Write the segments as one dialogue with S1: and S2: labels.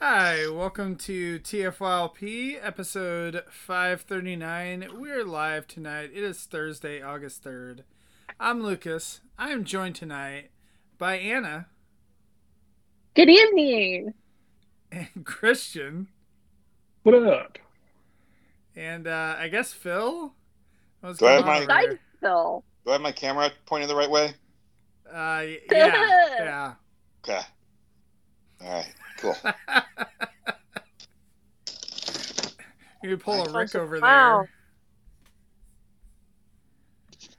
S1: Hi, welcome to TFYLP episode 539. We're live tonight. It is Thursday, August 3rd. I'm Lucas. I am joined tonight by Anna
S2: Good evening.
S1: and Christian
S3: What up?
S1: and uh, I guess Phil. What's
S4: Do I have my-
S1: over
S2: Phil.
S4: Do I have my camera pointed the right way?
S1: Uh, yeah, yeah.
S4: Okay. All right. Cool.
S1: You pull a Rick over there.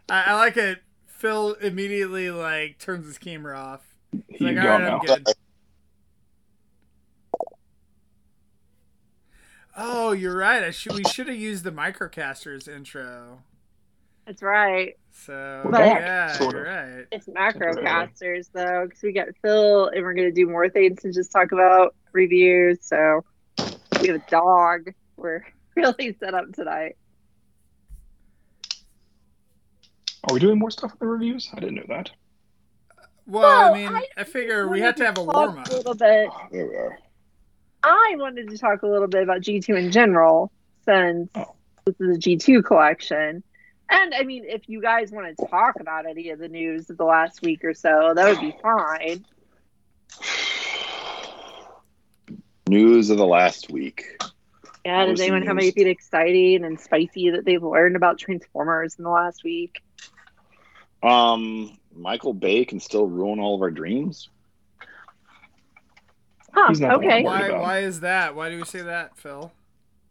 S1: I, I like it. Phil immediately like turns his camera off. He's like,
S3: You
S1: all
S3: go
S1: right,
S3: now.
S1: I'm good. Oh, you're right. I should we should have used the microcasters intro.
S2: That's right.
S1: So
S3: We're back,
S1: yeah,
S3: sort of.
S1: right.
S2: It's macrocasters though, because we got Phil, and we're gonna do more things and just talk about reviews. So we have a dog. We're really set up tonight.
S3: Are we doing more stuff in the reviews? I didn't know that.
S1: Well, I mean,
S2: I
S1: I, figure we
S2: wanted
S1: have to have a warm up.
S2: A little bit.
S4: Oh, there we are.
S2: I wanted to talk a little bit about G2 in general, since
S3: Oh.
S2: this is a G2 collection. And I mean, if you guys want to talk about any of the news of the last week or so, that would be fine.
S4: News of the last week.
S2: Yeah, does anyone have anything exciting and spicy that they've learned about Transformers in the last week?
S4: Um, Michael Bay can still ruin all of our dreams.
S2: Huh,
S3: He's not the
S2: okay.
S1: Why? Why is that? Why do we say that, Phil?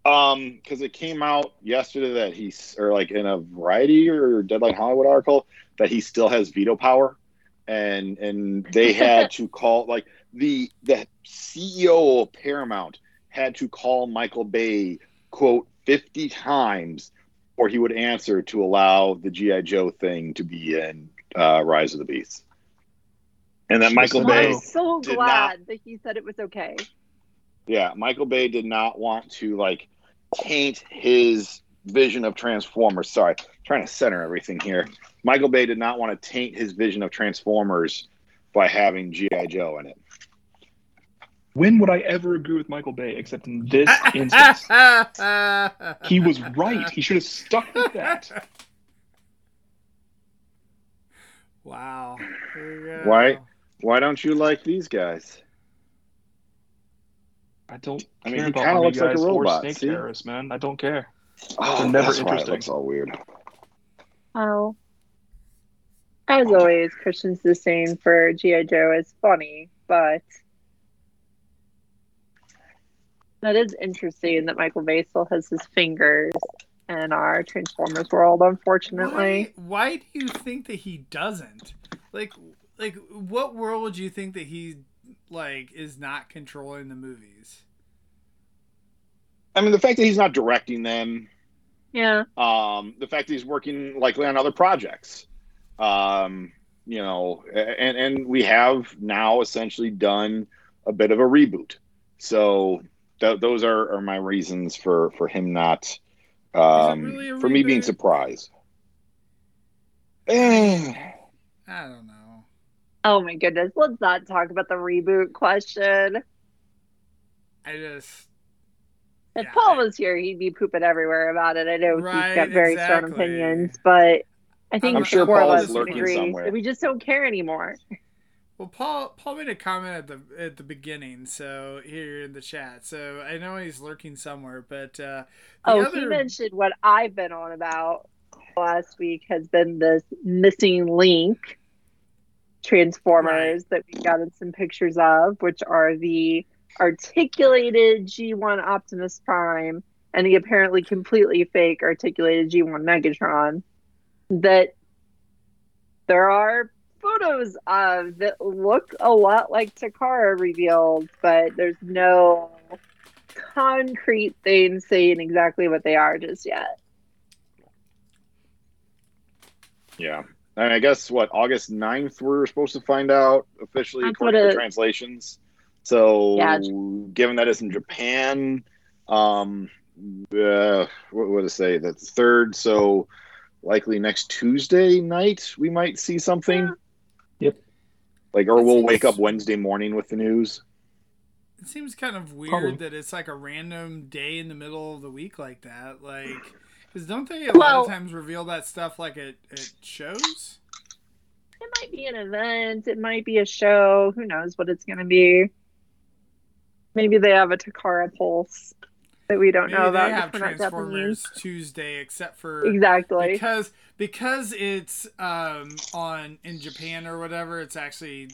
S4: Um, because it came out yesterday that he's or like in a Variety or Deadline Hollywood article that he still has veto power, and and they had to call like the the CEO of Paramount had to call Michael Bay quote fifty times, or he would answer to allow the GI Joe thing to be in uh, Rise of the Beast, and that Michael
S3: said
S4: Bay
S2: I'm so
S4: did
S2: glad that he said it was okay.
S4: Yeah, Michael Bay did not want to like taint his vision of Transformers. Sorry, trying to center everything here. Michael Bay did not want to taint his vision of Transformers by having GI Joe in it.
S3: When would I ever agree with Michael Bay except in this instance? he was right. He should have stuck with that.
S1: Wow. Here we go.
S4: Why? Why don't you like these guys?
S3: I don't
S4: I mean,
S3: care
S4: he
S3: about
S4: kinda
S3: army
S4: looks like a robot,
S3: snake
S4: see?
S3: terrorists, man. I don't care.
S4: Oh,
S3: never
S4: that's why it
S3: interesting.
S4: looks all weird.
S2: Oh. As always, Christian's the same for G.I. Joe is funny, but that is interesting that Michael Bay still has his fingers in our Transformers world, unfortunately.
S1: Why, why do you think that he doesn't? Like, like, what world would you think that he like is not controlling the movies?
S4: I mean, the fact that he's not directing them,
S2: Yeah.
S4: um, the fact that he's working likely on other projects, um, you know, and and we have now essentially done a bit of a reboot. So th- those are, are my reasons for for him not, um,
S1: really a
S4: for me being surprised. Eh,
S1: I don't know.
S2: Oh my goodness. Let's not talk about the reboot question.
S1: I just
S2: If
S1: Yeah,
S2: Paul
S1: I-
S2: was here, he'd be pooping everywhere about it. I know
S1: Right,
S2: he's got very strong opinions, but I think
S1: I'm sure Paul is lurking
S2: agree
S4: somewhere.
S2: we just don't care anymore.
S1: Well, Paul Paul made a comment at the at the beginning, so here in the chat. So I know he's lurking somewhere, but uh,
S2: oh, other... he mentioned what I've been on about last week has been this missing link transformers that we got in some pictures of, which are the articulated G1 Optimus Prime and the apparently completely fake articulated G1 Megatron. That there are photos of that look a lot like Takara revealed, but there's no concrete thing saying exactly what they are just yet.
S4: Yeah. And I guess what August 9th we're supposed to find out officially That's according to the translations. So yeah. given that it's in Japan, um uh, what would I say? That's third, so likely next Tuesday night we might see something. Yeah.
S3: Yep.
S4: Like, or we'll wake up Wednesday morning with the news.
S1: It seems kind of weird Probably. that it's like a random day in the middle of the week like that. Like, because don't they a well, lot of times reveal that stuff like it it shows?
S2: It might be an event. It might be a show. Who knows what it's going to be? Maybe they have a Takara pulse that we don't Maybe know about.
S1: They have Transformers Tuesday, except for
S2: exactly
S1: because because it's um, on in Japan or whatever. It's actually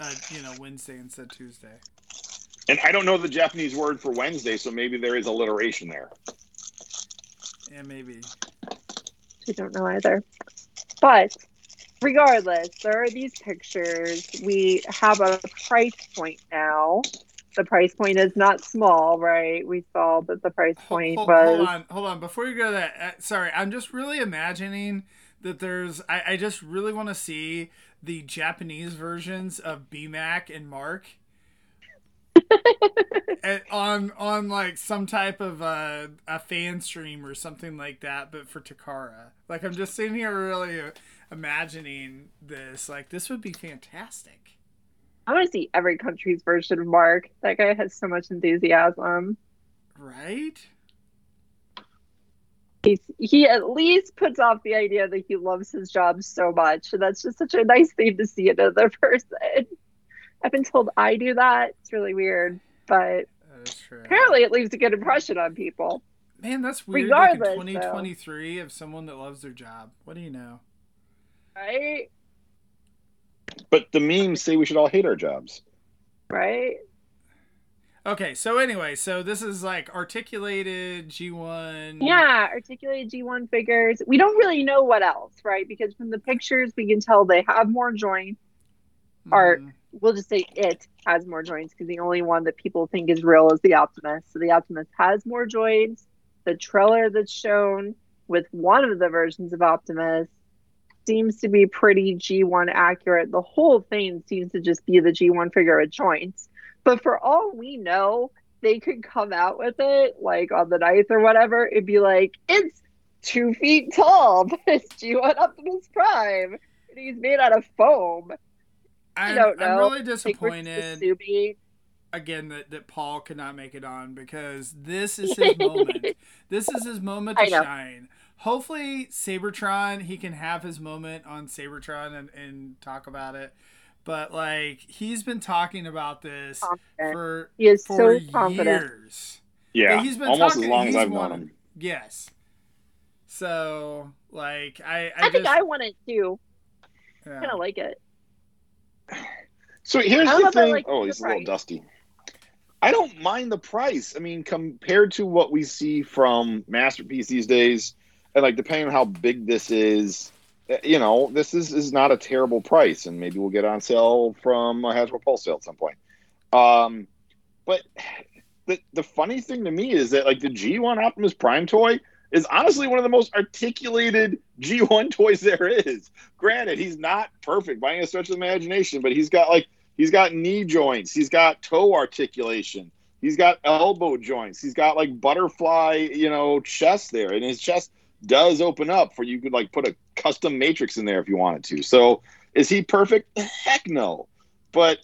S1: uh, you know Wednesday instead of Tuesday.
S4: And I don't know the Japanese word for Wednesday, so maybe there is alliteration there.
S1: Yeah, maybe.
S2: We don't know either. But regardless, there are these pictures. We have a price point now the price point is not small, right? We saw that the price point hold, was.
S1: Hold on, hold on. Before you go to that, uh, sorry, I'm just really imagining that there's. I, I just really want to see the Japanese versions of BMAC and Mark. on on like some type of uh, a fan stream or something like that, but for Takara. Like I'm just sitting here really imagining this. Like this would be fantastic.
S2: I want to see every country's version of Mark. That guy has so much enthusiasm.
S1: Right?
S2: He's, he at least puts off the idea that he loves his job so much. And that's just such a nice thing to see another person. I've been told I do that. It's really weird. But apparently it leaves a good impression on people.
S1: Man, that's weird. Regardless, like in 2023 though. of someone that loves their job. What do you know?
S2: Right?
S4: But the memes say we should all hate our jobs.
S2: Right?
S1: Okay, so anyway, so this is like articulated G1.
S2: Yeah, articulated G1 figures. We don't really know what else, right? Because from the pictures, we can tell they have more joint Mm. Or we'll just say it has more joints because the only one that people think is real is the Optimus. So the Optimus has more joints. The trailer that's shown with one of the versions of Optimus seems to be pretty G1 accurate. The whole thing seems to just be the G1 figure with joints. But for all we know, they could come out with it like on the ninth or whatever. It'd be like, it's two feet tall, but it's G1 Optimus Prime. And he's made out of foam.
S1: I'm, don't know. I'm really disappointed. Again, that, that Paul could not make it on because this is his moment. This is his moment to shine hopefully Seibertron he can have his moment on Seibertron and, and talk about it. But like he's been talking about this confident. for
S2: he is for so confident.
S4: years. Yeah, he's been almost talking, as long as I've known him.
S1: Yes. So like I
S2: I, I think I want it too. Yeah. Kind of like it.
S4: So here's the thing. Like oh, he's a little dusty. I don't mind the price. I mean, compared to what we see from Masterpiece these days, and like depending on how big this is, eh, you know, this is is not a terrible price, and maybe we'll get on sale from a Hasbro Pulse sale at some point. Um, but the the funny thing to me is that like the G1 Optimus Prime toy is honestly one of the most articulated G1 toys there is. Granted, he's not perfect by any stretch of imagination, but he's got like he's got knee joints, he's got toe articulation, he's got elbow joints, he's got like butterfly, you know, chest there, and his chest does open up for you could like put a custom matrix in there if you wanted to. So is he perfect? Heck no. But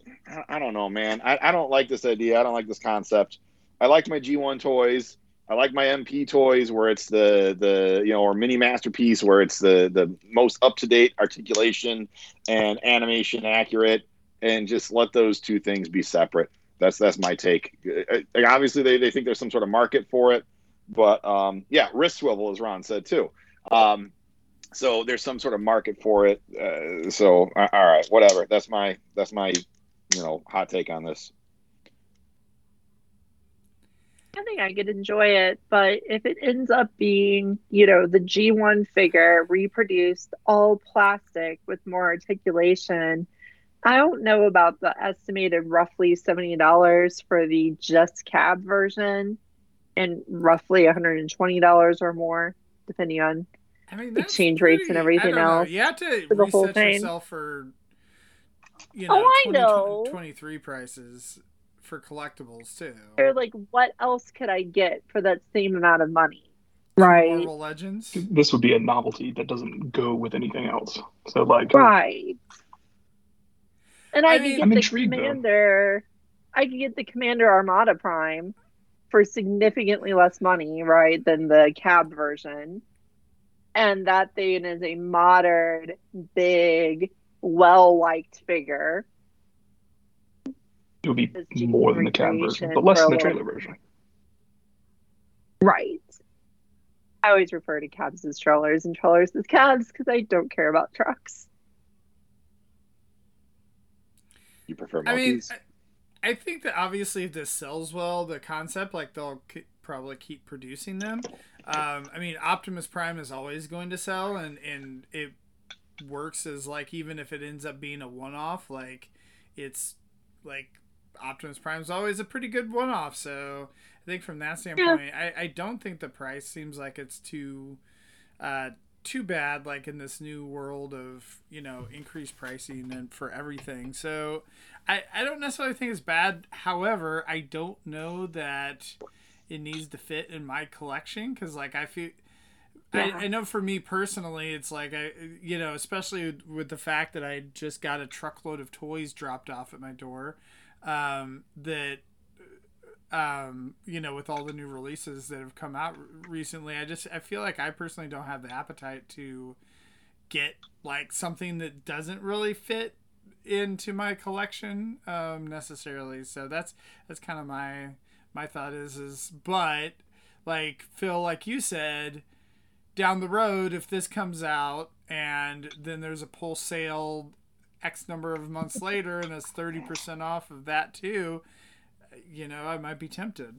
S4: I don't know, man. I, I don't like this idea. I don't like this concept. I like my G1 toys. I like my MP toys where it's the the you know or mini masterpiece where it's the the most up to date articulation and animation accurate. and just let those two things be separate. That's that's my take. Uh, obviously, they, they think there's some sort of market for it, but um, yeah, wrist swivel, as Ron said too. Um, so there's some sort of market for it. Uh, so all right, whatever. That's my that's my you know hot take on this.
S2: I think I could enjoy it, but if it ends up being, you know, the G1 figure reproduced all plastic with more articulation, I don't know about the estimated roughly $70 for the just cab version and roughly $120 or more, depending on
S1: I mean,
S2: exchange
S1: pretty,
S2: rates and everything else.
S1: You have to
S2: for the whole
S1: reset
S2: thing.
S1: yourself for, you oh, know,
S2: Oh, I
S1: 20,
S2: know.
S1: 23 prices for collectibles too.
S2: They're like, what else could I get for that same amount of money? Right.
S1: Marvel Legends.
S3: This would be a novelty that doesn't go with anything else. So like, um,
S2: Right. And I,
S1: I
S2: could get
S3: I'm
S2: the
S3: intrigued, though.
S2: commander. I could get the commander Armada Prime for significantly less money, right, than the cab version. And that thing is a modern, big, well liked figure.
S3: It would be more than the cab version, but less than the trailer version.
S2: Right. I always refer to cabs as trailers and trailers as cabs because I don't care about trucks.
S4: You prefer
S1: I mean,
S4: monkeys?
S1: I, I think that obviously if this sells well, the concept like they'll k- probably keep producing them. Um, I mean, Optimus Prime is always going to sell, and and it works as like even if it ends up being a one-off, like it's like Optimus Prime is always a pretty good one-off. So I think from that standpoint, I, I don't think the price seems like it's too uh, too bad. Like in this new world of you know increased pricing and for everything. So I I don't necessarily think it's bad. However, I don't know that it needs to fit in my collection because like I feel.
S2: Yeah.
S1: I, I know for me personally, it's like I, you know, especially with the fact that I just got a truckload of toys dropped off at my door, um, that um, you know, with all the new releases that have come out recently, I just I feel like I personally don't have the appetite to get like something that doesn't really fit into my collection um, necessarily. So that's that's kind of my my thought is is but like Phil, like you said, down the road if this comes out and then there's a Pulse sale X number of months later and it's thirty percent off of that too you know, I might be tempted.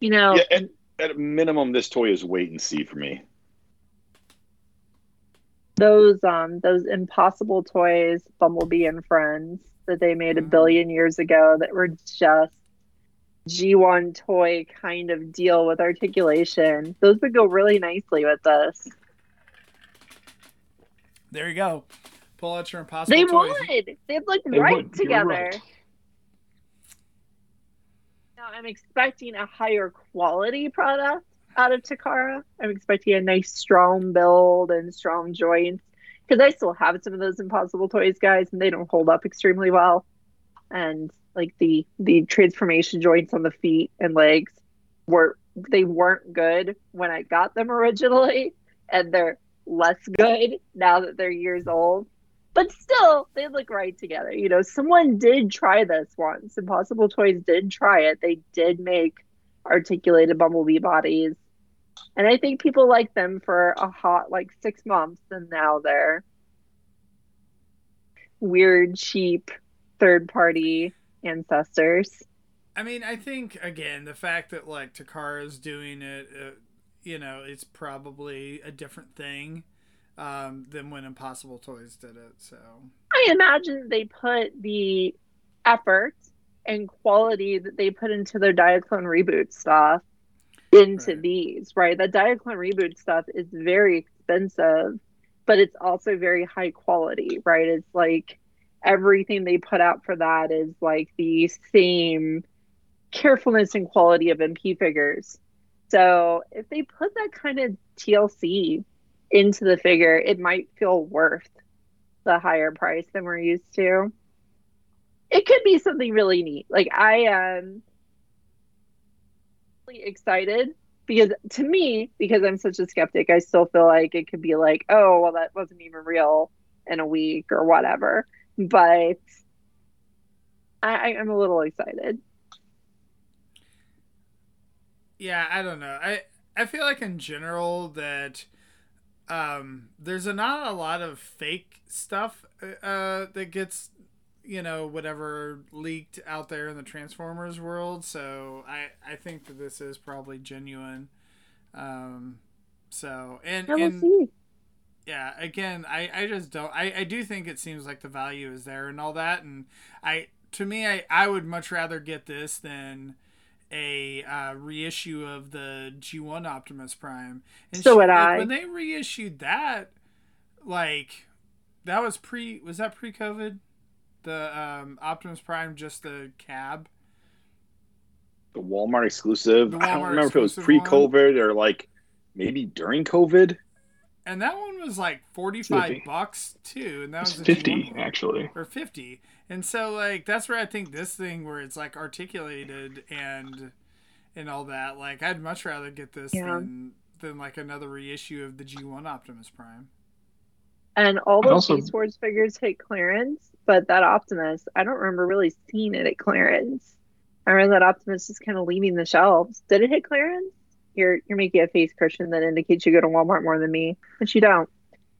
S2: You know,
S4: yeah, at, at a minimum, this toy is wait and see for me.
S2: those um those impossible toys, Bumblebee and Friends, that they made a
S1: Mhm.
S2: billion years ago that were just G1 toy kind of deal with articulation. Those would go really nicely with this.
S1: There you go. Pull out your impossible
S2: They
S1: toys.
S2: would. They'd look
S3: They
S2: right
S3: would.
S2: Together.
S3: right.
S2: Now I'm expecting a higher quality product out of Takara. I'm expecting a nice strong build and strong joints. Because I still have some of those impossible toys, guys, and they don't hold up extremely well. And like the the transformation joints on the feet and legs were they weren't good when I got them originally, and they're less good now that they're years old. But still, they look right together. You know, someone did try this once. Impossible Toys did try it. They did make articulated bumblebee bodies. And I think people like them for a hot like six months, and now they're weird, cheap, third party ancestors.
S1: I mean, I think again the fact that like Takara's doing it, uh, you know, it's probably a different thing um, than when Impossible Toys did it. So
S2: I imagine they put the effort and quality that they put into their Diaclone reboot stuff into
S1: Right.
S2: these, right? The Diaclone reboot stuff is very expensive, but it's also very high quality, right? It's like everything they put out for that is like the same carefulness and quality of MP figures. So if they put that kind of TLC into the figure, it might feel worth the higher price than we're used to. It could be something really neat. Like I am really excited because to me, because I'm such a skeptic, I still feel like it could be like, oh, well, that wasn't even real. in a week or whatever. But I, I'm a little excited.
S1: Yeah, I don't know. I I feel like in general that um, there's a, not a lot of fake stuff uh, that gets you know whatever leaked out there in the Transformers world. So I I think that this is probably genuine. Um, so and, and yeah again I, I just don't I, I do think it seems like the value is there and all that and i to me i, I would much rather get this than a uh, reissue of the g1 optimus prime and
S2: So
S1: shit,
S2: would
S1: like,
S2: I.
S1: when they reissued that like that was pre was that pre-covid the um, optimus prime just the cab
S4: The Walmart exclusive.
S1: The
S4: I don't remember if it was pre-COVID or like maybe during COVID.
S1: and that one was like 45
S3: 50.
S1: bucks too and that
S3: It's
S1: was
S3: 50
S1: G1 one.
S3: actually.
S1: or 50 and so like that's where i think this thing where it's like articulated and and all that like i'd much rather get this
S2: Yeah.
S1: than than like another reissue of the g1 optimus prime
S2: And all those
S3: also-
S2: Beast Wars figures hit clearance, but that Optimus, I don't remember really seeing it at clearance. I remember that Optimus just kind of leaving the shelves. Did it hit clearance? You're you're making a face, Christian, that indicates you go to Walmart more than me, but you don't.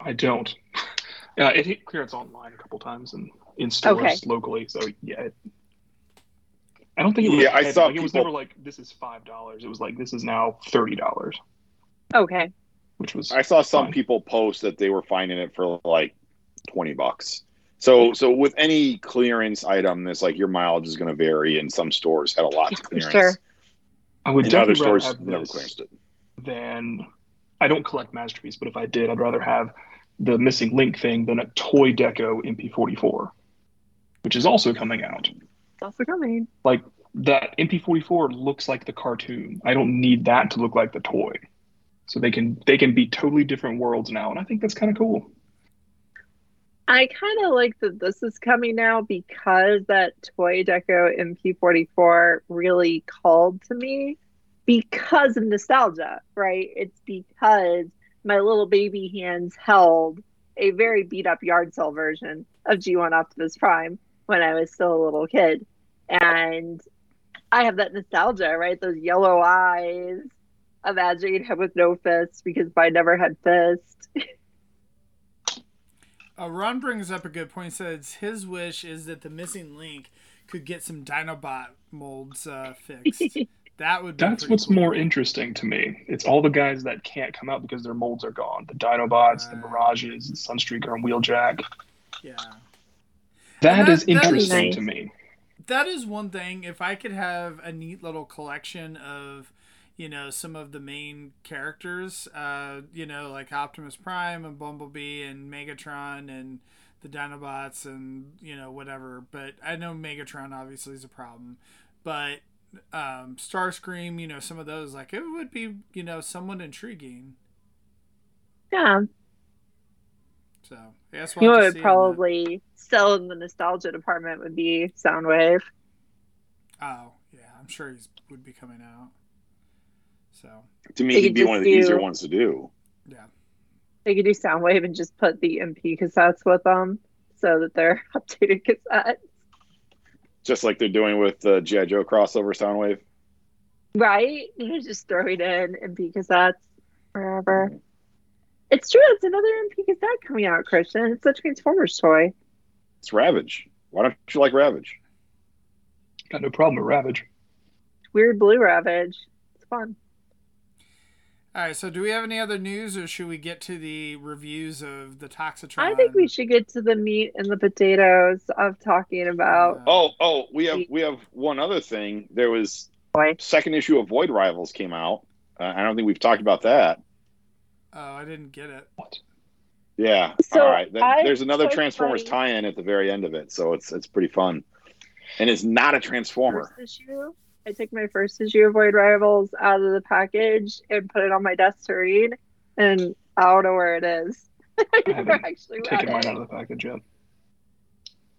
S3: I don't. Yeah, it hit clearance online a couple times and in stores
S2: Okay.
S3: locally. So yeah, it, I don't think it was.
S4: Yeah, I saw
S3: like, it was
S4: people-
S3: never like this is five dollars. It was like this is now thirty dollars,
S2: Okay.
S3: which was
S4: I saw some
S3: Fine.
S4: people post that they were finding it for like twenty bucks. So so with any clearance item, it's like your mileage is going to vary, and some stores had a lot to clearance.
S2: Sure.
S3: I would
S4: And other
S3: definitely rather
S4: stores
S3: have
S4: never
S3: this
S4: clearanced it.
S3: than I don't collect masterpiece, but if I did, I'd rather have the missing link thing than a toy deco MP44, which is also coming out.
S2: It's also coming.
S3: Like that MP44 looks like the cartoon. I don't need that to look like the toy. So they can they can be totally different worlds now, and I think that's kind of cool.
S2: I kind of like that this is coming now because that Toy Deco MP44 really called to me because of nostalgia, right? It's because my little baby hands held a very beat up yard sale version of G1 Optimus Prime when I was still a little kid. And I have that nostalgia, right? Those yellow eyes, imagining him with no fist because I never had fists.
S1: uh, ron brings up a good point says his wish is that the missing link could get some dinobot molds uh, fixed that would be
S3: That's what's
S1: cool.
S3: more interesting to me. It's all the guys that can't come out because their molds are gone. The Dinobots, the Mirages, the Sunstreaker, and Wheeljack.
S1: yeah
S3: That
S1: that-
S3: is
S1: that is
S3: interesting
S2: nice.
S3: to me.
S1: that is one thing if i could have a neat little collection of you know some of the main characters uh you know like optimus prime and bumblebee and megatron and the dinobots and you know whatever but i know megatron obviously is a problem but um starscream you know some of those like it would be you know somewhat intriguing
S2: Yeah.
S1: so I guess
S2: You know
S1: have
S2: what
S1: to
S2: would
S1: see on that.
S2: probably sell in the nostalgia department would be Soundwave.
S1: oh yeah i'm sure he would be coming out so
S4: To me, he'd be one of the
S2: do-
S4: easier ones to do.
S1: yeah
S2: They could do Soundwave and just put the MP cassettes with them so that they're updated cassettes.
S4: Just like they're doing with the G.I. Joe crossover Soundwave.
S2: Right? You know, just throw it in MP cassettes wherever. Mm-hmm. It's true. It's another MP cassette coming out, Christian. It's a Transformers toy.
S4: It's Ravage. Why don't you like Ravage?
S3: Got no problem with Ravage.
S2: Weird Blue Ravage. It's fun.
S1: All right, so do we have any other news, or should we get to the reviews of the Toxitron?
S2: I think we should get to the meat and the potatoes of talking about.
S4: Oh, oh, we have we have one other thing. There was
S2: Boy.
S4: second issue of Void Rivals came out. Uh, I don't think we've talked about that.
S1: Oh, I didn't get it. What?
S4: Yeah.
S2: So,
S4: All right.
S2: I-
S4: There's another
S2: so
S4: Transformers
S2: funny.
S4: tie-in at the very end of it, so it's it's pretty fun. And it's not a Transformer.
S2: First issue. I took my first issue of Void Rivals out of the package and put it on my desk to read, and I don't know where it is. I never
S3: haven't
S2: actually read
S3: Taking mine
S2: it.
S3: out of the package yet.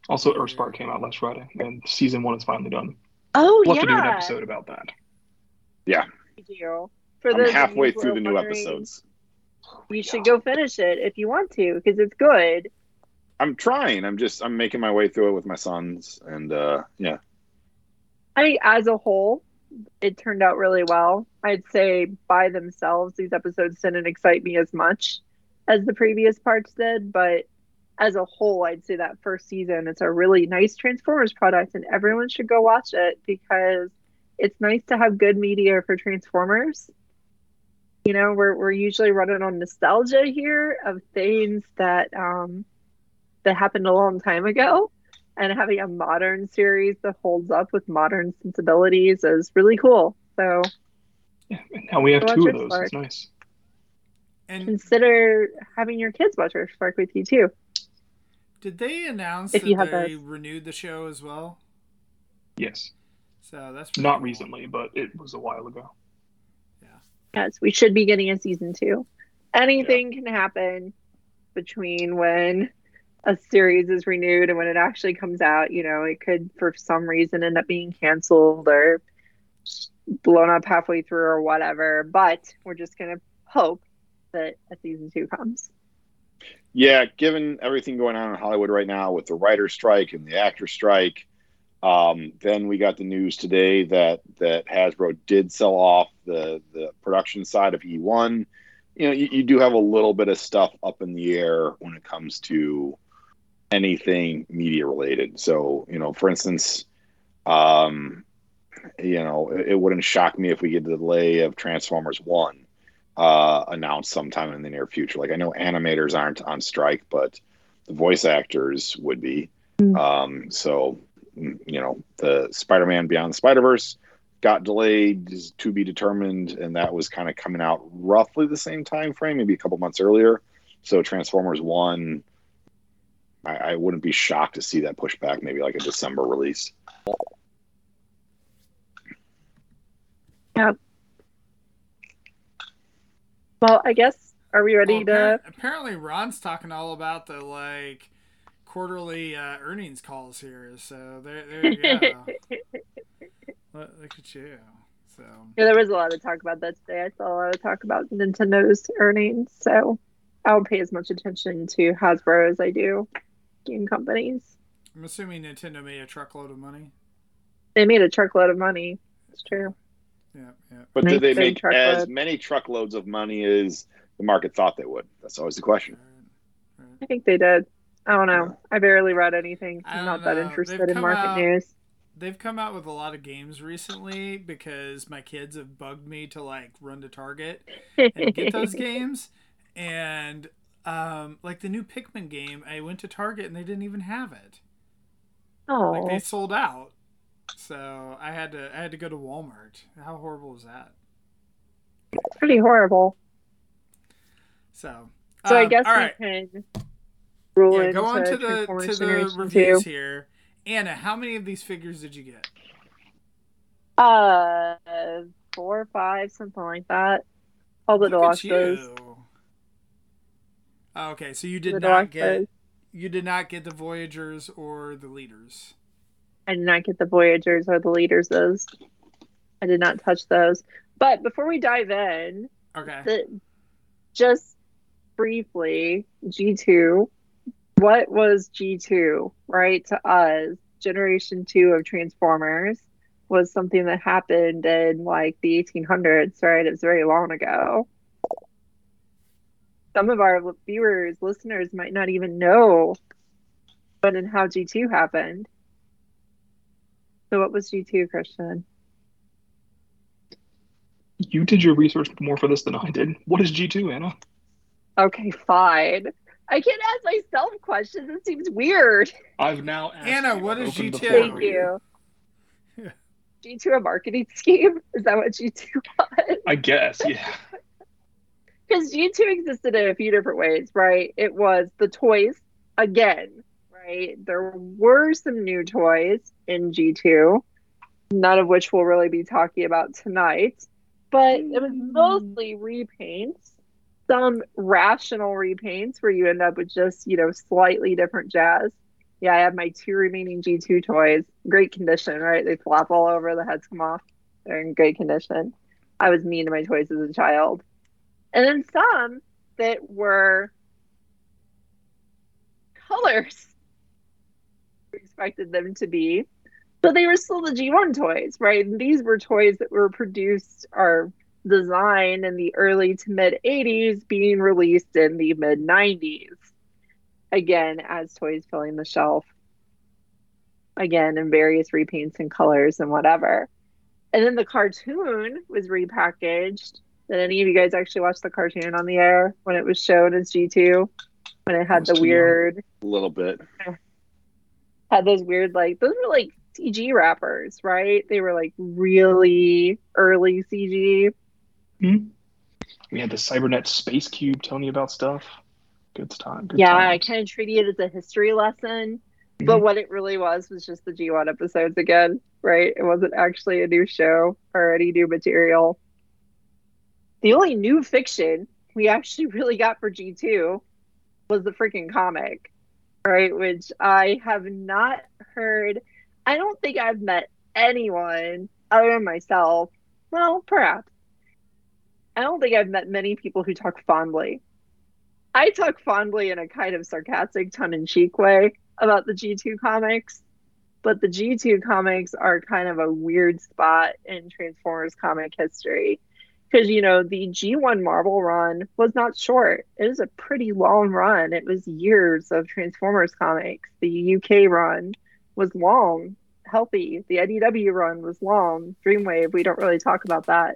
S3: Also, Earthspark came out last Friday, and season one is finally done.
S2: Oh
S3: We'll
S2: yeah,
S3: have to do an episode about that.
S2: we do. For
S4: I'm halfway through the new
S2: wondering,
S4: episodes.
S2: You should go finish it if you want to, because it's good.
S4: I'm trying. I'm just I'm making my way through it with my sons, and uh, yeah.
S2: I think as a whole, it turned out really well. I'd say by themselves, these episodes didn't excite me as much as the previous parts did, but as a whole, I'd say that first season, it's a really nice Transformers product, and everyone should go watch it because it's nice to have good media for Transformers. You know, we're we're usually running on nostalgia here of things that um that happened a long time ago, and having a modern series that holds up with modern sensibilities is really cool. So
S3: Yeah, and now we have two of those.
S2: Spark.
S3: It's nice.
S1: And
S2: consider having your kids watch Rift Spark with you too.
S1: did they announce
S2: If
S1: that
S2: you have
S1: they
S2: those.
S1: renewed the show as well?
S3: Yes.
S1: So that's
S3: Not
S1: cool.
S3: recently, but it was a while ago.
S2: Yes, we should be getting a season two. Anything can happen between when a series is renewed and when it actually comes out. You know, it could, for some reason, end up being canceled or blown up halfway through or whatever. But we're just going to hope that a season two comes.
S4: Yeah, given everything going on in Hollywood right now with the writer strike and the actor strike, um, then we got the news today that that Hasbro did sell off the the production side of eOne. You know, you, you do have a little bit of stuff up in the air when it comes to anything media related. So, you know, for instance, um, you know, it, it wouldn't shock me if we get the delay of Transformers One uh, announced sometime in the near future. Like I know animators aren't on strike, but the voice actors would be.
S2: Mm.
S4: Um, so you know, the Spider-Man Beyond the Spider-Verse got delayed is to be determined, and that was kind of coming out roughly the same time frame, maybe a couple months earlier. So Transformers One, I, I wouldn't be shocked to see that pushed back, maybe like a December release. Yeah.
S2: Well, I guess, are we ready
S1: Well,
S2: to?
S1: apparently, Ron's talking all about the like quarterly uh, earnings calls here. So there, there you go. look, look at you. So
S2: Yeah, there was a lot of talk about that today. I saw a lot of talk about Nintendo's earnings, so I don't pay as much attention to Hasbro as I do game companies.
S1: I'm assuming Nintendo made a truckload of money.
S2: They made a truckload of money. It's true.
S1: Yeah, yeah.
S4: But
S2: Make
S4: did they make
S2: truckload.
S4: as many truckloads of money as the market thought they would? That's always the question.
S1: Right, right.
S2: I think they did. I don't know. I barely read anything.
S1: I
S2: I'm
S1: don't
S2: not that interested
S1: They've
S2: in market
S1: out-
S2: news.
S1: They've come out with a lot of games recently because my kids have bugged me to like run to Target and get those games. And um, like the new Pikmin game, I went to Target and they didn't even have it.
S2: Oh, Like
S1: they sold out. So I had to I had to go to Walmart. How horrible is that?
S2: pretty horrible.
S1: So
S2: So I
S1: um,
S2: guess
S1: all
S2: we
S1: right.
S2: can roll
S1: Yeah,
S2: into
S1: go on to the to the
S2: Generation
S1: reviews
S2: 2.
S1: here. Anna, how many of these figures did you get?
S2: Uh, four or five, something like that. All the
S1: Look at you. Oh, Okay, so you
S2: The
S1: did not
S2: deluxes.
S1: get you did not get the Voyagers or the Leaders.
S2: I did not get the Voyagers or the Leaders. Those I did not touch those. But before we dive in,
S1: Okay.
S2: the, just briefly, G2, what was G2, right? To us, Generation 2 of Transformers was something that happened in like the 1800s, right? It was very long ago. Some of our viewers, listeners might not even know when and how G2 happened. So, what was G2, Christian?
S3: You did your research more for this than I did. What is G2, Anna?
S2: Okay, fine. I can't ask myself questions. It seems weird.
S3: I've now asked
S1: Anna,
S3: you.
S1: what
S3: I've
S1: is G2?
S2: Thank you.
S1: Yeah.
S2: G2 a marketing scheme? Is that what G2 was?
S3: I guess, yeah.
S2: Because G2 existed in a few different ways, right? It was the toys again, right? There were some new toys in G2, none of which we'll really be talking about tonight. But it was mm. mostly repaints, some rational repaints where you end up with just, you know, slightly different jazz. Yeah, I have my two remaining G2 toys. Great condition, right? They flop all over, the heads come off. They're in great condition. I was mean to my toys as a child. And then some that were colors expected them to be. But they were still the G1 toys, right? And these were toys that were produced or designed in the early to mid 80s, being released in the mid 90s. Again, as toys filling the shelf. Again, in various repaints and colors and whatever. And then the cartoon was repackaged. Did any of you guys actually watch the cartoon on the air when it was shown as G2? When it had the weird.
S4: A little bit.
S2: Had those weird, like, those were like CG wrappers, right? They were like really early CG.
S3: Mm-hmm. We had the Cybernet Space Cube telling you about stuff. Good time. Good
S2: yeah,
S3: time.
S2: I kind of treated it as a history lesson. Mm-hmm. But what it really was was just the G1 episodes again, right? It wasn't actually a new show or any new material. The only new fiction we actually really got for G2 was the freaking comic, right? Which I have not heard. I don't think I've met anyone other than myself. Well, perhaps. I don't think I've met many people who talk fondly. I talk fondly in a kind of sarcastic, tongue in cheek way about the G2 comics, but the G2 comics are kind of a weird spot in Transformers comic history because you know the G1 Marvel run was not short. It was a pretty long run. It was years of Transformers comics. The UK run was long, healthy. The IDW run was long. Dreamwave, we don't really talk about that.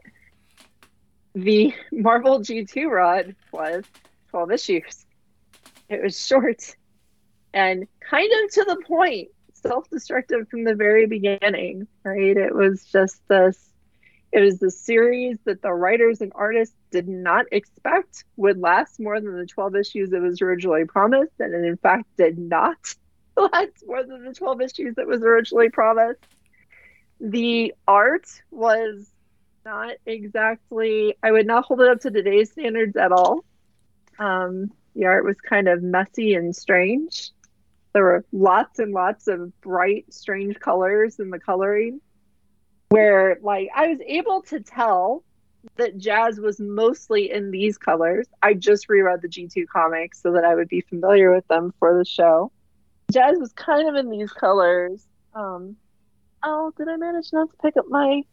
S2: The Marvel G2 rod was 12 issues. It was short and kind of to the point, self-destructive from the very beginning, right? It was just this it was the series that the writers and artists did not expect would last more than the 12 issues it was originally promised, and in fact did not last more than the 12 issues that was originally promised. The art was not exactly, I would not hold it up to today's standards at all. Um, the art was kind of messy and strange. There were lots and lots of bright, strange colors in the coloring where like I was able to tell that Jazz was mostly in these colors. I just reread the G2 comics so that I would be familiar with them for the show. Jazz was kind of in these colors. Um, oh, did I manage not to pick up my?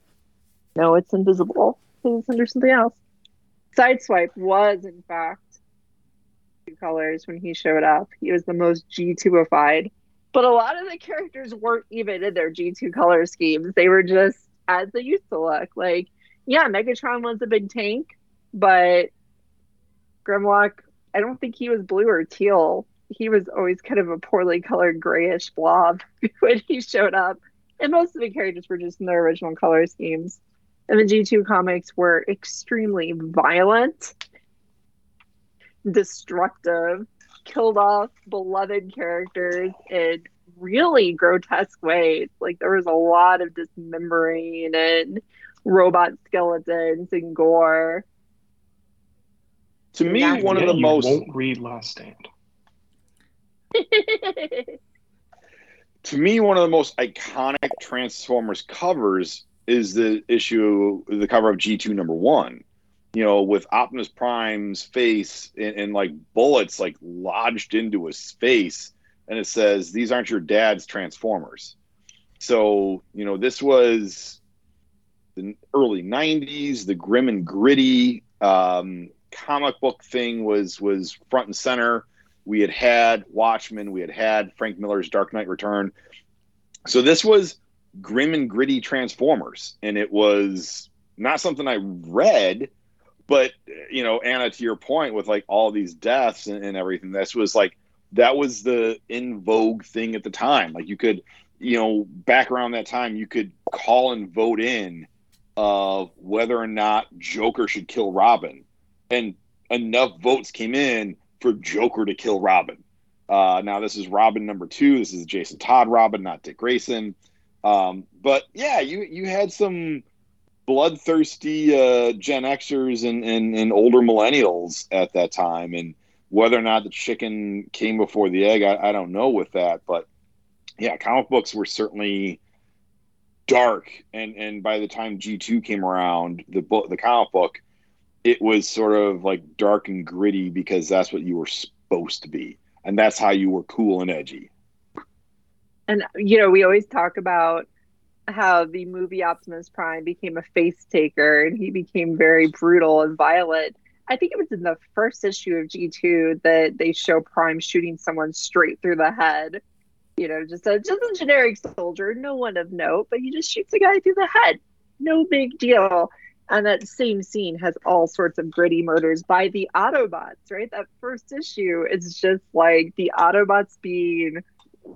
S2: No, it's invisible. It's under something else. Sideswipe was, in fact, two colors when he showed up. He was the most G2ified. But a lot of the characters weren't even in their G2 color schemes. They were just as they used to look. Like, yeah, Megatron was a big tank, but Grimlock, I don't think he was blue or teal. He was always kind of a poorly colored grayish blob when he showed up. And most of the characters were just in their original color schemes. And the G2 comics were extremely violent, destructive, killed off beloved characters in really grotesque ways. Like there was a lot of dismembering and robot skeletons and gore.
S4: To me,
S2: That's
S4: one of the
S3: you
S4: most
S3: won't read Last Stand.
S4: to me one of the most iconic Transformers covers is the issue, the cover of G two number one. You know, with Optimus Prime's face and, and like bullets like lodged into his face, and it says, "These aren't your dad's Transformers." So you know, this was the early '90s. The grim and gritty um, comic book thing was was front and center. We had had Watchmen. We had had Frank Miller's Dark Knight Return. So this was grim and gritty Transformers, and it was not something I read, but you know, Anna, to your point, with like all these deaths and, and everything, this was like that was the in vogue thing at the time. Like you could, you know, back around that time, you could call and vote in of whether or not Joker should kill Robin, and enough votes came in for Joker to kill Robin. Uh, now this is Robin number two. This is Jason Todd Robin, not Dick Grayson. Um, but yeah, you you had some bloodthirsty uh, Gen Xers and, and, and older millennials at that time, and whether or not the chicken came before the egg, I, I don't know with that. But yeah, comic books were certainly dark, and and by the time G two came around, the book, the comic book, it was sort of like dark and gritty because that's what you were supposed to be. and that's how you were cool and edgy.
S2: And you know, we always talk about how the movie Optimus Prime became a face taker and he became very brutal and violent. I think it was in the first issue of G2 that they show Prime shooting someone straight through the head. You know, just a just a generic soldier, no one of note, but he just shoots a guy through the head. No big deal. And that same scene has all sorts of gritty murders by the Autobots, right? That first issue is just like the Autobots being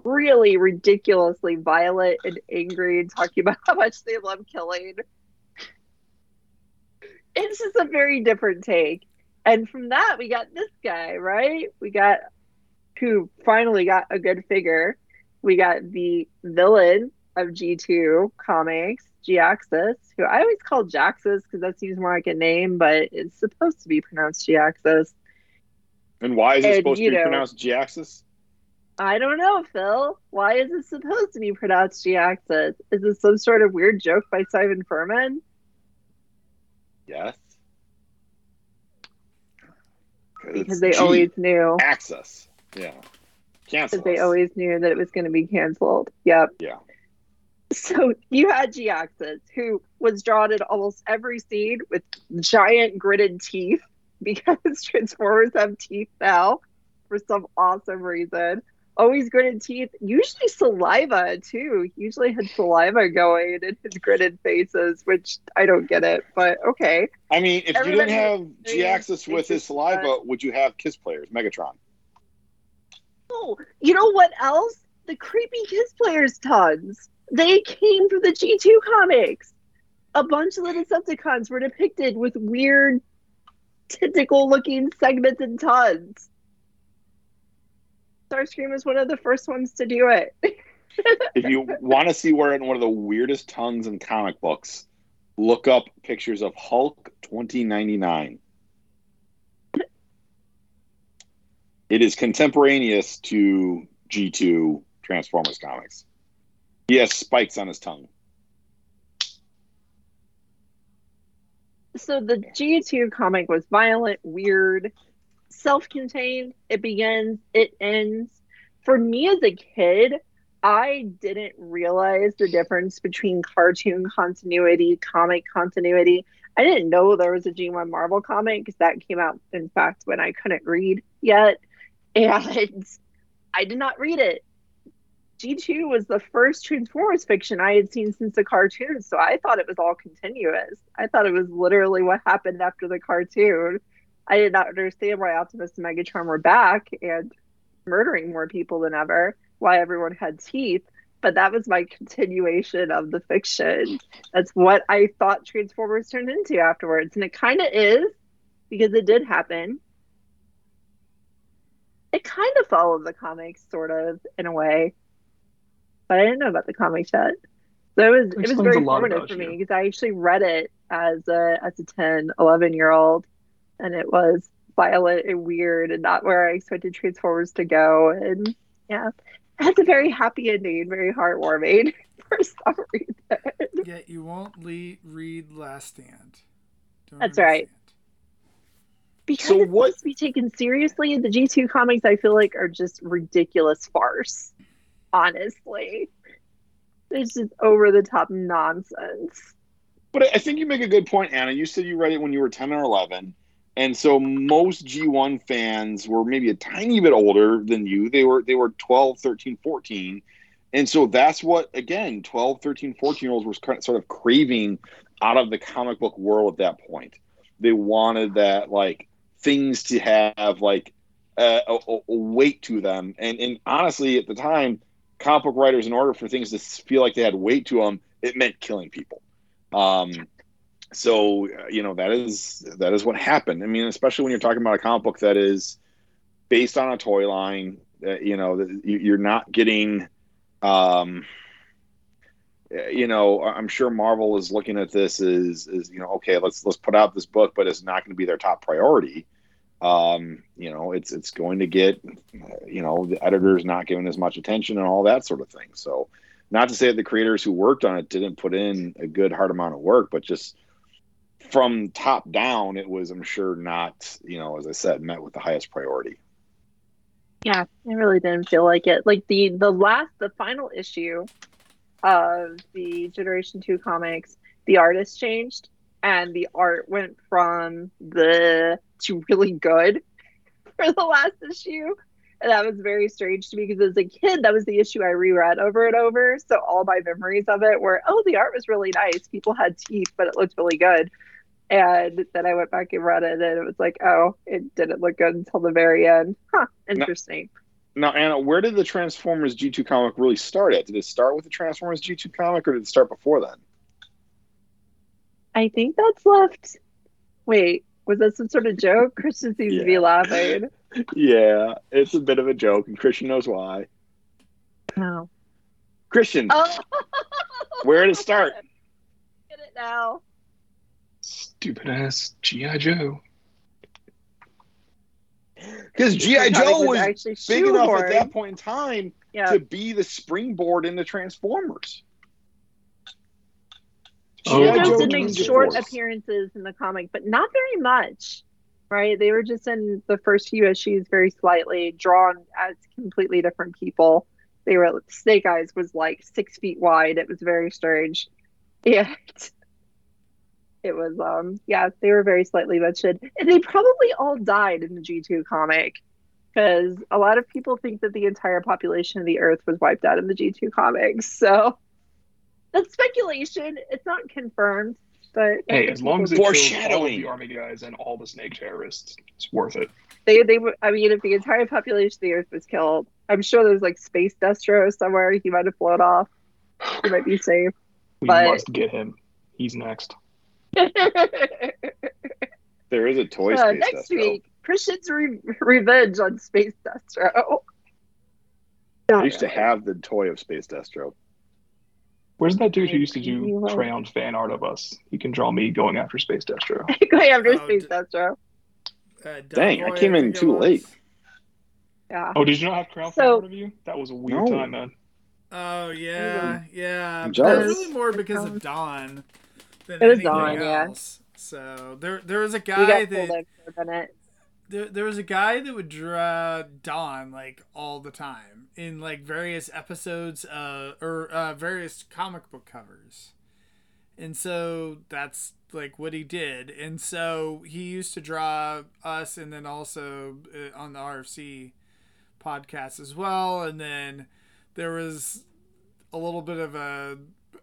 S2: really ridiculously violent and angry and talking about how much they love killing. It's just a very different take. And from that, we got this guy, right? We got who finally got a good figure. We got the villain of G2 comics, Jhiaxus, who I always call Jaxus because that seems more like a name, but it's supposed to be pronounced Jhiaxus.
S4: And why is it
S2: And,
S4: supposed to be
S2: know-
S4: pronounced Jhiaxus?
S2: I don't know, Phil. Why is it supposed to be pronounced Jhiaxus? Is this some sort of weird joke by Simon Furman?
S4: Yes.
S2: Because they always knew.
S4: access. Yeah. Cancel.
S2: Because they always knew that it was going to be canceled. Yep.
S4: Yeah.
S2: So you had Jhiaxus, who was drawn in almost every scene with giant gritted teeth because Transformers have teeth now for some awesome reason. Always gritted teeth, usually saliva too. He usually had saliva going in his gritted faces, which I don't get it, but okay.
S4: I mean, if
S2: Everybody
S4: you didn't have
S2: knows
S4: Jhiaxus with his saliva, would you have Kiss players, Megatron?
S2: Oh, you know what else? The creepy Kiss Players tons. They came from the G2 comics. A bunch of the Decepticons were depicted with weird tentacle looking segments and tons. Starscream was one of the first ones to do it.
S4: if you want to see where in one of the weirdest tongues in comic books, look up pictures of Hulk 2099. It is contemporaneous to G2 Transformers comics. He has spikes on his tongue.
S2: so the G2 comic was violent, weird, self-contained. It begins, it ends. For me as a kid, I didn't realize the difference between cartoon continuity, comic continuity. I didn't know there was a G1 Marvel comic because that came out, in fact, when I couldn't read yet. And I did not read it. G2 was the first Transformers fiction I had seen since the cartoon, so I thought it was all continuous. I thought it was literally what happened after the cartoon. I did not understand why Optimus and Megatron were back and murdering more people than ever, why everyone had teeth, but that was my continuation of the fiction. That's what I thought Transformers turned into afterwards, and it kind of is because it did happen. It kind of followed the comics, sort of, in a way but I didn't know about the comics yet. So it was it was very formative for me because I actually read it as a as a 10, 11 year old and it was violent and weird and not where I expected Transformers to go and yeah. It has a very happy ending, very heartwarming for some reason.
S1: Yet you won't le- read Last Stand. Don't
S2: That's
S1: read
S2: right. Because
S4: So
S2: it's
S4: what-
S2: supposed to be taken seriously, the G2 comics I feel like are just ridiculous farce. Honestly. It's just over the top nonsense.
S4: But I- I think you make a good point, Anna. You said you read it when you were 10 or 11. And so most G1 fans were maybe a tiny bit older than you. They were they were 12, 13, 14. And so that's what again, 12, 13, 14 year olds were kind of- sort of craving out of the comic book world at that point. They wanted that like things to have like a, a, a weight to them. And and honestly at the time, comic book writers in order for things to feel like they had weight to them, it meant killing people. Um, so uh, you know that is that is what happened. I mean, especially when you're talking about a comic book that is based on a toy line. Uh, you know, you- you're not getting. Um, uh, you know, I'm sure Marvel is looking at this as, as you know, okay, let's let's put out this book, but it's not going to be their top priority. Um, you know, it's it's going to get, you know, the editors not giving as much attention and all that sort of thing. So, not to say that the creators who worked on it didn't put in a good hard amount of work, but just from top down, it was, I'm sure, not, you know, as I said, met with the highest priority.
S2: Yeah, it really didn't feel like it. Like the the last, the final issue of the Generation Two comics, the artist changed, and the art went from the to really good for the last issue. And that was very strange to me because as a kid, that was the issue I reread over and over. So all my memories of it were, oh, the art was really nice. People had teeth, but it looked really good. And then I went back and read it, and it was like, oh, it didn't look good until the very end. Huh, interesting.
S4: Now, Anna, where did the Transformers G2 comic really start at? Did it start with the Transformers G2 comic, or did it start before then?
S2: I think that's left. Wait, was that some sort of joke? Christian seems to be laughing.
S4: Yeah, it's a bit of a joke, and Christian knows why.
S2: No.
S4: Christian,
S2: Oh,
S4: where did it start?
S2: Get it now.
S3: Stupid ass G.I. Joe.
S4: Because G.I. Joe was
S2: actually
S4: big enough at that point in time
S2: Yeah.
S4: to be the springboard into Transformers.
S3: Oh,
S2: G.I.
S4: G.I.
S2: Joe
S4: Joe
S2: did make short
S4: Force.
S2: appearances in the comic, but not very much. Right? They were just in the first few issues very slightly, drawn as completely different people. They were Snake Eyes was like six feet wide. It was very strange. Yeah. It was um yeah, they were very slightly mentioned. And they probably all died in the G two comic. Because a lot of people think that the entire population of the earth was wiped out in the G two comics. So that's speculation. It's not confirmed, but
S3: Hey, as long as it kills all the army guys and all the snake terrorists, it's worth it.
S2: they they would. I mean, if the entire population of the Earth was killed, I'm sure there's like space Destro somewhere. He might have flown off. He might be safe.
S3: We
S2: But-
S3: must get him. He's next.
S4: There is a toy
S2: Uh,
S4: space
S2: next
S4: Destro.
S2: week, Christian's re- revenge on Space Destro.
S4: I used to have the toy of Space Destro.
S3: Where's that dude who used to do crayon fan art of us? He can draw me going after Space Destro.
S2: Going after
S1: Oh,
S2: Space
S1: d-
S2: Destro.
S1: Uh,
S4: Dang, I came in too
S1: was.
S4: late.
S2: Yeah.
S3: Oh, did you not have crayon fan art of you? That was a weird
S4: No.
S3: time, man.
S1: Oh yeah, yeah.
S4: I'm
S1: But
S4: jealous.
S1: It's really more because of Dawn than
S2: It was
S1: anything
S2: Dawn, yeah.
S1: else. So there, there was a guy that
S2: in for a minute.
S1: there, there was a guy that would draw Dawn like all the time in like various episodes uh, or uh, various comic book covers, and so that's like what he did. And so he used to draw us, and then also uh, on the RFC podcast as well. And then there was a little bit of a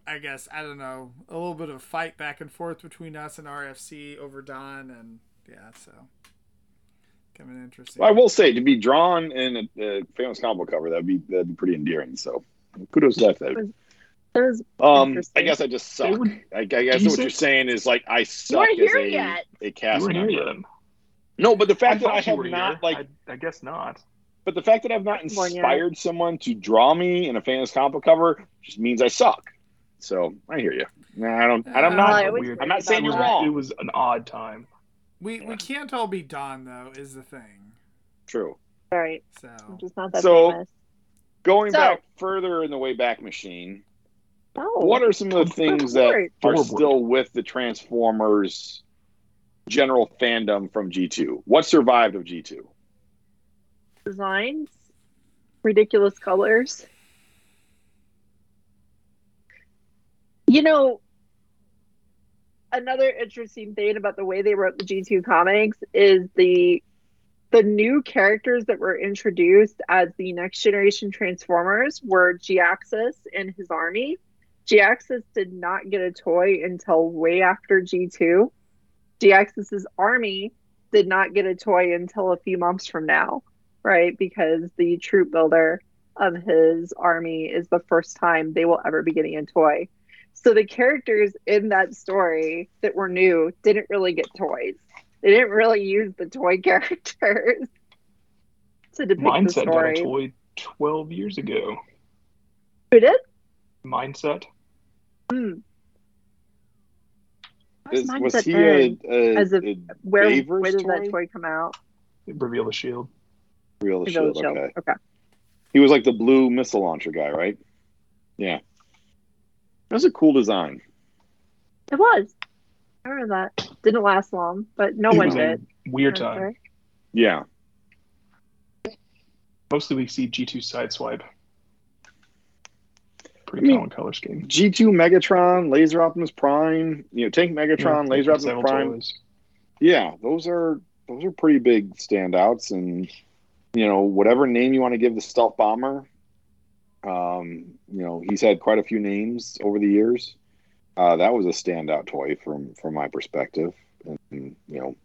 S1: I guess I don't know a little bit of a fight back and forth between us and RFC over Don and yeah so kind of interesting.
S4: Well, I will say to be drawn in a, a famous comic book cover that'd be that'd be pretty endearing. So kudos to that. That-
S2: It was
S4: Um, I guess I just suck.
S3: They were-
S4: I, I guess what you're saying is like I suck
S2: weren't
S4: as a,
S2: yet.
S4: a cast member.
S3: yet.
S4: No, but the fact that I have not
S3: here.
S4: like,
S3: I, I guess not.
S4: but the fact that I've not inspired someone to draw me in a famous comic cover just means I suck. So I hear you. Nah, I don't. I'm
S1: Uh,
S4: not.
S2: I always
S3: weird.
S4: I'm not saying
S3: it
S4: you're
S3: was,
S4: wrong.
S3: It was an odd time.
S1: we we can't all be Don though is the thing.
S4: True.
S2: that. Right.
S1: So
S2: I'm just not that
S4: So-
S2: famous.
S4: Going
S2: So-
S4: back further in the Wayback Machine,
S2: Oh.
S4: what are some of the things that are
S3: Forward.
S4: still with the Transformers general fandom from G2? What survived of G2?
S2: designs? Ridiculous colors. You know, another interesting thing about the way they wrote the G2 comics is the the new characters that were introduced as the next generation Transformers were Jhiaxus and his army. Jhiaxus did not get a toy until way after G2. Jhiaxus's army did not get a toy until a few months from now, right? Because the troop builder of his army is the first time they will ever be getting a toy. So the characters in that story that were new didn't really get toys. They didn't really use the toy characters to depict the
S3: Mindset got a toy 12 years ago.
S2: Who did?
S3: Mindset.
S2: Hmm.
S4: Is,
S2: Where's
S4: was he a, a,
S2: As a-
S4: a
S2: Where, where did
S4: toy?
S2: that toy come out?
S3: Reveal the shield.
S4: real
S2: The
S4: shield?
S2: Village Shield.
S4: Okay,
S2: Okay.
S4: he was like the blue missile launcher guy, right? Yeah, that's a cool design.
S2: It was. I remember that. Didn't last long, but no
S3: It
S2: one
S3: was a
S2: did.
S3: Weird time.
S2: right.
S4: Yeah.
S3: Mostly we see G2 Sideswipe. Pretty
S4: I mean,
S3: common color scheme.
S4: G2 Megatron, Laser Optimus Prime, you know, Tank Megatron,
S3: Yeah,
S4: Laser Optimus Prime.
S3: toys.
S4: Yeah, those are those are pretty big standouts, and you know whatever name you want to give the stealth bomber, um, you know he's had quite a few names over the years. Uh, that was a standout toy from from my perspective, and you know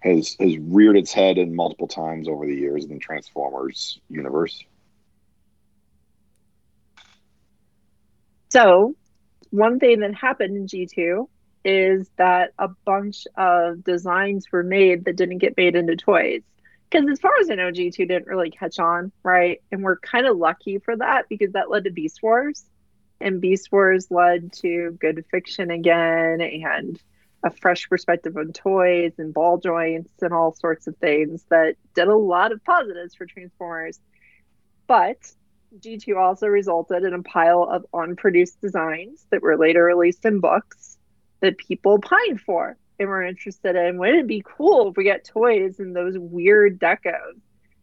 S4: has has reared its head in multiple times over the years in the Transformers universe.
S2: So, one thing that happened in G2 is that a bunch of designs were made that didn't get made into toys. Because as far as I know, G2 didn't really catch on, right? And we're kind of lucky for that because that led to Beast Wars. And Beast Wars led to good fiction again and a fresh perspective on toys and ball joints and all sorts of things that did a lot of positives for Transformers. But G2 also resulted in a pile of unproduced designs that were later released in books that people pined for and were interested in. Wouldn't it be cool if we got toys in those weird decos?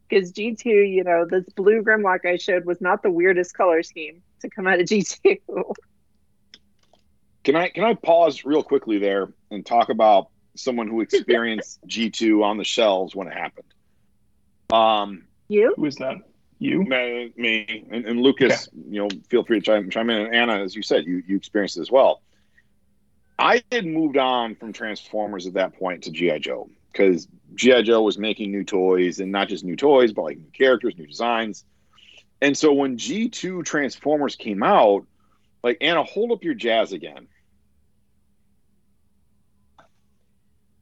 S2: Because G2, you know, this blue Grimlock I showed was not the weirdest color scheme to come out of G2.
S4: Can I can I pause real quickly there and talk about someone who experienced G two on the shelves when it happened? Um,
S2: you?
S3: Who is that? You?
S4: me, me and, and Lucas, you know, feel free to chime, chime in. And Anna, as you said, you you experienced it as well. I had moved on from Transformers at that point to GI Joe because GI Joe was making new toys and not just new toys, but like new characters, new designs. And so when G two Transformers came out, like Anna, hold up your jazz again.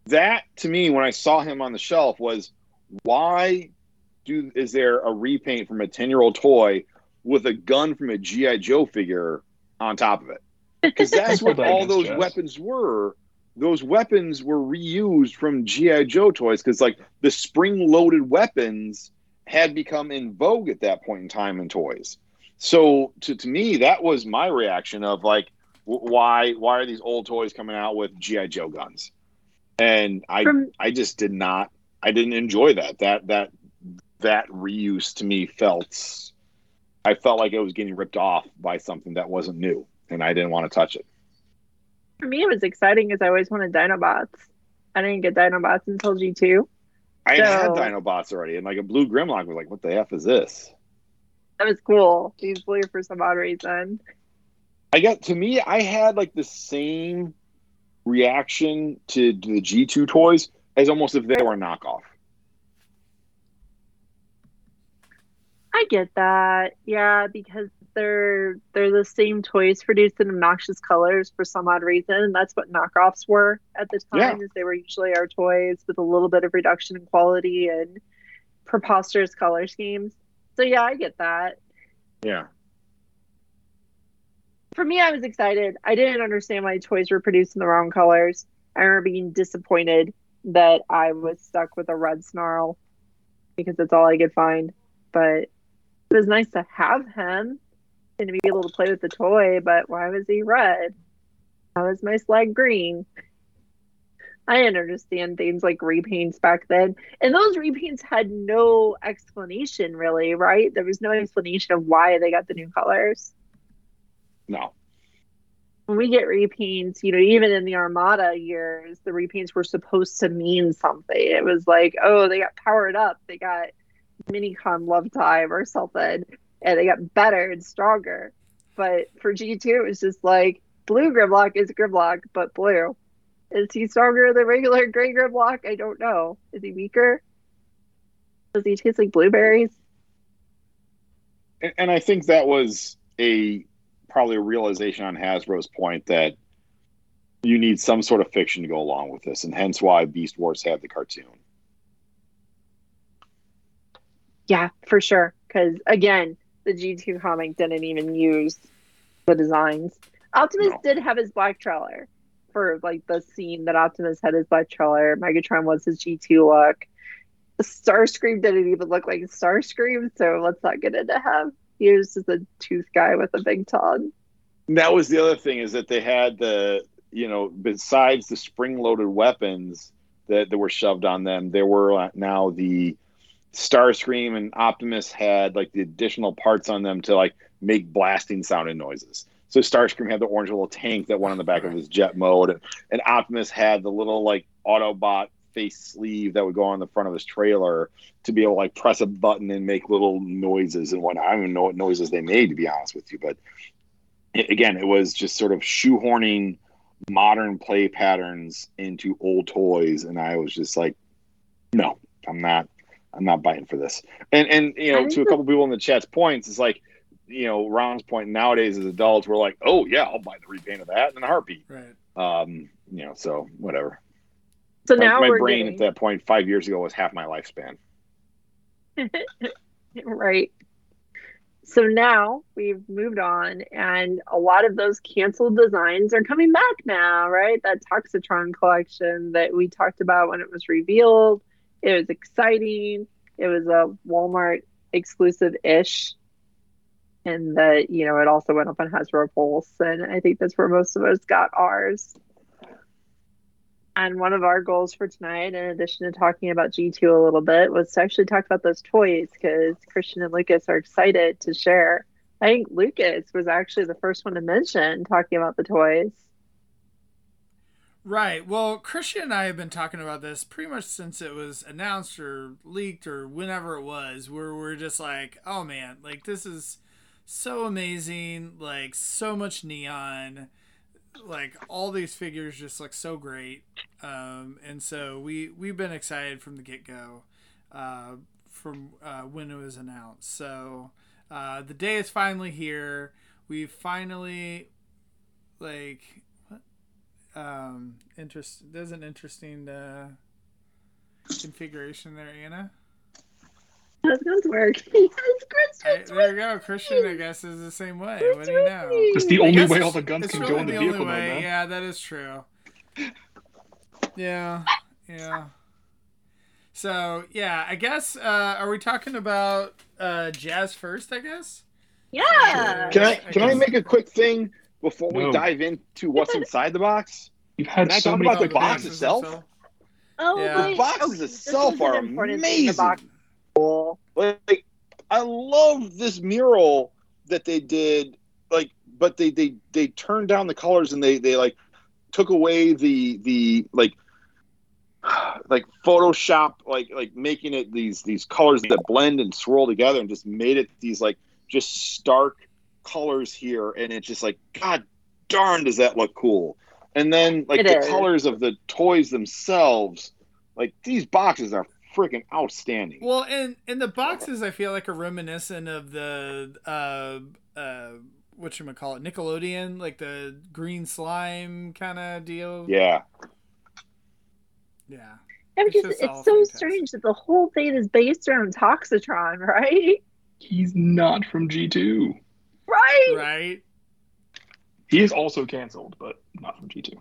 S4: That to me, when I saw him on the shelf, was why do is there a repaint from a 10 year old toy with a gun from a GI Joe figure on top of it? Because that's what all those
S3: Jazz.
S4: weapons were. Those weapons were reused from GI Joe toys because like the spring loaded weapons had become in vogue at that point in time in toys. So to, to me, that was my reaction of like, w- why why are these old toys coming out with GI Joe guns? And I
S2: From
S4: I just did not I didn't enjoy that. That that that reuse to me felt I felt like it was getting ripped off by something that wasn't new and I didn't want to touch it.
S2: for me, it was exciting because I always wanted Dinobots. I didn't get Dinobots until G2.
S4: I had had Dinobots already and like a blue Grimlock was like, what the F is this?
S2: That was cool. He's blue for some odd reason.
S4: I got to me, I had like the same reaction to, to the G2 toys as almost if they were a knockoff.
S2: I get that. Yeah, because they're they're the same toys produced in obnoxious colors for some odd reason. That's what knockoffs were at the time.
S4: Yeah.
S2: Is they were usually our toys with a little bit of reduction in quality and preposterous color schemes. So yeah, I get that.
S4: Yeah.
S2: For me, I was excited. I didn't understand why toys were produced in the wrong colors. I remember being disappointed that I was stuck with a red snarl because that's all I could find. But it was nice to have him to be able to play with the toy, but why was he red? Why was my slag green? I didn't understand things like repaints back then. And those repaints had no explanation, really, right? There was no explanation of why they got the new colors
S4: No.
S2: when we get repaints, you know, even in the Armada years, the repaints were supposed to mean something. It was like, oh, they got powered up, they got Minicon Love Time or something, and they got better and stronger. But for G2, it was just like blue Grimlock is Grimlock, but blue. Is he stronger than regular gray Grimlock? I don't know. Is he weaker? Does he taste like blueberries?
S4: And, and I think that was a probably a realization on Hasbro's point that you need some sort of fiction to go along with this, and hence why Beast Wars had the cartoon.
S2: Yeah, for sure. Because again, the G2 comic didn't even use the designs. Optimus
S4: No.
S2: did have his black trailer for like the scene that Optimus had his black trailer. Megatron was his G2 look. Starscream didn't even look like Starscream, so let's not get into him. He was just a tooth guy with a big tongue.
S4: That was the other thing is that they had the you know besides the spring loaded weapons that, that were shoved on them, there were uh, now the Starscream and Optimus had like the additional parts on them to like make blasting sounding noises. So Starscream had the orange little tank that went on the back of his jet mode, and, and Optimus had the little like Autobot face sleeve that would go on the front of his trailer to be able to like press a button and make little noises and whatnot. I don't even know what noises they made to be honest with you, but it, again, it was just sort of shoehorning modern play patterns into old toys, and I was just like, no, I'm not. I'm not biting for this. And and you know, to a couple people in the chat's points, it's like, you know, Ron's point. Nowadays, as adults, we're like, oh yeah, I'll buy the repaint of that in a heartbeat.
S1: Right.
S4: Um, you know, so whatever.
S2: So
S4: My-
S2: now
S4: my, brain
S2: getting,
S4: at that point five years ago was half my lifespan.
S2: right. So now we've moved on, and a lot of those canceled designs are coming back now, right? That Toxitron collection that we talked about when it was revealed. It was exciting. It was a Walmart exclusive ish. And that, you know, it also went up on Hasbro Pulse. And I think that's where most of us got ours. And one of our goals for tonight, in addition to talking about G2 a little bit, was to actually talk about those toys because Christian and Lucas are excited to share. I think Lucas was actually the first one to mention talking about the toys.
S1: Right. Well, Christian and I have been talking about this pretty much since it was announced or leaked or whenever it was, where we're just like, oh man, like this is so amazing, like so much neon, like all these figures just look so great. Um, and so we we've been excited from the get go, uh, from uh, when it was announced. So uh, the day is finally here. We finally like um interest there's an interesting uh configuration there anna.
S2: How's going to work? yes,
S1: I, there you go. christian i guess is the same way. What do you know?
S3: It's the only way all the guns can
S1: really
S3: go in the
S1: the
S3: vehicle,
S1: only
S3: though,
S1: yeah that is true. Yeah yeah. So yeah i guess uh are we talking about uh jazz first i guess?
S2: Yeah.
S4: Can I
S1: I
S4: can I make a quick thing before we
S3: No.
S4: dive into what's inside the box?
S3: You've had
S4: Can I
S3: so
S4: talk
S3: many
S4: about the box
S3: things.
S4: itself?
S2: Oh,
S1: Yeah.
S4: The boxes
S2: Okay, this
S4: itself
S2: is an
S4: are
S2: important thing. The box
S4: amazing.
S2: cool.
S4: Like I love this mural that they did. Like, but they they they turned down the colors and they they like took away the the like like Photoshop like like making it these these colors that blend and swirl together and just made it these like just stark colors here and it's just like god darn does that look cool and then like
S2: It
S4: the
S2: is.
S4: colors of the toys themselves like these boxes are freaking outstanding
S1: Well, and and the boxes I feel like are reminiscent of the uh uh what you call it Nickelodeon, like the green slime kind of deal.
S4: yeah
S1: Yeah.
S2: Yeah,
S1: It's
S2: because
S1: just
S2: it's, so
S1: fantastic.
S2: strange that the whole thing is based around Toxitron, right?
S3: He's not from G2.
S2: Right.
S1: Right.
S3: He is also canceled, but not from G2.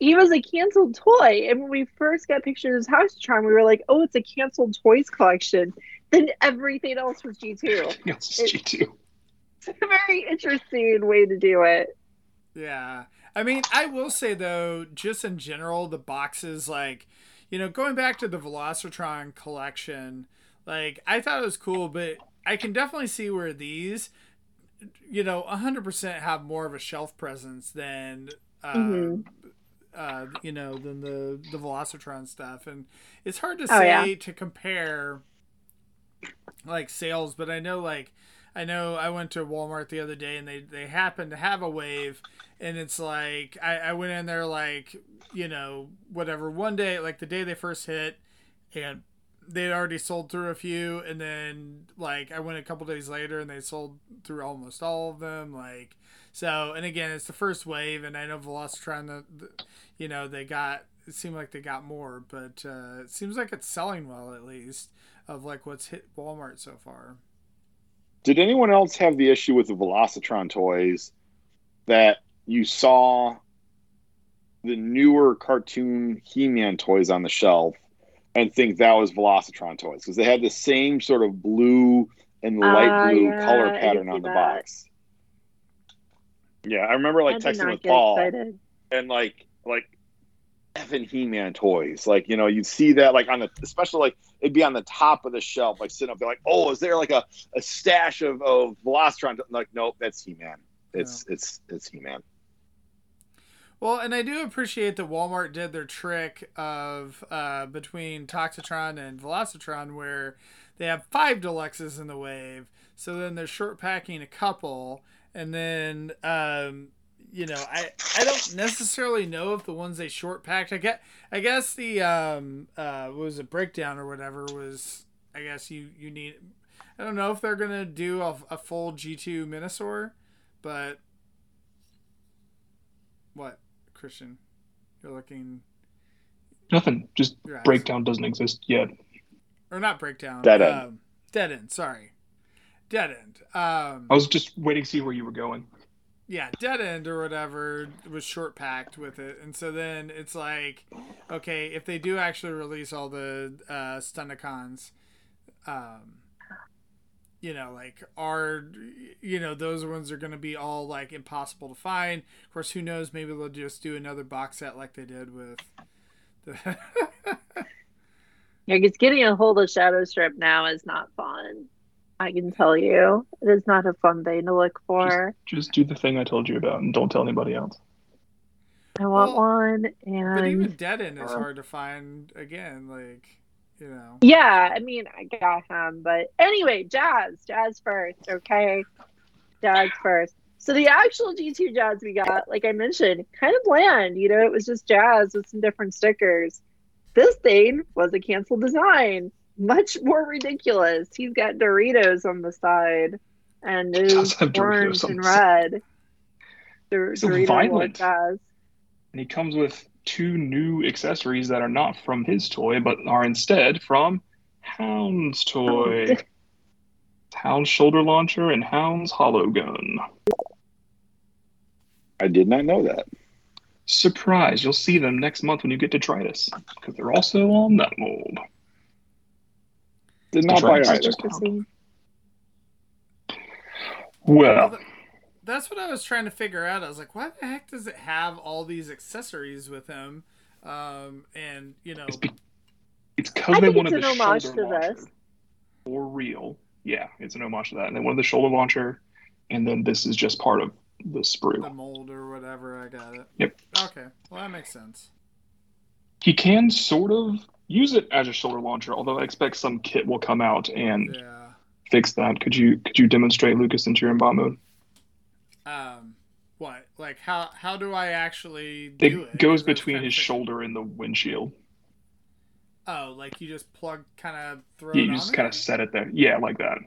S2: He was a canceled toy, and when we first got pictures of Toxitron, we were like, "Oh, it's a canceled toys collection." Then everything else was G two.
S3: It's just
S2: It-
S3: G2.
S2: It's a very interesting way to do it.
S1: Yeah. I mean, I will say though, just in general, the boxes like, you know, going back to the Velocitron collection, like I thought it was cool, but I can definitely see where these, you know, 100% have more of a shelf presence than, uh,
S2: Mhm.
S1: uh, you know, than the the Velocitron stuff, and it's hard to
S2: Oh,
S1: say
S2: yeah.
S1: to compare, like sales, but I know like. I know I went to Walmart the other day and they, they happened to have a wave and it's like I, I went in there like you know whatever one day like the day they first hit and they'd already sold through a few and then like i went a couple days later and they sold through almost all of them like so and again it's the first wave and i know velocitron the, the you know they got it seemed like they got more but uh it seems like it's selling well at least of like what's hit walmart so far.
S4: Did anyone else have the issue with the Velocitron toys that you saw the newer cartoon He-Man toys on the shelf and think that was Velocitron toys because they had the same sort of blue and light
S2: Ah,
S4: blue
S2: yeah,
S4: color pattern on the
S2: that.
S4: box. Yeah, I remember like
S2: I
S4: texting with Paul
S2: excited.
S4: and like like effing He-Man toys. Like, you know, you'd see that like on the especially like it'd be on the top of the shelf, like sitting up there like, oh, is there like a, a stash of, of Velocitron? Like, nope, that's He-Man. It's it's it's He-Man.
S1: Well, and I do appreciate that Walmart did their trick of uh, between Toxitron and Velocitron, where they have five deluxes in the wave. So then they're short packing a couple, and then um, you know, I I don't necessarily know if the ones they short packed. I get I guess the um uh was a breakdown or whatever was I guess you you need. I don't know if they're gonna do a, a full G two Menasor, but what Christian? You're looking.
S3: Nothing. Just
S1: Your
S3: breakdown doesn't exist yet.
S1: or not breakdown.
S4: Dead end.
S1: Um, dead end. Sorry, dead end. Um,
S3: I was just waiting to see where you were going.
S1: yeah, dead end or whatever was short packed with it, and so then it's like, okay, if they do actually release all the uh, Stunticons, um, you know, like are you know those ones are going to be all like impossible to find. Of course, who knows? Maybe they'll just do another box set like they did with the.
S2: Yeah, because getting a hold of Shadow Strip now is not fun. I can tell you, it is not a fun thing to look for.
S3: Just do the thing I told you about and don't tell anybody else.
S2: I want
S1: Well,
S2: one,
S1: but even
S2: and
S1: dead end is
S2: Uh,
S1: hard to find again. Like you know.
S2: yeah, I mean, I got him. But anyway, Jazz, Jazz first, okay? Jazz first. So the actual G2 Jazz we got, like I mentioned, kind of bland. You know, it was just Jazz with some different stickers. This thing was a canceled design, much more ridiculous. He's got Doritos on the side, and
S3: does
S2: is orange and red. Dor-
S3: So
S2: Dorito
S3: violent.
S2: Jazz.
S3: And he comes with two new accessories that are not from his toy, but are instead from Hound's toy. Hound's shoulder launcher and Hound's holo gun.
S4: I did not know that.
S3: Surprise! You'll see them next month when you get detritus, because they're also on that mold.
S4: Did not buy
S3: Detritus is
S4: either.
S3: Well,
S1: th- that's what I was trying to figure out. I was like, why the heck does it have all these accessories with him? Um, and you know,
S3: it's be- it's because they wanted
S2: it's
S3: the
S2: an homage
S3: shoulder
S2: to
S3: launcher
S2: this.
S3: for real. Yeah, it's an homage to that, and they wanted the shoulder launcher, and then this is just part of the sprue.
S1: the mold or whatever. I got it.
S3: Yep.
S1: Okay. Well, that makes sense.
S3: He can sort of use it as a shoulder launcher, although I expect some kit will come out and
S1: Yeah.
S3: fix that. Could you could you demonstrate Lucas into your in bot mode?
S1: Like how? How do I actually
S3: It
S1: do it? 'Cause
S3: goes between his shoulder and the windshield.
S1: Oh, like you just plug, kind of throw
S3: Yeah,
S1: it
S3: you just kind of set it there. Yeah, like that.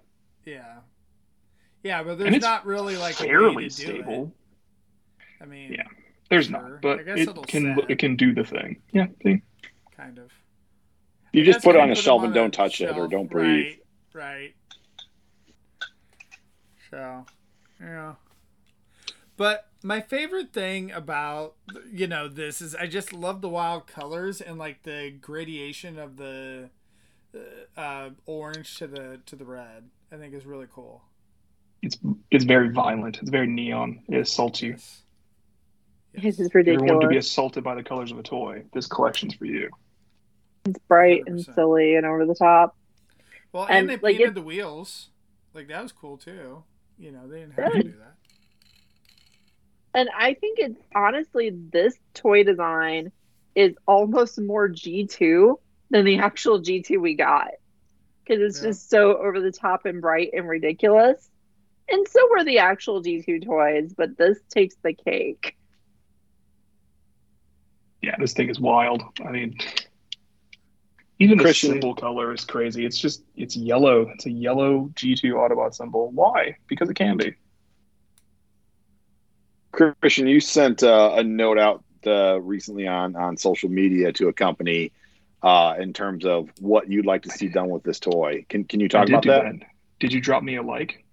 S1: Yeah. Yeah, but there's not really like
S3: Fairly stable.
S1: it. I mean,
S3: Yeah. There's
S1: Sure.
S3: not, but
S1: I guess
S3: it
S1: it'll
S3: can
S1: set.
S3: it can do the thing. Yeah. See?
S1: kind of.
S4: You
S1: I
S4: just put it on a shelf and don't touch it or don't breathe.
S1: Right, right. So, yeah. But my favorite thing about you know this is I just love the wild colors and like the gradation of the uh, orange to the to the red. I think is really cool.
S3: It's it's very violent. It's very neon. It assaults you.
S1: Yes.
S2: This is
S3: If you want to be assaulted by the colors of a toy, this collection's for you.
S2: It's bright and
S1: 100%.
S2: silly and over the top.
S1: Well, and,
S2: And,
S1: they
S2: like,
S1: painted
S2: it-
S1: the wheels. Like that was cool too. You know, they didn't have to do that.
S2: And I think it's honestly this toy design is almost more G2 than the actual G2 we got. Because it's
S1: Yeah.
S2: just so over the top and bright and ridiculous. And so were the actual G2 toys, but this takes the cake.
S3: Yeah, this thing is wild. I mean, even the
S4: Christian-
S3: symbol color is crazy. It's just it's yellow. It's a yellow G2 Autobot symbol. Why? Because it can be.
S4: Christian, you sent uh, a note out uh, recently on on social media to a company uh, in terms of what you'd like to see done with this toy. Can can you talk about
S3: do
S4: that?
S3: Did you drop me a like?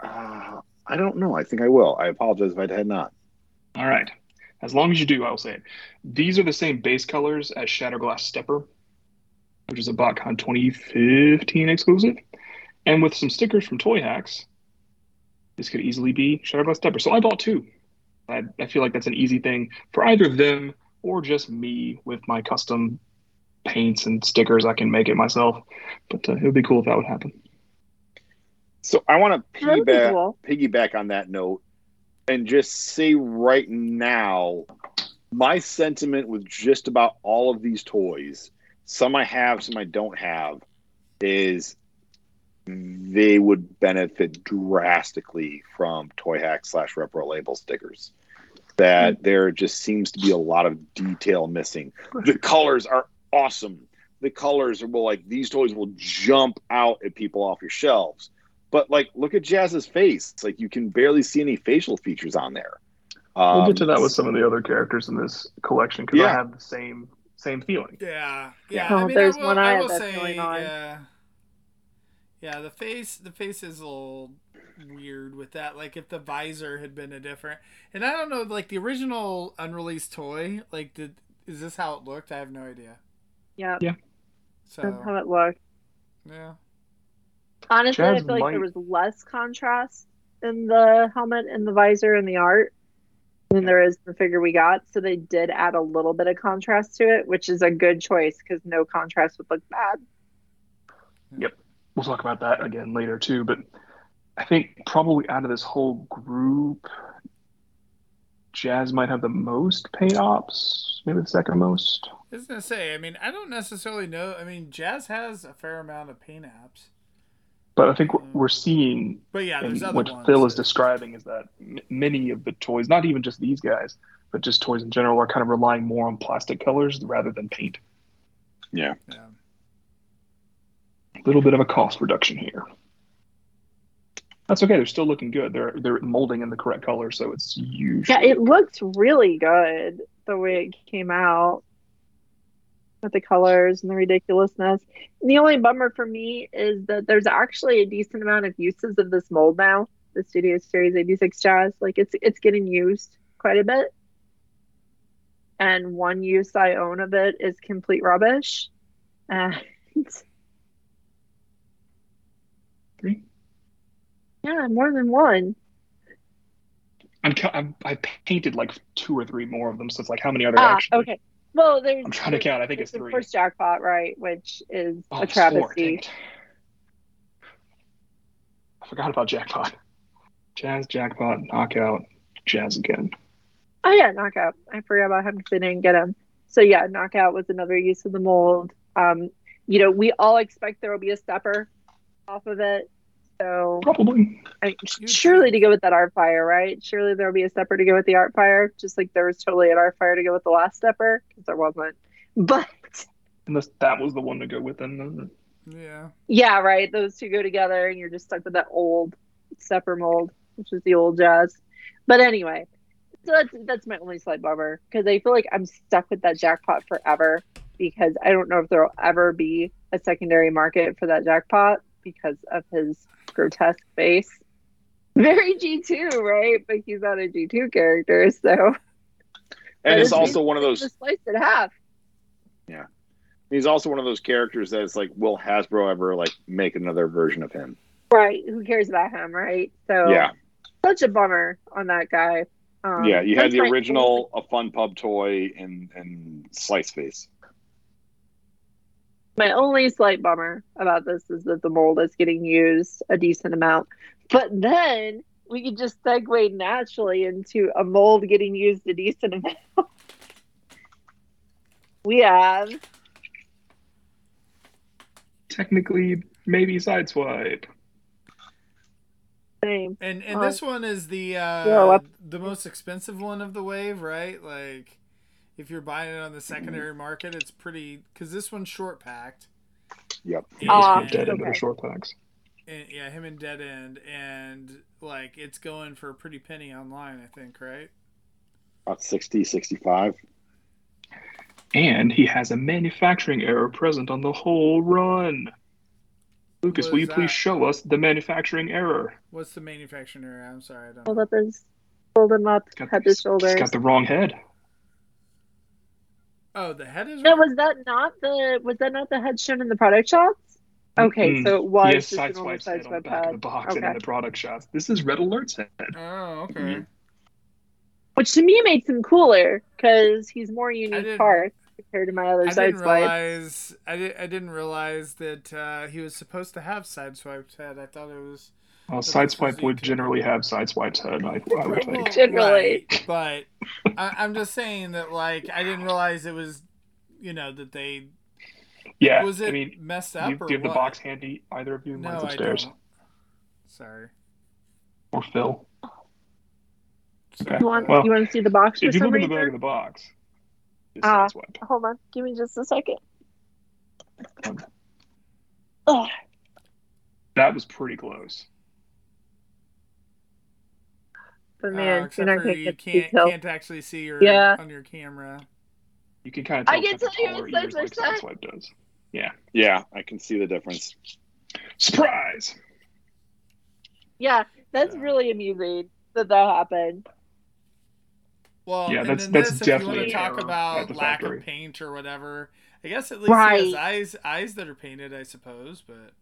S4: Uh, I don't know. I think I will. I apologize if I had not.
S3: All right. As long as you do, I will say it. These are the same base colors as Shattered Glass Stepper, which is a BotCon 2015 exclusive. And with some stickers from Toyhax, this could easily be Shattered Glass Stepper. So I bought two. I, I feel like that's an easy thing for either them or just me with my custom paints and stickers. I can make it myself, but uh, it would be cool if that would happen.
S4: So I want to
S2: That would be
S4: piggyback
S2: cool.
S4: piggyback on that note and just say right now, my sentiment with just about all of these toys, some I have, some I don't have, is they would benefit drastically from toy hack slash repro label stickers. That there just seems to be a lot of detail missing. The colors are awesome. The colors are well, like these toys will jump out at people off your shelves. But like, look at Jazz's face. It's like you can barely see any facial features on there. Um,
S3: We'll get to that with some of the other characters in this collection because I have the same same feeling.
S1: Yeah, yeah.
S2: Oh,
S1: I mean,
S2: there's
S1: I will,
S2: one
S1: I
S2: eye
S1: will
S2: that's
S1: say,
S2: going on.
S1: yeah, yeah. The face, the face is a little weird with that. Like if the visor had been a different, and I don't know, like the original unreleased toy, like did is this how it looked? I have no idea.
S2: Yeah,
S3: Yeah.
S1: So
S2: that's how it looked.
S1: yeah,
S2: Honestly, I feel like there was less contrast in the helmet and the visor and the art than there is the figure we got. So they did add a little bit of contrast to it, which is a good choice because no contrast would look bad.
S3: We'll talk about that again later too. But I think probably out of this whole group, Jazz might have the most paint ops, maybe the second most.
S1: I was gonna say. I mean, I don't necessarily know. I mean, Jazz has a fair amount of paint apps,
S3: But I think what we're seeing
S1: but yeah, there's other
S3: what
S1: ones.
S3: Phil is describing is that m- many of the toys, not even just these guys, but just toys in general, are kind of relying more on plastic colors rather than paint.
S4: yeah.
S1: Yeah.
S3: A little bit of a cost reduction here. That's okay. They're still looking good. They're they're molding in the correct color, so it's usually
S2: Yeah, it looks really good the way it came out with the colors and the ridiculousness. And the only bummer for me is that there's actually a decent amount of uses of this mold now. The Studio Series 86 Jazz, like it's it's getting used quite a bit. And one use I own of it is complete rubbish. And
S3: Three?
S2: yeah, more than one.
S3: I'm, I'm I painted like two or three more of them, so it's like how many are there
S2: Ah,
S3: actually?
S2: okay. Well, there's
S3: I'm trying to count. I think
S2: there's
S3: it's
S2: the
S3: three.
S2: first jackpot, right? Which is
S3: Oh,
S2: a
S3: it's four. Dang
S2: travesty.
S3: I forgot about jackpot. Jazz, jackpot, knockout, jazz again.
S2: Oh yeah, knockout. I forgot about him because I didn't get him. So yeah, knockout was another use of the mold. Um, you know, we all expect there will be a stepper off of it. So
S3: Probably.
S2: I mean, surely to go with that Artfire, right? Surely there will be a stepper to go with the Artfire, just like there was totally an Artfire to go with the last stepper because there wasn't. But
S3: Unless that was the one to go with them.
S1: Yeah.
S2: yeah, right. Those two go together, and you're just stuck with that old stepper mold, which is the old jazz. But anyway, so that's that's my only slight bummer because I feel like I'm stuck with that jackpot forever because I don't know if there'll ever be a secondary market for that jackpot because of his grotesque face. Very G2, right? But he's not a G2 character, so
S4: And it's also one of those
S2: just slice it half. Yeah.
S4: He's also one of those characters that it's like, will Hasbro ever like make another version of him?
S2: Right. Who cares about him, right? So
S4: Yeah,
S2: such a bummer on that guy. Um,
S4: yeah. You had the original, a fun pub toy, and and Slice Face.
S2: My only slight bummer about this is that the mold is getting used a decent amount. But then we could just segue naturally into a mold getting used a decent amount. we have
S3: Technically, maybe sideswipe.
S2: same.
S1: And and
S2: Uh,
S1: this one is the uh,
S2: yeah,
S1: the most expensive one of the wave, right? Like, if you're buying it on the secondary mm-hmm. market, it's pretty because this one's short packed.
S4: Yep.
S2: Oh,
S1: and-
S3: Dead into
S2: okay.
S3: the short packs.
S1: and- yeah, him and Dead End, and like it's going for a pretty penny online, I think, right?
S4: About 60, 65.
S3: And he has a manufacturing error present on the whole run. Lucas,
S1: What
S3: will
S1: is
S3: you please show us the manufacturing error?
S1: What's the manufacturing area? I'm sorry, I don't.
S2: Hold up his, hold him up,
S3: It's got,
S2: head to
S3: it's
S2: shoulders.
S3: got the wrong head.
S1: Oh, the head is.
S2: No, was that not the was that not the head shown in the product shots? Okay,
S3: Mm-mm.
S2: so it was
S3: He has
S2: just an only
S3: sideswipes head on the
S2: sideswipe
S3: back of the
S2: head.
S3: box and in the product shots. This is Red Alert's head.
S1: Oh, okay.
S3: Mhm.
S2: which to me makes him cooler because he's more unique parts compared to my other
S1: I
S2: side
S1: didn't realize I, did, I didn't realize that uh, he was supposed to have sideswiped head. I thought it was
S3: Well,
S1: this
S3: Sideswipe would
S1: UK.
S3: generally have Sideswipe's head, I, I would think.
S2: Generally.
S1: right, but I, I'm just saying that like I didn't realize it was you know that they
S3: Yeah,
S1: was it
S3: I mean,
S1: messed up
S3: you,
S1: or
S3: do you have the box handy? Either of you?
S1: No,
S3: Mine's
S1: I
S3: upstairs.
S1: don't. Sorry.
S3: Or Phil.
S1: Sorry.
S2: You want
S3: Well,
S2: you want to see the box
S3: If you
S2: some
S3: look in the back of the box, it's
S2: Ah.
S3: Sideswipe.
S2: Hold on, give me just a second.
S3: Um, That was pretty close.
S2: But
S1: Uh,
S2: man,
S1: except
S2: you're not
S1: for
S2: gonna
S1: you
S2: get
S1: can't
S2: detail.
S1: can't actually see your
S2: Yeah.
S1: on your camera.
S3: You can kind of tell
S2: I can
S3: it's got the
S2: tell you
S3: taller
S2: it's
S3: like
S2: 10%.
S3: Sideswipe does.
S4: Yeah, yeah, I can see the difference.
S3: Surprise!
S2: Yeah, that's
S3: Yeah.
S2: really amusing that that happened.
S1: Well,
S3: Yeah, that's-
S1: then
S3: that's
S1: this, if you want
S3: definitely
S1: to
S3: an
S1: talk about
S3: the
S1: lack
S3: factory.
S1: of paint or whatever. I guess at least he has eyes eyes that are painted, I suppose. But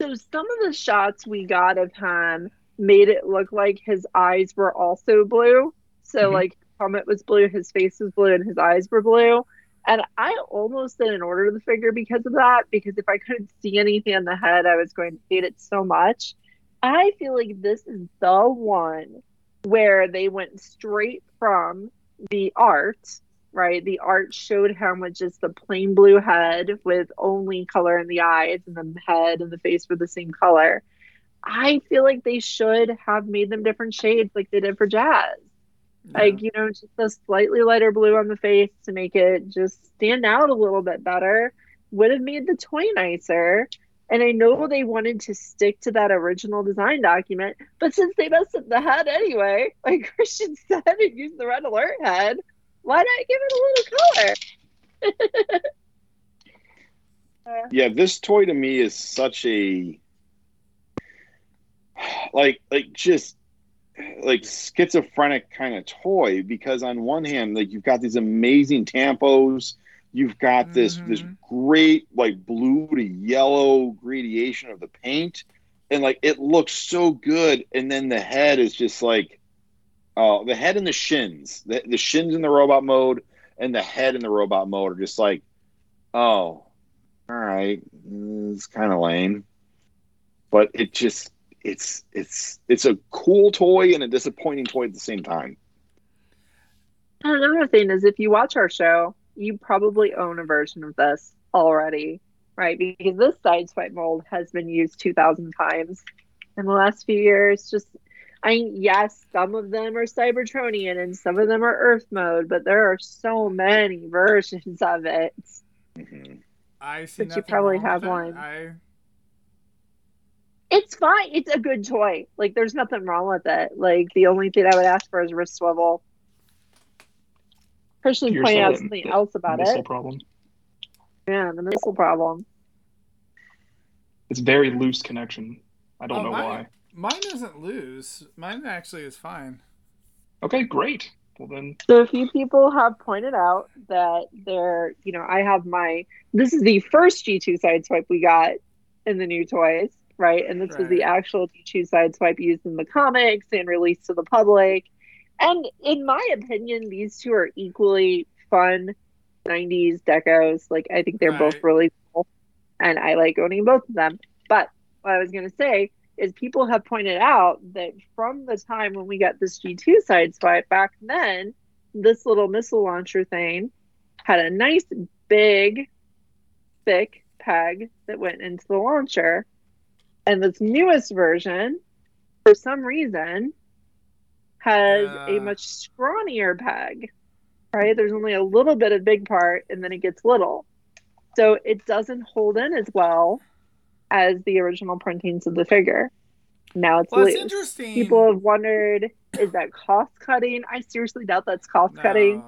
S2: So some of the shots we got of him made it look like his eyes were also blue. So
S3: Mhm.
S2: like helmet was blue, his face was blue, and his eyes were blue. And I almost didn't order the figure because of that, because if I couldn't see anything on the head, I was going to hate it so much. I feel like this is the one where they went straight from the art, right? The art showed him with just the plain blue head with only color in the eyes, and the head and the face were the same color. I feel like they should have made them different shades like they did for Jazz. Like, you know, just a slightly lighter blue on the face to make it just stand out a little bit better would have made the toy nicer. And I know they wanted to stick to that original design document, but since they messed up the head anyway, like Christian said, and used the red alert head, why not give it a little color?
S4: Yeah, this toy to me is such a like like just like schizophrenic kind of toy because on one hand like you've got these amazing tampos you've got this this
S1: Mhm.
S4: great like blue to yellow gradation of the paint and like it looks so good and then the head is just like oh the head and the shins the, the shins in the robot mode and the head in the robot mode are just like oh all right it's kind of lame but it just it's it's it's a cool toy and a disappointing toy at the same time
S2: And another thing is, if you watch our show, you probably own a version of this already, right? Because this sideswipe mold has been used 2,000 times in the last few years. Just, I mean, yes, some of them are Cybertronian and some of them are Earth mode, but there are so many versions of it.
S4: Mhm.
S1: I see
S2: But you probably have one.
S1: I
S2: It's fine. It's a good toy. Like, there's nothing wrong with it. Like, the only thing I would ask for is wrist swivel. Christian's
S3: Here's
S2: pointing out something
S3: the
S2: else about
S3: Missile
S2: it.
S3: problem.
S2: Yeah, the missile problem.
S3: It's very loose connection. I don't
S1: Oh,
S3: know
S1: mine-
S3: why.
S1: Mine isn't loose. Mine actually is fine.
S3: Okay, great. Well then,
S2: So a few people have pointed out that they're, you know, I have my this is the first G2 sideswipe we got in the new toys, right? And this was the actual G2 sideswipe used in the comics and released to the public. And in my opinion, these two are equally fun 90s decos. Like I think they're both really cool. And I like owning both of them. But what I was gonna say is people have pointed out that from the time when we got this G2 sideswipe back then, this little missile launcher thing had a nice big thick peg that went into the launcher and this newest version for some reason has a
S1: uh.
S2: much scrawnier peg right? There's only a little bit of big part and then it gets little. So it doesn't hold in as well as the original printings of the figure. Now it's
S1: Well,
S2: loose.
S1: interesting.
S2: people have wondered is that cost cutting? I seriously doubt that's cost cutting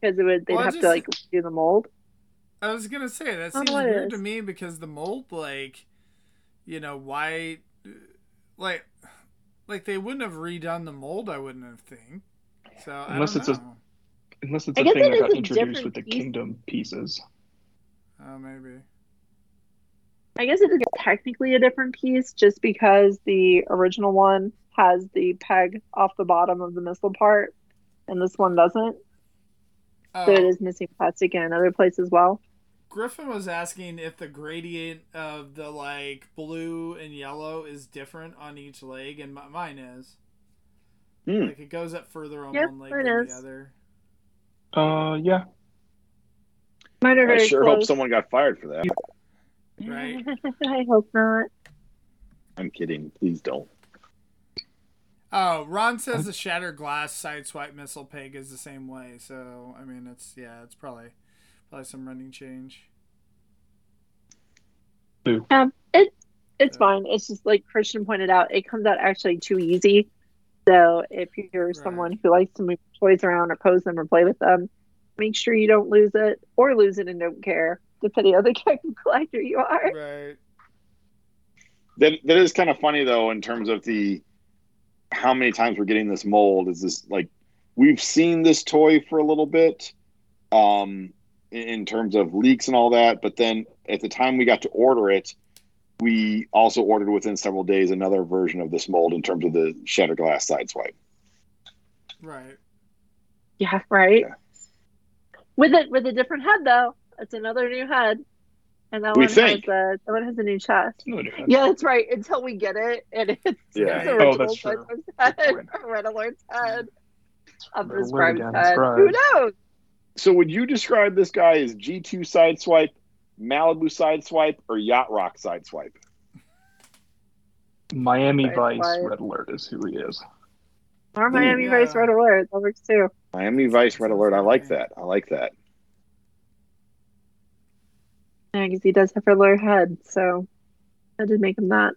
S2: because it would they'd
S1: Well,
S2: have
S1: just-
S2: to like do the mold.
S1: I was gonna say that seems weird
S2: is.
S1: to me because the mold, like, you know, why, like, like they wouldn't have redone the mold. I wouldn't have think. So I
S3: Unless
S1: don't
S3: it's a- unless it's a thing
S2: that
S3: that
S2: is
S3: got introduced with the
S2: piece.
S3: kingdom pieces.
S1: Oh, maybe.
S2: I guess it is technically a different piece just because the original one has the peg off the bottom of the missile part. and this one doesn't.
S1: Oh,
S2: So it is missing plastic in another place as well.
S1: Griffin was asking if the gradient of the like blue and yellow is different on each leg, and mi- mine is.
S4: Hmm.
S1: Like it goes up further on
S2: Yep,
S1: one leg
S2: mine
S1: than
S2: is.
S1: the other.
S3: Uh, yeah.
S2: Mine are very
S4: I
S2: very
S4: sure hope someone got fired for that.
S1: Right.
S2: I hope not.
S4: I'm kidding. Please don't.
S1: Oh, Ron says the shattered glass sideswipe missile peg is the same way. So I mean, it's yeah, it's probably probably some running change.
S2: Um, it it's
S1: Yeah.
S2: fine. It's just like Christian pointed out, it comes out actually too easy. So if you're
S1: Right.
S2: someone who likes to move toys around or pose them or play with them, make sure you don't lose it or lose it and don't care, depending on the kind of collector you are.
S1: Right.
S4: That that is kind of funny though, in terms of the how many times we're getting this mold. Is this like we've seen this toy for a little bit, um, in, in terms of leaks and all that, but then at the time we got to order it, we also ordered within several days another version of this mold in terms of the shattered glass sideswipe.
S1: Right.
S2: Yeah, right.
S4: Yeah.
S2: With it with a different head though. It's another new head. And that
S4: We
S2: one
S4: think.
S2: has a that one has a new chest.
S3: No.
S2: Yeah, that's right. Until we get it and it's
S4: Yeah.
S2: it's
S1: Oh,
S2: original
S3: that's true.
S2: Head,
S3: Good
S2: Red Alert's head. Of
S3: Red
S2: this
S3: Alert
S2: head. Who knows?
S4: So would you describe this guy as G2 sideswipe, Malibu sideswipe, or Yacht Rock sideswipe?
S3: Miami
S2: Right,
S3: Vice. Red Alert is who he is.
S2: Or Miami
S1: yeah.
S2: Vice Red Alert. That works too.
S4: Miami Vice Red Alert. I like that. I like that.
S2: Yeah, because he does have a lower head, so that did make him that.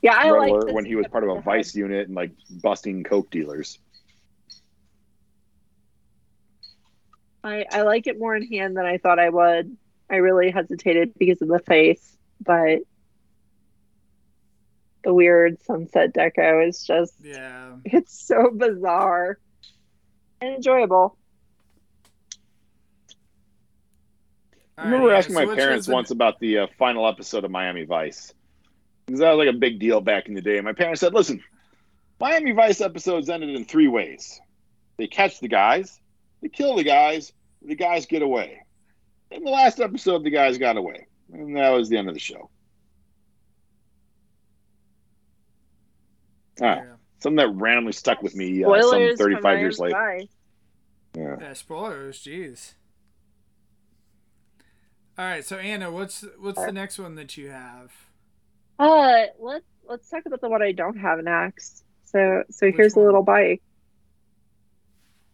S2: Yeah, I
S4: Red
S2: like
S4: Alert when he was part of a
S2: head.
S4: Vice unit and like busting coke dealers.
S2: I, I like it more in hand than I thought I would. I really hesitated because of the face, but the weird sunset deco is just
S1: Yeah.
S2: it's so bizarre and enjoyable.
S4: I remember
S1: Alright,
S4: asking
S1: so
S4: my parents
S1: the-
S4: once about the uh, final episode of Miami Vice. Because that was like a big deal back in the day. And my parents said, listen, Miami Vice episodes ended in three ways they catch the guys, they kill the guys, the guys get away. In the last episode, the guys got away. And that was the end of the show. Ah,
S1: Yeah.
S4: something that randomly stuck with me uh, some 35 years later.
S2: Vice.
S4: Yeah.
S1: Yeah, spoilers, jeez. All right, so Anna, what's what's the next one that you have?
S2: Uh, let's let's talk about the one I don't have next. So so
S1: Which
S2: here's the
S1: one?
S2: little bike.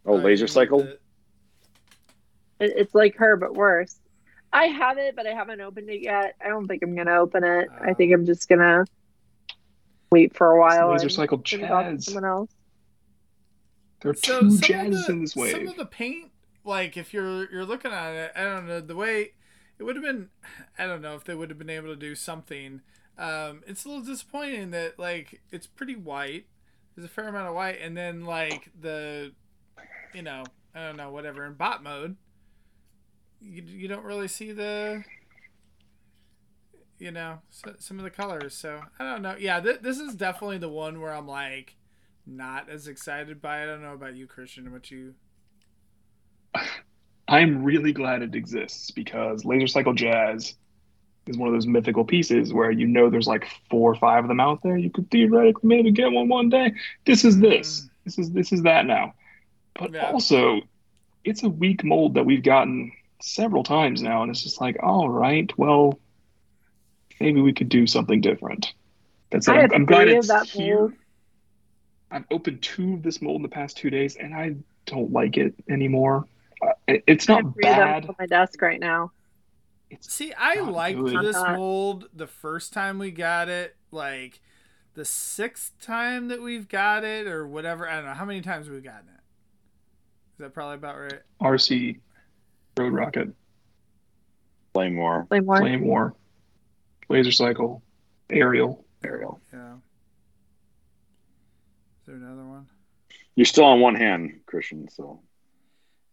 S4: Oh,
S1: Alright,
S4: laser cycle?
S1: the-
S2: It, it's like her but worse. I have it, but I haven't opened it yet. I don't think I'm gonna open it. I think I'm just gonna wait for a while.
S3: Laser
S2: and
S3: Cycle
S2: give to someone else.
S3: There are
S1: So
S3: two
S1: some of the-
S3: in this
S1: Some of the paint, like if you're you're looking at it, I don't know the way it would have been. I don't know if they would have been able to do something. Um, it's a little disappointing that like it's pretty white. There's a fair amount of white, and then like the, you know, I don't know, whatever in bot mode, you you don't really see the. You know, so, some of the colors. So I don't know. Yeah, th- this is definitely the one where I'm like, not as excited by it. I don't know about you, Christian. What you?
S3: I'm really glad it exists because Laser Cycle Jazz is one of those mythical pieces where you know there's like four or five of them out there. You could theoretically maybe get one one day. This is this. Mm. This is this is that now. But
S1: Yeah.
S3: also, it's a weak mold that we've gotten several times now, and it's just like, all right, well, maybe we could do something different. That's
S2: I
S3: I'm,
S2: have
S3: I'm glad it's
S2: that
S3: here.
S2: mold.
S3: I've opened two of this mold in the past two days, and I don't like it anymore. Uh, it- it's not
S2: have three of them
S3: bad.
S2: on my desk right now.
S3: It's
S1: See, I liked
S3: good.
S1: this mold the first time we got it. Like the sixth time that we've got it, or whatever. I don't know how many times we've gotten it. Is that probably about right?
S3: RC, Road Rocket,
S4: Flame War.
S2: Flame War.
S3: Flame War, Laser Cycle, Aerial.
S4: Aerial.
S1: Yeah. Is there another one?
S4: You're still on one hand, Christian, so.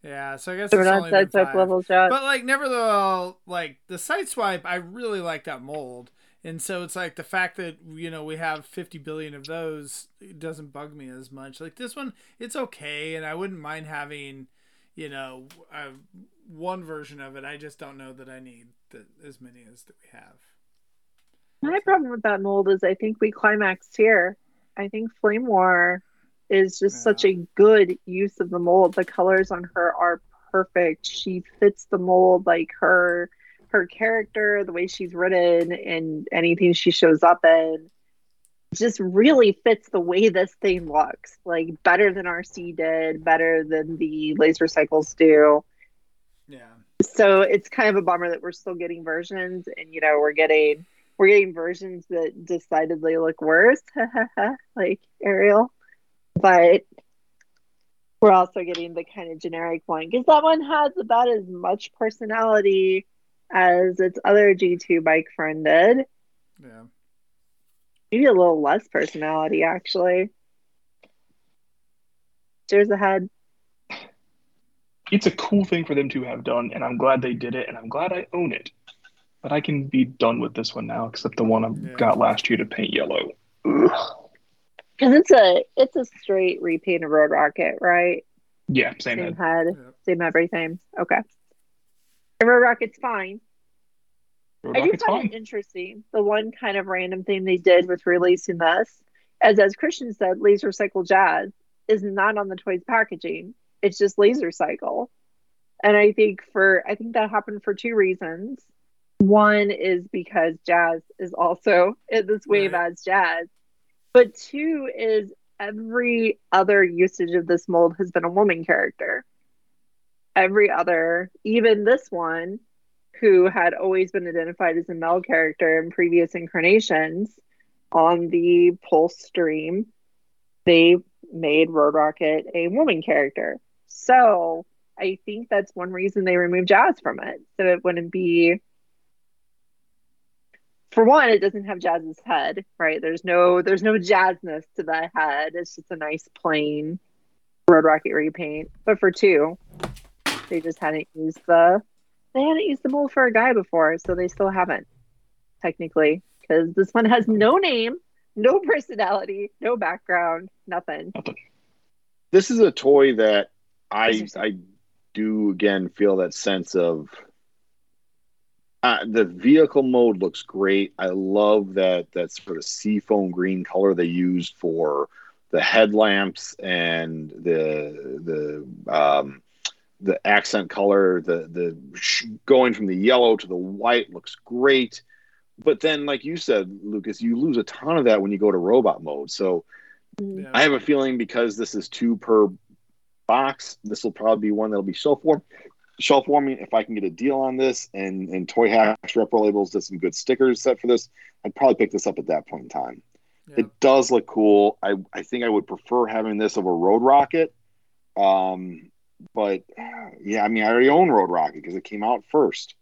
S1: Yeah. So I guess
S2: So we're
S1: it's
S2: not
S1: only been
S2: sideswipe
S1: five.
S2: levels yet.
S1: But like, nevertheless, like the side swipe, I really like that mold. And so it's like the fact that you know we have 50 billion of those it doesn't bug me as much. Like this one, it's okay, and I wouldn't mind having, you know, uh, one version of it. I just don't know that I need the, as many as that we have.
S2: My problem with that mold is I think we climaxed here. I think Flame War is just
S1: Yeah.
S2: such a good use of the mold. The colors on her are perfect. She fits the mold like her her character, the way she's written, and anything she shows up in just really fits the way this thing looks. Like better than Arcee did, better than the laser cycles do
S1: Yeah.
S2: so it's kind of a bummer that we're still getting versions and you know we're getting we're getting versions that decidedly look worse like ariel but we're also getting the kind of generic one because that one has about as much personality as its other g2 bike friend did
S1: Yeah.
S2: maybe a little less personality actually cheers ahead
S3: It's a cool thing for them to have done, and I'm glad they did it, and I'm glad I own it. But I can be done with this one now, except the one I
S1: Yeah.
S3: got last year to paint yellow.
S2: Because it's a it's a straight repaint of road rocket right
S3: Yeah, same
S2: same
S3: head.
S2: head
S1: Yep.
S2: same everything. Okay. And Road Rocket's fine.
S3: Road
S2: I do find
S3: fine.
S2: it interesting. The one kind of random thing they did with releasing this, as as Christian said, Laser Cycle Jazz is not on the toys packaging. It's just Laser Cycle. And I think for I think that happened for two reasons. One is because Jazz is also in this wave
S1: Right.
S2: as Jazz. But two is every other usage of this mold has been a woman character. Every other, even this one, who had always been identified as a male character in previous incarnations on the Pulse stream, they made Road Rocket a woman character. So I think that's one reason they removed Jazz from it. So it wouldn't be for one, it doesn't have Jazz's head, right? There's no there's no jazzness to the head. It's just a nice plain Road Rocket repaint. But for two, they just hadn't used the they hadn't used the mold for a guy before, so they still haven't technically because this one has no name, no personality, no background, nothing.
S4: This is a toy that I I do again feel that sense of uh, the vehicle mode looks great. I love that that sort of seafoam green color they used for the headlamps and the the um, the accent color. The the sh- going from the yellow to the white looks great. But then, like you said, Lucas, you lose a ton of that when you go to robot mode. So
S2: Mm.
S1: Yeah.
S4: I have a feeling because this is two per box, this will probably be one that'll be shelf warm. Shelf warming. If I can get a deal on this, and and Toyhax Repro Labels did some good stickers set for this, I'd probably pick this up at that point in time.
S1: Yeah.
S4: It does look cool. I I think I would prefer having this over Road Rocket. Um, but yeah, I mean, I already own Road Rocket because it came out first.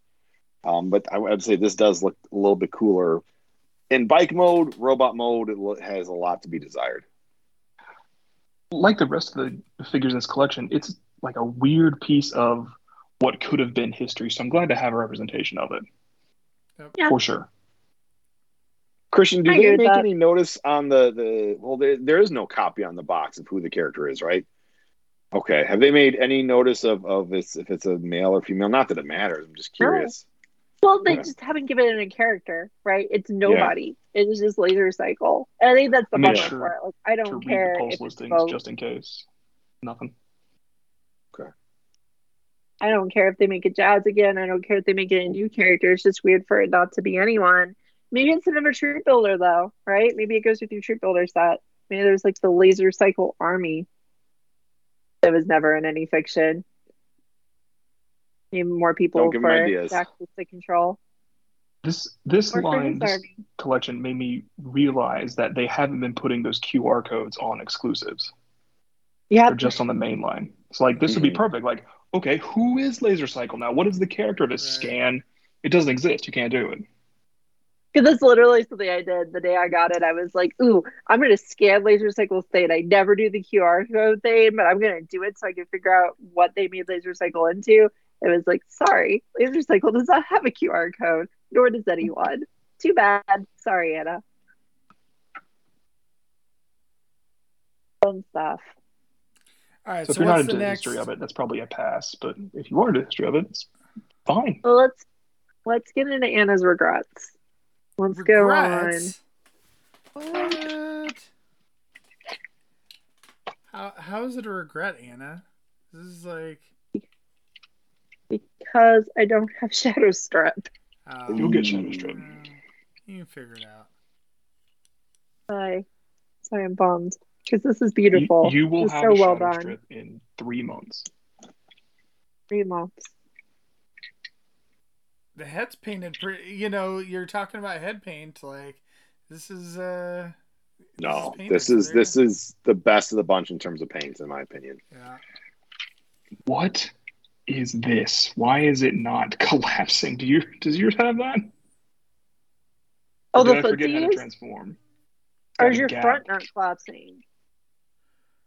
S4: Um, but I would say this does look a little bit cooler. In bike mode, robot mode, it has a lot to be desired.
S3: Like the rest of the figures in this collection, it's like a weird piece of what could have been history. So I'm glad to have a representation of it.
S2: Yeah.
S3: For sure.
S4: Christian, do
S2: I
S4: they make
S2: that.
S4: any notice on the the? Well, there, there is no copy on the box of who the character is, right? Okay. Have they made any notice of of this if it's a male or female? Not that it matters. I'm just
S2: No.
S4: curious.
S2: Well, they
S4: Okay.
S2: just haven't given it a character, right? It's nobody. It is just laser cycle. And I think that's the
S3: I made
S2: bummer
S3: sure
S2: for it. Like, I don't
S3: read
S2: care
S3: the
S2: if
S3: pulse
S2: it's
S3: listings
S2: both.
S3: just in case. Nothing. Okay.
S2: I don't care if they make it Jazz again. I don't care if they make it a new character. It's just weird for it not to be anyone. Maybe it's another troop builder though, right? Maybe it goes with your troop builder set. Maybe there's like the laser cycle army that was never in any fiction. Maybe more people
S4: Don't give 'em
S2: for
S4: ideas.
S2: access to control.
S3: This this
S2: Or
S3: line, this collection made me realize that they haven't been putting those QR codes on exclusives.
S2: Yeah,
S3: They're just on the main line. So like this would be
S4: Mhm.
S3: perfect. Like, okay, who is Laser Cycle now? What is the character to
S1: Right.
S3: scan? It doesn't exist. You can't do it.
S2: Because that's literally something I did the day I got it. I was like, ooh, I'm going to scan Laser Cycle State. I never do the QR code thing, but I'm going to do it so I can figure out what they made Laser Cycle into. It was like, sorry, Laser Cycle does not have a QR code, nor does anyone. Too bad. Sorry, Anna. Fun stuff.
S1: All right.
S3: So,
S1: So,
S3: if you're not into
S1: the
S3: the
S1: next?
S3: history of it, that's probably a pass. But if you are into the history of it, it's fine.
S2: Well, let's let's get into Anna's regrets. Let's go on.
S1: What? How how is it a regret, Anna? This is like.
S2: Because I don't have shadow strip.
S1: Oh,
S3: You'll get Shadow Strip.
S1: you can figure it out.
S2: I, so I am bummed because this is beautiful.
S3: you will
S2: It's
S3: have
S2: so
S3: a
S2: well
S3: shadow
S2: done.
S3: strip in three months.
S2: Three months.
S1: The head's painted pretty. You know, you're talking about head paint. Like this is. uh
S4: No,
S1: painted,
S4: this is this is the best of the bunch in terms of paints, in my opinion.
S1: Yeah.
S3: What is this? Why is it not collapsing? Do you does yours have that?
S2: Oh, the
S3: did I forget how to
S2: footsies?
S3: transform?
S2: Or is your
S3: gap-
S2: front not collapsing?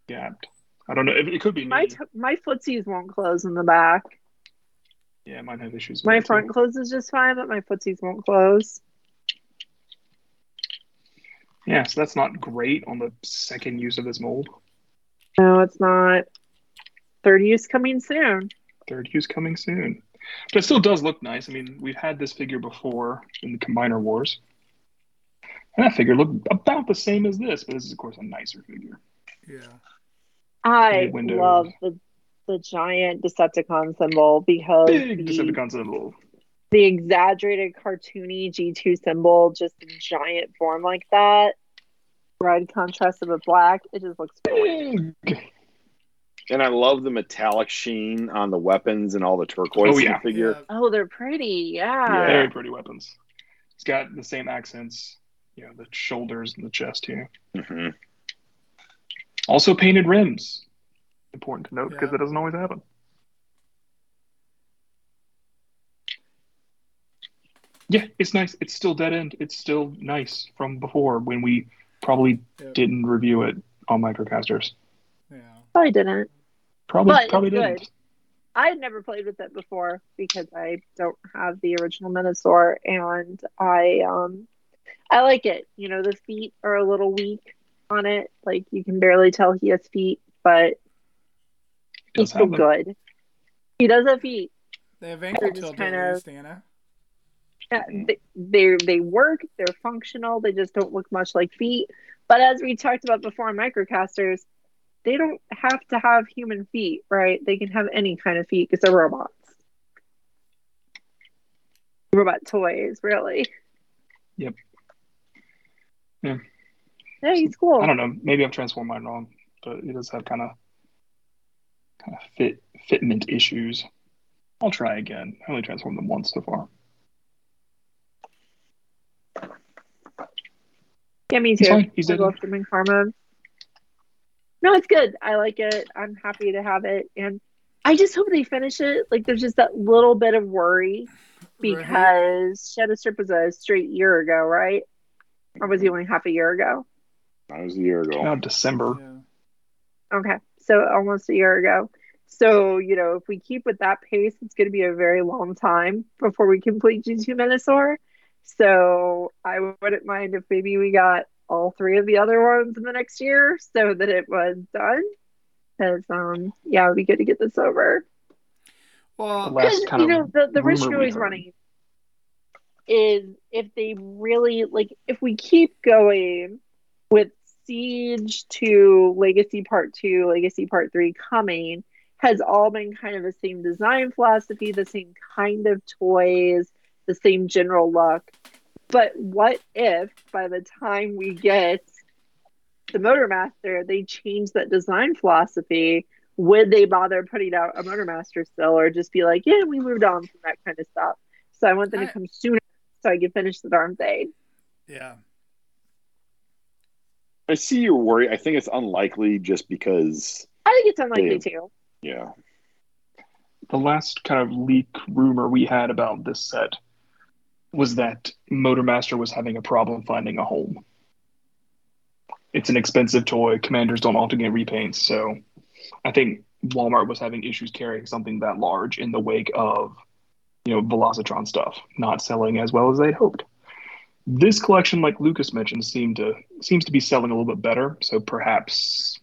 S3: gapped? I don't know. It, it could be
S2: My
S3: me.
S2: t- my footsies won't close in the back.
S3: Yeah, mine have issues. with
S2: My
S3: it, too.
S2: front closes just fine, but my footsies won't close.
S3: Yeah, so that's not great on the second use of this mold.
S2: No, it's not. Third use coming soon.
S3: Third use coming soon. But it still does look nice. I mean, we've had this figure before in the Combiner Wars. And that figure looked about the same as this, but this is, of course, a nicer figure.
S1: Yeah.
S2: I love the the giant Decepticon symbol because
S3: Big
S2: the,
S3: Decepticon symbol.
S2: the exaggerated cartoony G2 symbol just in giant form like that. Red contrasted with black. It just looks.
S3: Big.
S4: And I love the metallic sheen on the weapons and all the turquoise
S3: Oh, yeah.
S4: the figure.
S1: Yeah.
S2: Oh, they're pretty. Yeah.
S4: Yeah.
S3: Very pretty weapons. It's got the same accents, you know, the shoulders and the chest here.
S4: hmm
S3: Also painted rims. Important to note because
S1: Yeah.
S3: it doesn't always happen. Yeah, it's nice. It's still dead end. It's still nice from before when we probably
S1: Yeah.
S3: didn't review it on Microcasters.
S1: Yeah.
S2: I didn't.
S3: Probably
S2: But
S3: probably didn't.
S2: good. I had never played with it before because I don't have the original Menasor, and I um I like it. You know, the feet are a little weak on it. Like you can barely tell he has feet, but
S3: Does
S2: he's still
S3: have them.
S2: good. He does have feet.
S1: They have ankle
S2: just
S1: tilt
S2: kind of-
S1: Anna.
S2: Yeah, they, they they work. They're functional. They just don't look much like feet. But as we talked about before in microcasters, they don't have to have human feet, right? They can have any kind of feet because they're robots. Robot toys, really.
S3: Yep. Yeah.
S2: Yeah, he's cool.
S3: I don't know. Maybe I've transformed mine wrong, but he does have kind of kind of fit fitment issues. I'll try again. I only transformed them once so far.
S2: Yeah, me
S3: He's
S2: too.
S3: fine. He's
S2: I love them in karma. No, it's good. I like it. I'm happy to have it, and I just hope they finish it. Like, there's just that little bit of worry because Shadow Strip was a straight year ago, right? Or was he only half a year ago?
S4: That was a year ago.
S3: Now December.
S1: Yeah.
S2: Okay, so almost a year ago. So you know, if we keep with that pace, it's going to be a very long time before we complete G2 Menasor. So I wouldn't mind if maybe we got all three of the other ones in the next year, so that it was done. Because um, yeah, it'd be good to get this over.
S1: Well,
S3: last
S2: Because
S3: kind
S2: you know the the risk
S3: rumor
S2: you're always running is if they really like if we keep going with Siege to Legacy Part Two, Legacy Part Three coming has all been kind of the same design philosophy, the same kind of toys, the same general look. But what if by the time we get the Motormaster, they change that design philosophy? Would they bother putting out a Motormaster still, or just be like, yeah, we moved on from that kind of stuff? So I want them
S1: I-
S2: to come sooner so I can finish the darn thing.
S1: yeah.
S4: I see your worry. I think it's unlikely just because,
S2: I think it's unlikely
S4: Yeah.
S2: too.
S4: yeah.
S3: the last kind of leak rumor we had about this set was that Motormaster was having a problem finding a home. It's an expensive toy. Commanders don't often get repaints, so I think Walmart was having issues carrying something that large in the wake of, you know, Velocitron stuff not selling as well as they'd hoped. This collection, like Lucas mentioned, seemed to seems to be selling a little bit better. So perhaps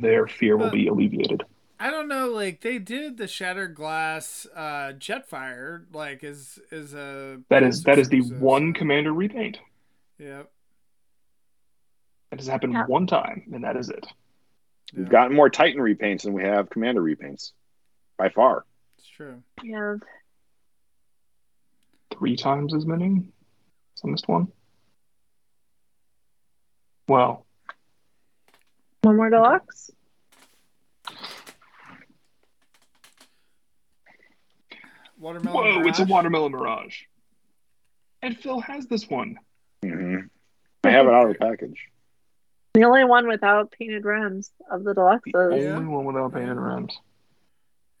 S3: their fear will be alleviated.
S1: I don't know. Like they did the Shattered Glass uh, Jetfire. Like is is a
S3: That is that is the
S1: exclusive,
S3: one commander repaint.
S1: Yep.
S3: That has happened
S2: Yeah.
S3: one time, and that is it.
S4: We've gotten more Titan repaints than we have Commander repaints, by far.
S1: It's true.
S2: Yeah.
S3: Three times as many as on this one. Well,
S2: One more deluxe.
S1: Watermelon.
S3: whoa, it's a watermelon mirage. And Phil has this one.
S4: hmm I have it out of the package.
S2: The only one without painted rims of the
S3: The
S2: deluxes.
S1: Yeah.
S3: only one without painted rims.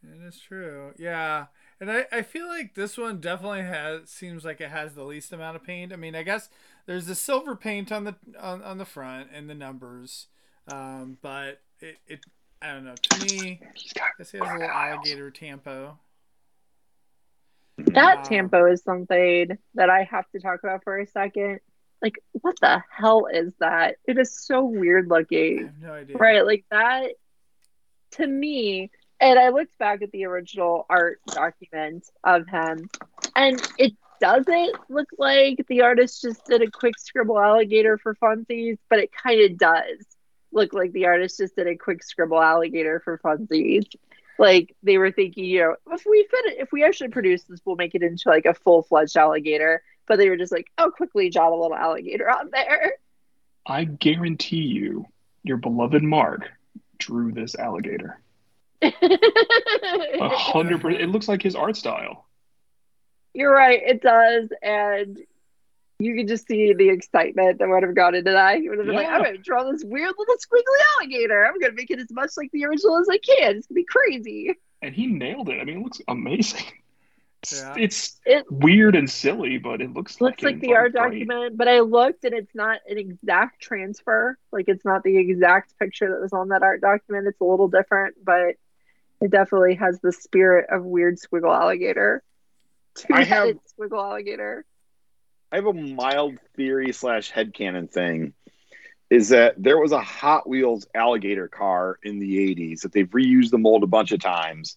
S1: It is true. Yeah. And I, I feel like this one definitely has seems like it has the least amount of paint. I mean, I guess there's the silver paint on the on, on the front and the numbers. Um, but it, it I don't know. To me,
S3: He's
S1: I guess it has a little alligator tampo.
S2: That
S1: Wow.
S2: tampo is something that I have to talk about for a second. Like, what the hell is that? It is so weird
S1: I
S2: looking.
S1: have no idea.
S2: Right, like that to me, and I looked back at the original art document of him, and it doesn't look like the artist just did a quick scribble alligator for funsies, but it kind of does look like the artist just did a quick scribble alligator for funsies. Like they were thinking, you know, if we fit it, if we actually produce this, we'll make it into like a full fledged alligator. But they were just like, oh, quickly jot a little alligator on there.
S3: I guarantee you, your beloved Mark drew this alligator. A hundred percent. It looks like his art style.
S2: You're right, it does, and you can just see the excitement that would have gone into that. He would have been like, "I'm going to draw this weird little squiggly alligator. I'm going to make it as much like the original as I can. It's going to be crazy."
S3: And he nailed it. I mean, it looks amazing. It's,
S1: Yeah.
S3: it's
S2: It
S3: weird and silly, but it looks
S2: looks
S3: like,
S2: like the art
S3: great.
S2: document, but I looked and it's not an exact transfer. Like it's not the exact picture that was on that art document. It's a little different, but it definitely has the spirit of weird squiggle alligator.
S4: I have-
S2: Two-headed squiggle alligator.
S4: I have a mild theory slash headcanon thing. Is that there was a Hot Wheels alligator car in the 80s that they've reused the mold a bunch of times,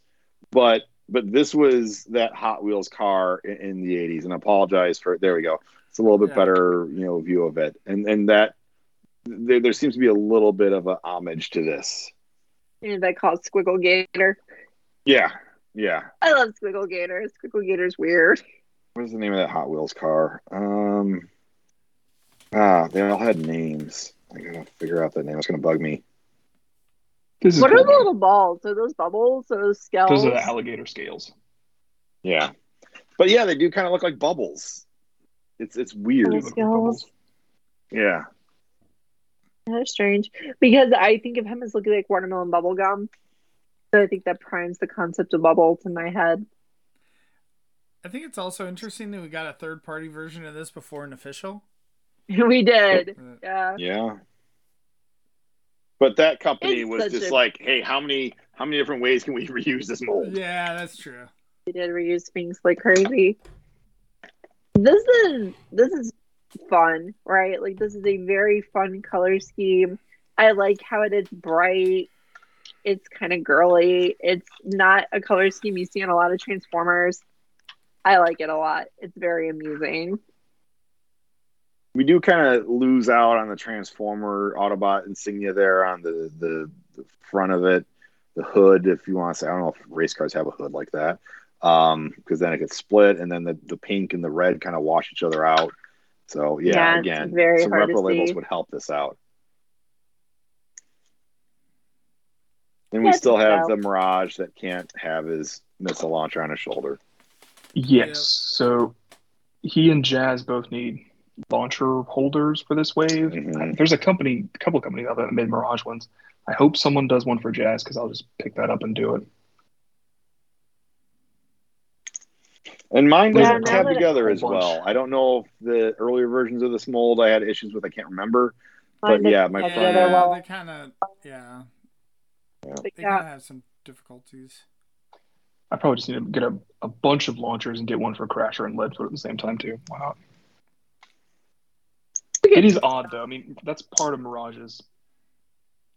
S4: but but this was that Hot Wheels car in, in the 80s. And I apologize for there we go. It's a little bit
S1: Yeah.
S4: better, you know, view of it. And and that there, there seems to be a little bit of a homage to this.
S2: And that called squiggle gator.
S4: Yeah, yeah.
S2: I love Squiggle Gator. Squiggle Gator's weird.
S4: What is the name of that Hot Wheels car? Um, ah, they all had names. I gotta figure out that name. It's gonna bug me.
S3: This is
S2: What are the little balls? Are those bubbles? Are those scales?
S3: Those are the alligator scales.
S4: Yeah, but yeah, they do kind of look like bubbles. It's it's weird.
S3: They
S2: Those
S3: look like
S2: scales.
S4: Yeah,
S2: That's strange because I think of him as looking like watermelon bubble gum. So I think that primes the concept of bubbles in my head.
S1: I think it's also interesting that we got a third party version of this before an official.
S2: we did.
S1: Uh,
S2: Yeah.
S4: yeah. But that company
S2: It's
S4: was just
S2: a-
S4: like, hey, how many how many different ways can we reuse this mold?
S1: Yeah, that's true.
S2: We did reuse things like crazy. This is this is fun, right? Like this is a very fun color scheme. I like how it is bright. It's kind of girly. It's not a color scheme you see in a lot of Transformers. I like it a lot. It's very amusing.
S4: We do kind of lose out on the Transformer Autobot insignia there on the, the the front of it, the hood. If you want to say, I don't know if race cars have a hood like that, um, because then it gets split, and then the, the pink and the red kind of wash each other out. So yeah,
S2: Yeah,
S4: again,
S2: very
S4: some
S2: hard to
S4: repro labels would help this out. And
S2: Yeah,
S4: we still have
S2: about-
S4: the Mirage that can't have his missile launcher on his shoulder.
S3: Yes.
S1: Yep.
S3: So he and Jazz both need launcher holders for this wave.
S4: Mhm.
S3: There's a company, a couple of companies out there that made Mirage ones. I hope someone does one for Jazz because I'll just pick that up and do it.
S4: And mine
S2: Yeah,
S4: doesn't
S2: now
S4: tab together as
S3: bunch.
S4: well. I don't know if the earlier versions of this mold I had issues with. I can't remember. But yeah, my
S2: have
S4: friend-
S1: Yeah, they kind of yeah,
S2: But
S1: they kind of have some difficulties.
S3: I probably just need to get a, a bunch of launchers and get one for Crasher and Lead Foot at the same time too. Why not? It is odd though. I mean, that's part of Mirage's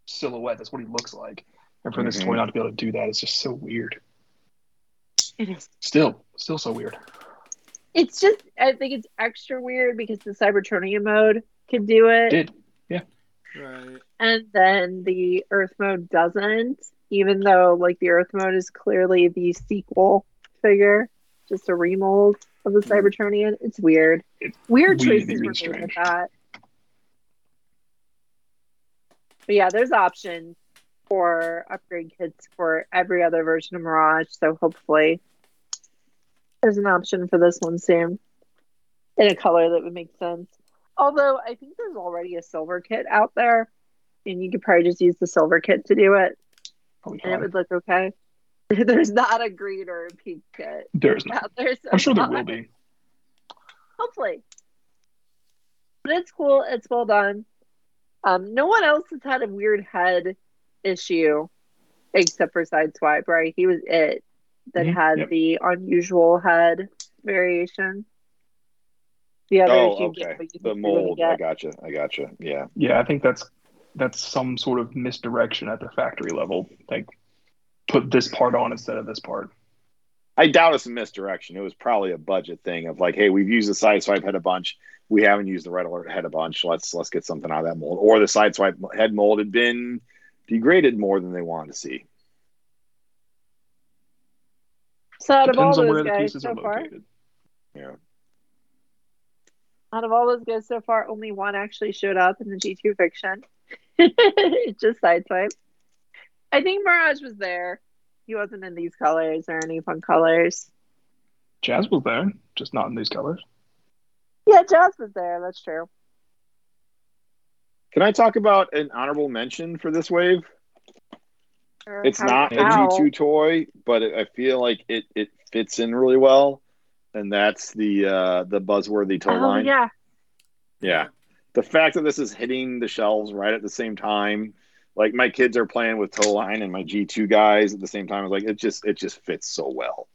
S3: silhouette. That's what he looks like. And for this
S4: Mhm.
S3: toy not to be able to do that is just so weird.
S2: It is.
S3: Still, still so weird.
S2: It's just I think it's extra weird because the Cybertronian mode can do it,
S3: Did yeah.
S1: Right.
S2: and then the Earth mode doesn't. Even though like the Earth mode is clearly the sequel figure, just a remold of the mm-hmm. Cybertronian. It's weird.
S3: It's
S2: Weird
S3: really,
S2: choices
S3: really
S2: were made with that. But yeah, there's options for upgrade kits for every other version of Mirage. So hopefully, there's an option for this one soon in a color that would make sense. Although I think there's already a silver kit out there, and you could probably just use the silver kit to do it,
S3: probably
S2: and it would look okay. there's not a green or a pink kit
S3: There's not.
S2: So
S3: I'm sure there will be.
S2: hopefully. But it's cool. It's well done. Um, no one else has had a weird head issue except for Sideswipe, right? He was it that
S3: Mhm,
S2: had
S3: yep.
S2: the unusual head variation. The others
S4: Oh,
S2: you
S4: okay.
S2: get what you
S4: The
S2: think you're gonna
S4: mold. I
S2: get.
S4: gotcha. I gotcha. Yeah.
S3: Yeah, I think that's that's some sort of misdirection at the factory level. Like put this part on instead of this part.
S4: I doubt it's a misdirection. It was probably a budget thing of like, hey, we've used the side swipe head a bunch. We haven't used the red alert head a bunch. Let's let's get something out of that mold. Or the side swipe head mold had been degraded more than they wanted to see.
S2: So out of all
S3: Depends on
S2: those
S3: where the
S2: guys so far.
S4: Yeah.
S2: out of all those guys so far, only one actually showed up in the G2 fiction. it's just Sideswipe. I think Mirage was there. He wasn't in these colors or any fun colors.
S3: Jazz was there, just not in these colors.
S2: Yeah, Jazz was there. That's true.
S4: Can I talk about an honorable mention for this wave?
S2: Or
S4: It's not a
S2: how-
S4: G2 toy, but it, I feel like it, it fits in really well. And that's the uh, the buzzworthy toy
S2: Oh
S4: line.
S2: yeah,
S4: Yeah. The fact that this is hitting the shelves right at the same time, like my kids are playing with Tow-Line and my G2 guys at the same time. It's like it just it just fits so well.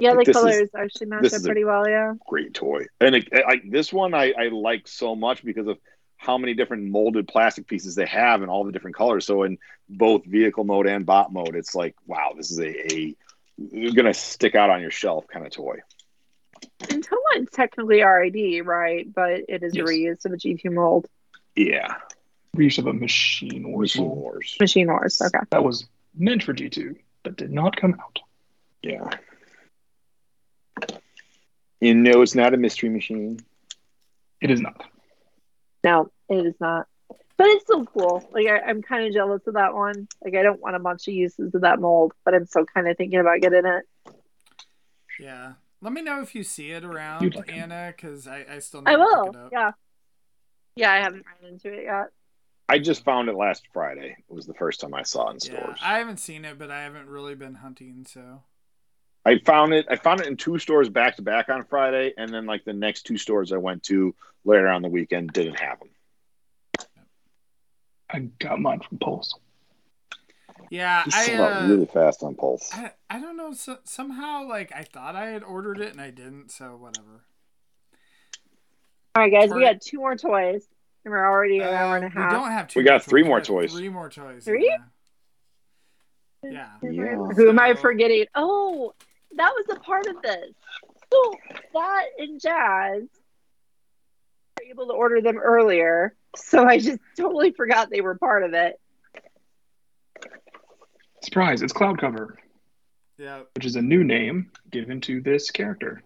S2: yeah. The
S4: Like, is-
S2: colors actually match up
S4: is
S2: pretty well. Yeah.
S4: Great toy. And it, like this one I, I like so much because of how many different molded plastic pieces they have in all the different colors. So in both vehicle mode and bot mode, it's like, wow, this is a, a you're gonna stick out on your shelf kind of toy.
S2: And toe line's technically RID, right? But it is
S3: Yes.
S2: a reuse of a G2 mold.
S4: Yeah.
S3: Reuse of a machine or
S4: Machine
S3: mold.
S4: Wars.
S2: Machine Wars. Okay.
S3: that was meant for G2, but did not come out.
S4: Yeah. You no, it's not a mystery machine.
S3: It is not.
S2: No, it is not. But it's still cool. Like I, I'm kind of jealous of that one. Like I don't want a bunch of uses of that mold, but I'm still kind of thinking about getting it.
S1: Yeah. Let me know if you see it around,
S3: You'd like it.
S1: Anna, because I, I still need
S2: I
S1: to
S2: will.
S1: pick it up.
S2: Yeah. Yeah, I haven't run into it yet.
S4: I just found it last Friday. It was the first time I saw it in
S1: Yeah,
S4: stores.
S1: I haven't seen it, but I haven't really been hunting, so
S4: I found it. I found it in two stores back to back on Friday, and then like the next two stores I went to later on the weekend didn't have them.
S3: I got mine from Pulse.
S1: yeah,
S4: It
S1: I
S4: sold out
S1: uh,
S4: really fast on Pulse.
S1: I, I don't know. So, somehow, like I thought I had ordered it and I didn't, so whatever.
S2: All right, guys, we
S1: Or-
S2: got two more toys, and we're already an hour and a
S1: Uh, we
S2: half.
S1: don't have two.
S4: We got
S1: more
S4: three
S1: toys.
S4: more toys.
S1: Three more toys.
S2: Three?
S1: Yeah. Yeah.
S4: Yeah.
S2: Who am I forgetting? Oh, that was a part of this. So that and Jazz were able to order them earlier. So I just totally forgot they were part of it.
S3: Surprise, it's Cloud Cover,
S1: Yeah.
S3: which is a new name given to this character.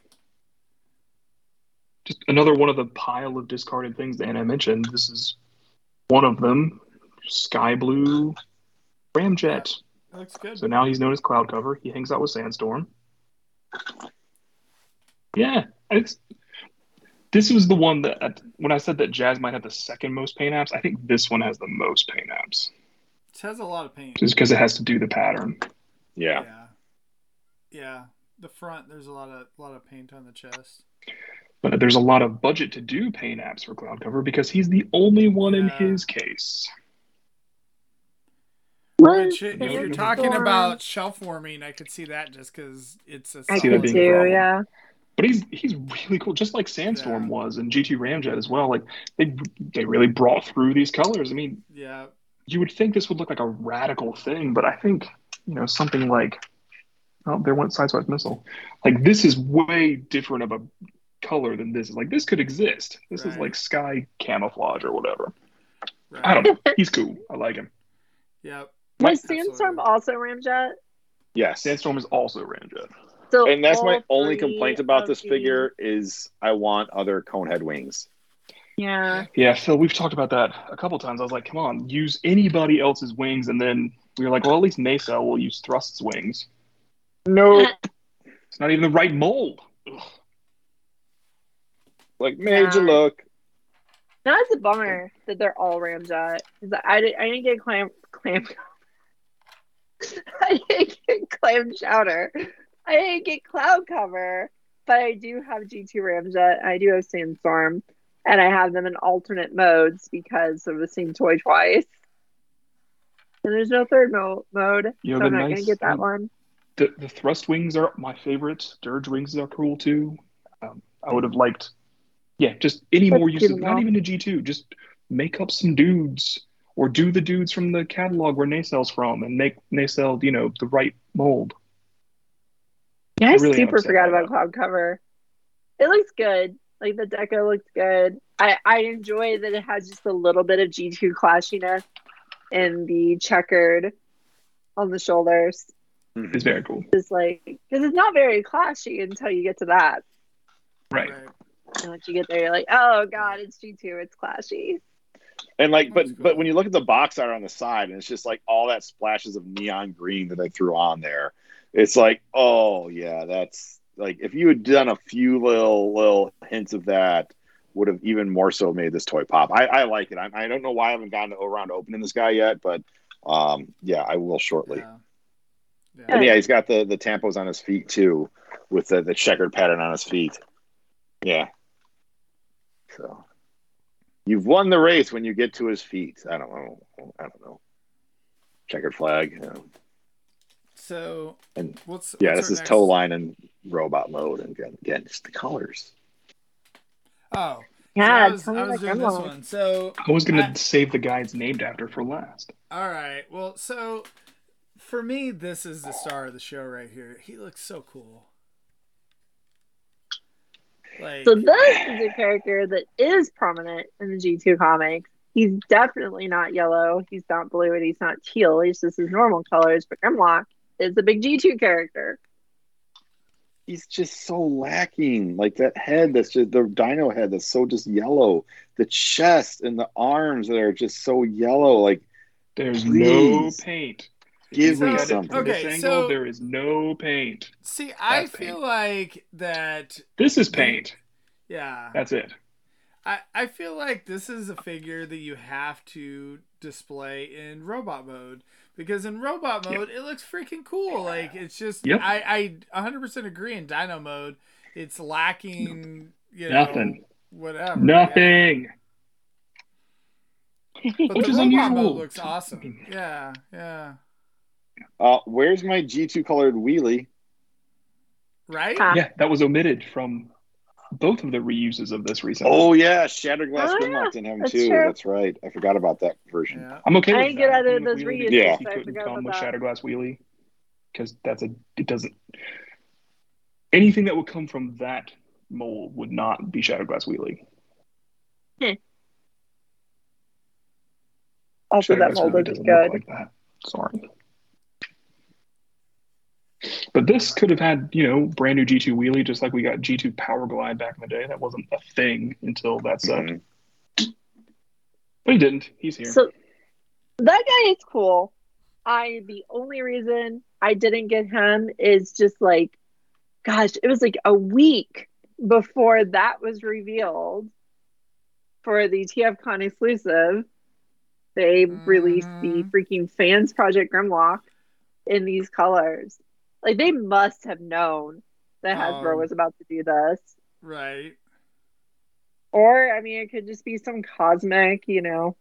S3: Just another one of the pile of discarded things that Anna mentioned. This is one of them. Sky blue ramjet.
S1: It looks good.
S3: So now he's known as Cloud Cover. He hangs out with Sandstorm. Yeah, it's this was the one that when I said that Jazz might have the second most paint apps, I think this one has the most paint apps,
S1: It has a lot of paint.
S3: just because it has to do the pattern.
S4: Yeah.
S1: Yeah. Yeah. The front, there's a lot of a lot of paint on the chest.
S3: But there's a lot of budget to do paint apps for Cloud Cover because he's the only one in his case.
S1: Which, if you're
S2: Sandstorm.
S1: talking about shelf warming, I could see that just because it's a
S2: I
S3: See
S2: can
S3: that
S1: solid-
S3: being a
S2: too,
S3: problem.
S2: yeah.
S3: But he's he's really cool, just like Sandstorm
S1: Yeah.
S3: was and GT Ramjet as well. Like they they really brought through these colors. I mean,
S1: Yeah.
S3: you would think this would look like a radical thing, but I think you know something like oh, there went Sideswipe missile. Like this is way different of a color than this. Like this could exist. This is like sky camouflage or whatever.
S1: Right.
S3: I don't know. He's cool. I like him.
S1: Yep.
S2: Was
S1: Absolutely.
S2: Sandstorm also Ramjet?
S4: Yeah,
S3: Sandstorm is also Ramjet.
S2: So
S4: and that's my only complaint about this
S2: the-
S4: figure is I want other conehead wings.
S2: Yeah.
S3: Yeah, Phil, we've talked about that a couple times. I was like, come on, use anybody else's wings, and then we were like, well, at least Mesa will use Thrust's wings.
S4: No,
S3: It's not even the right mold. Ugh.
S4: like major
S2: Yeah.
S4: look.
S2: Now it's a bummer that they're all Ramjet. 'Cause I, did, I didn't get clam clam. I didn't get clam chowder. I didn't get cloud cover, but I do have G2 Ramjet. I do have Sandstorm, and I have them in alternate modes because of the same toy twice. And there's no third mo- mode,
S3: You know,
S2: so I'm not
S3: nice-
S2: gonna get that one.
S3: The, the Thrust wings are my favorite. Dirge wings are cool too. Um, I would have liked, yeah, just any
S2: Let's
S3: more uses. Not even a G2. Just make up some dudes, or do the dudes from the catalog where Nacelle's from, and make Nacelle, you know, the right mold.
S2: Yeah, I
S3: I really
S2: super forgot about cloud cover. It looks good. Like the deco looks good. I, I enjoy that it has just a little bit of G2 clashiness in the checkered on the shoulders.
S3: It's very cool.
S2: It's like because it's not very clashy until you get to that.
S3: Right.
S2: And once you get there, you're like, oh god, it's G2, it's clashy.
S4: And like, but
S1: cool.
S4: but when you look at the box art on the side, and it's just like all that splashes of neon green that I threw on there. It's like, oh yeah, that's like if you had done a few little little hints of that, would have even more so made this toy pop. I, I like it. I, I don't know why I haven't gotten around to opening this guy yet, but um, yeah, I will shortly.
S1: Yeah. Yeah.
S4: And yeah, he's got the the tampos on his feet too, with the, the checkered pattern on his feet. Yeah. So you've won the race when you get to his feet. I don't know. I don't know. Checkered flag. Yeah,
S1: So
S4: And-
S1: what's
S4: yeah
S1: what's
S4: this is
S1: next-
S4: Tow-Line and robot mode, and again, again, just the colors.
S1: Oh,
S2: Yeah,
S1: so I was,
S2: tell me
S1: I was doing this
S2: Grimlock.
S1: one. So
S3: I was gonna save the guy it's named after for last.
S1: all right. Well, so for me, this is the star of the show right here. He looks so cool. Like
S2: So this is a character that is prominent in the G2 comics. He's definitely not yellow. He's not blue, and he's not teal. He's just his normal colors. But Grimlock is a big G2 character.
S4: He's just so lacking. Like that head that's just the dino head that's so just yellow. The chest and the arms that are just so yellow. Like
S3: There's
S4: Please.
S3: no paint.
S4: Give
S1: So-
S4: me
S3: Look at it
S4: something.
S3: from this
S1: Okay,
S3: angle,
S1: so-
S3: there is no paint.
S1: see, I
S3: That's
S1: feel
S3: paint.
S1: like that.
S3: This is paint.
S1: Yeah,
S3: That's it.
S1: I, I feel like this is a figure that you have to display in robot mode because in robot mode it looks freaking cool. Like it's just
S3: Yep.
S1: I I 100% agree in Dino mode it's lacking you know
S3: Nothing.
S1: whatever
S3: Nothing.
S1: yeah. But
S3: Which
S1: the
S3: is
S1: robot
S3: unusual.
S1: mode looks awesome. Yeah, yeah.
S4: Uh, where's my G2 colored wheelie?
S1: Right?
S2: Ah.
S3: Yeah, that was omitted from both of the reuses of this recently.
S4: Oh yeah, Shattered Glass
S2: Oh,
S4: Grimlock
S2: yeah,
S4: didn't have him
S2: that's
S4: too.
S2: true.
S4: That's right. I forgot about that version.
S1: Yeah.
S3: I'm okay
S2: I
S3: with
S2: didn't get
S3: that.
S2: either of those
S3: Wheelie,
S2: reuses,
S4: Yeah.
S3: He couldn't
S2: forgot
S3: come with
S2: that.
S3: Shattered Glass Wheelie because that's a it doesn't anything that would come from that mold would not be Shattered Glass Wheelie.
S2: Also, that mold
S3: Wheelie
S2: is good.
S3: like that. Sorry. But this could have had, you know, brand new G2 wheelie, just like we got G2 Power Glide back in the day. That wasn't a thing until that set.
S4: Mhm.
S3: But he didn't. He's here.
S2: So that guy is cool. I the only reason I didn't get him is just like, gosh, it was like a week before that was revealed for the TFCon exclusive. They released the
S1: Mhm.
S2: freaking Fansproject Grimlock in these colors. Like they must have known that Hasbro
S1: Um,
S2: was about to do this.
S1: Right.
S2: Or I mean it could just be some cosmic, you know,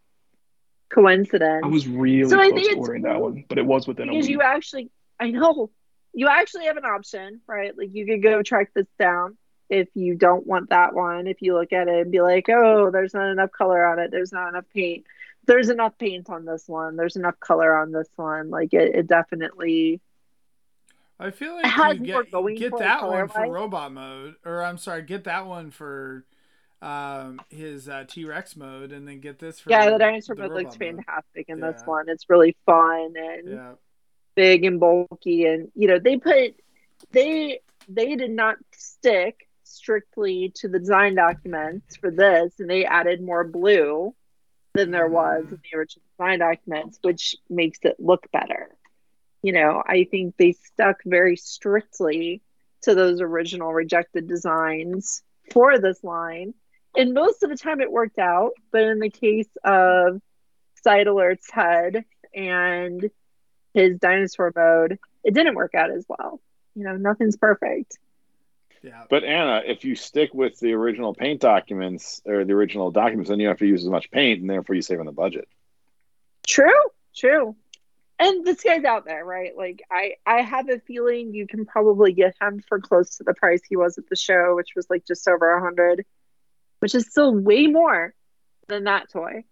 S2: coincidence.
S3: I was really
S2: So I think
S3: to
S2: it's
S3: ordering that one, but it was within a
S2: because
S3: week.
S2: you actually i know you actually have an option right like you could go track this down if you don't want that one, if you look at it and be like, oh, there's not enough color on it, there's not enough paint. There's enough paint on this one. There's enough color on this one. Like it, it definitely.
S1: I feel like you get, get that one for robot mode, or I'm sorry, get that one for um, his uh, T Rex mode, and then get this for
S2: Yeah, the dinosaur
S1: the
S2: mode looks
S1: robot mode.
S2: fantastic in this
S1: Yeah.
S2: one. It's really fun and
S1: Yeah,
S2: big and bulky, and you know they put they they did not stick strictly to the design documents for this, and they added more blue than there was in the original design documents, which makes it look better. You know, I think they stuck very strictly to those original rejected designs for this line. And most of the time it worked out, but in the case of Side Alert's head and his dinosaur mode, it didn't work out as well. You know, nothing's perfect.
S1: yeah.
S4: But Anna, if you stick with the original paint documents or the original documents, then you don't have to use as much paint, and therefore you save on the budget.
S2: True, true. And this guy's out there, right? Like I I have a feeling you can probably get him for close to the price he was at the show, which was like just over a hundred, which is still way more than that toy.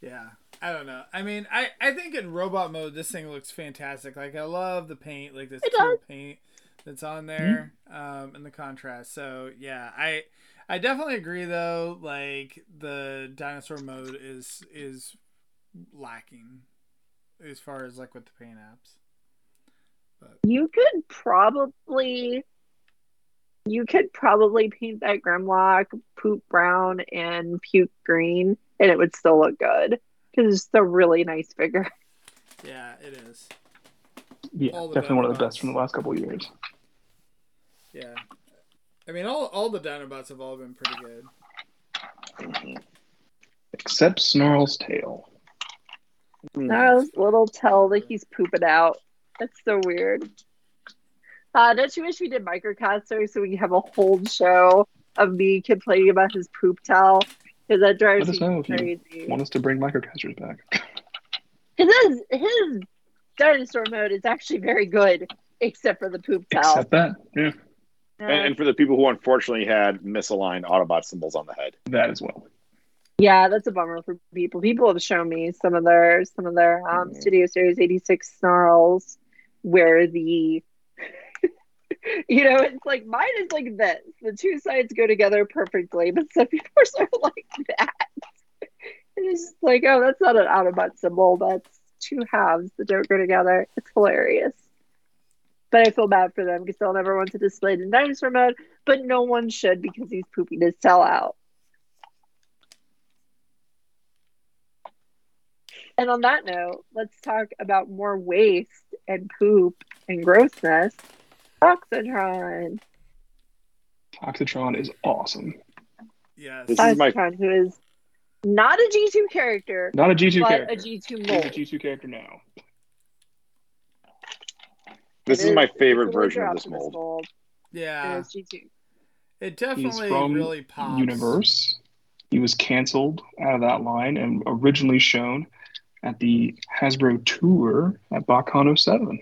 S1: Yeah, I don't know. I mean, I I think in robot mode this thing looks fantastic. Like I love the paint, like this teal paint that's on there, um, and the contrast. So yeah, I I definitely agree though. Like the dinosaur mode is is lacking as far as like with the paint apps. But.
S2: You could probably you could probably paint that Grimlock poop brown and puke green and it would still look good. Because it's a really nice figure.
S1: Yeah, it is.
S3: Yeah, definitely one of the best from the last couple of years.
S1: Yeah. I mean, all all the Dinobots have all been pretty good.
S3: Except Snarl's tail.
S2: That little tell that he's pooping out. That's so weird. Uh, don't you wish we did microcasters so we could have a whole show of me complaining about his poop towel? Because that drives
S3: Let us
S2: me
S3: know if you
S2: crazy.
S3: Want us to bring microcasters back?
S2: Because his, his dinosaur mode is actually very good, except for the poop towel.
S3: Except that. Yeah,
S2: Uh,
S4: And, and for the people who unfortunately had misaligned Autobot symbols on the head.
S3: that as well.
S2: Yeah, that's a bummer for people. People have shown me some of their some of their um,
S4: Mhm.
S2: Studio Series eighty six snarls where the you know it's like mine is like this. The two sides go together perfectly, but some people are like that. And it's just like, oh, that's not an Autobot symbol. That's two halves that don't go together. It's hilarious. But I feel bad for them because they'll never want to display it in dinosaur mode. But no one should because he's pooping his tail out. And on that note, let's talk about more waste and poop and grossness. Oxytron.
S3: Toxitron is awesome.
S1: Yes.
S4: This is my-
S2: who is not a G2 character,
S3: Not a G2
S2: but
S3: character.
S2: a G2
S3: He's
S2: mold.
S3: a G2 character now.
S4: This is my favorite version of this
S2: Optimus
S4: mold.
S1: Yeah.
S2: it's G2.
S1: It
S3: He's
S1: definitely
S3: from
S1: really pops.
S3: Universe. He was canceled out of that line and originally shown at the Hasbro tour at BotCon 07.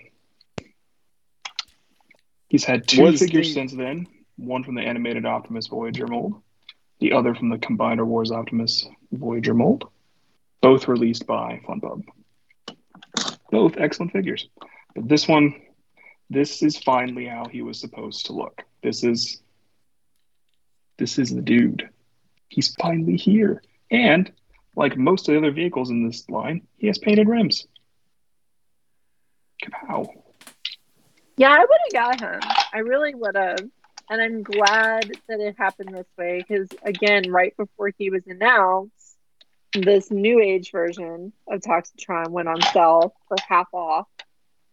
S3: He's had two
S4: Was
S3: figures
S4: the-
S3: since then one from the animated Optimus Voyager mold, the other from the Combiner Wars Optimus Voyager mold, both released by FunPub. Both excellent figures. But this one, this is finally how he was supposed to look. This is this is the dude. He's finally here. And like most of the other vehicles in this line, he has painted rims. Kapow.
S2: Yeah, I would have got him. I really would have. And I'm glad that it happened this way because, again, right before he was announced, this new age version of Toxitron went on sale for half off.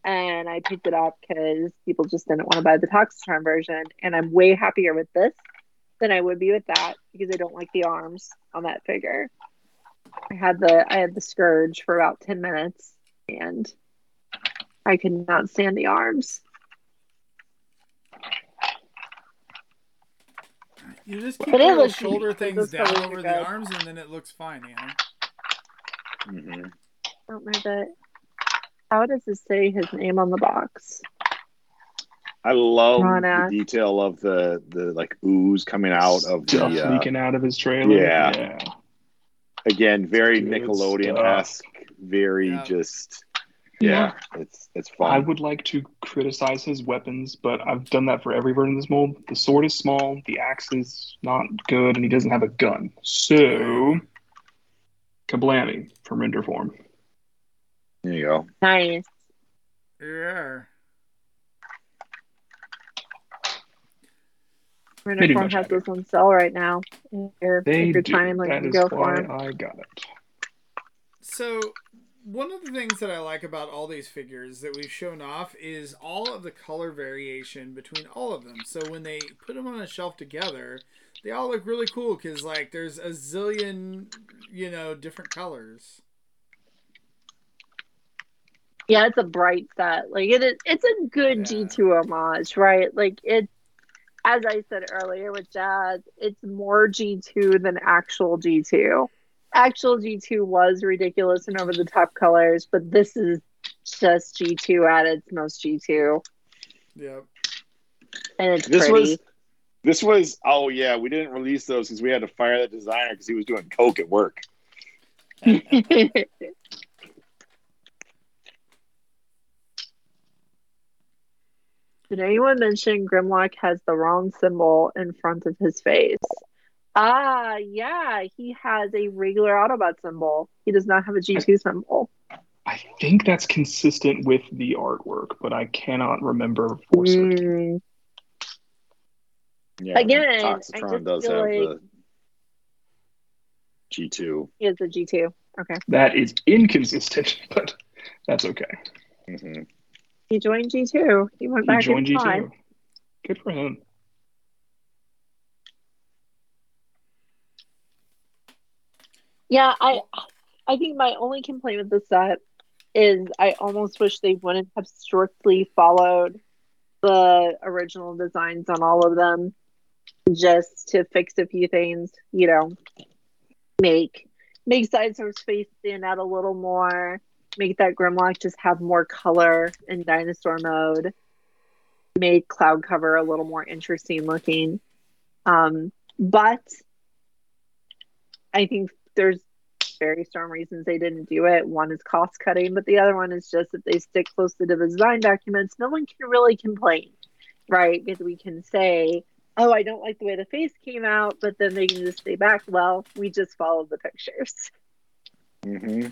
S2: And I picked it up because people just didn't want to buy the Toxitron version. And I'm way happier with this than I would be with that because I don't like the arms on that figure. I had the I had the Scourge for about 10 minutes and I could not stand the arms.
S1: You just keep
S2: But it
S1: little
S2: looks
S1: shoulder
S2: cute.
S1: things down
S2: colors are
S1: over
S2: good.
S1: the arms, and then it looks fine, Anna.
S4: Mhm.
S2: don't know that. How does it say his name on the box?
S4: I love
S2: Ron
S4: the
S2: Ash.
S4: detail of the the like ooze coming out of
S3: Stuff
S4: the uh,
S3: leaking out of his trailer.
S4: Yeah.
S3: yeah.
S4: Again very
S3: Good
S4: Nickelodeon esque, very
S1: Yeah.
S4: just
S3: Yeah.
S4: yeah, it's it's fun.
S3: I would like to criticize his weapons, but I've done that for every bird in this mold. The sword is small, the axe is not good, and he doesn't have a gun. So, kablammy from Renderform.
S4: there you go.
S2: Nice.
S1: Yeah.
S3: Pretty Renderform
S2: has
S3: have
S2: this on sale right now. If you're,
S3: They
S2: if you're
S3: do.
S2: trying, like,
S3: that is
S2: go for
S3: why
S2: it.
S3: I got it.
S1: So, one of the things that I like about all these figures that we've shown off is all of the color variation between all of them. So when they put them on a shelf together, they all look really cool because like there's a zillion, you know, different colors.
S2: Yeah, it's a bright set. Like it is, it's a good
S1: Yeah.
S2: G two homage, right? Like it, as I said earlier with Jazz, it's more G two than actual G two. Actual G two was ridiculous and over the top colors, but this is just G two at its most G two,
S1: Yep.
S2: and it's
S4: This
S2: pretty.
S4: was this was oh yeah, we didn't release those because we had to fire the designer because he was doing coke at work.
S2: Did anyone mention Grimlock has the wrong symbol in front of his face? Ah, yeah, he has a regular Autobot symbol. He does not have a G2 symbol.
S3: I think that's consistent with the artwork, but I cannot remember for certain.
S2: Mm,
S4: Yeah,
S2: Again, I
S4: Toxitron
S2: just
S4: does
S2: feel
S4: have
S2: like-
S4: the G two.
S2: he has a G2. Okay.
S3: That is inconsistent, but that's okay.
S4: Mm-hmm.
S2: He joined G2. He went
S3: He
S2: back
S3: joined
S2: in
S3: G2.
S2: time.
S3: Good for him.
S2: Yeah, I I think my only complaint with the set is I almost wish they wouldn't have strictly followed the original designs on all of them just to fix a few things, you know, make make side Sidestorm's face stand out a little more, make that Grimlock just have more color in dinosaur mode, make Cloud Cover a little more interesting looking. Um, but I think there's very strong reasons they didn't do it. One is cost cutting, but the other one is just that they stick closely to the design documents, no one can really complain, right? Because we can say, oh, I don't like the way the face came out, but then they can just say back, well, we just followed the pictures.
S4: Mm-hmm.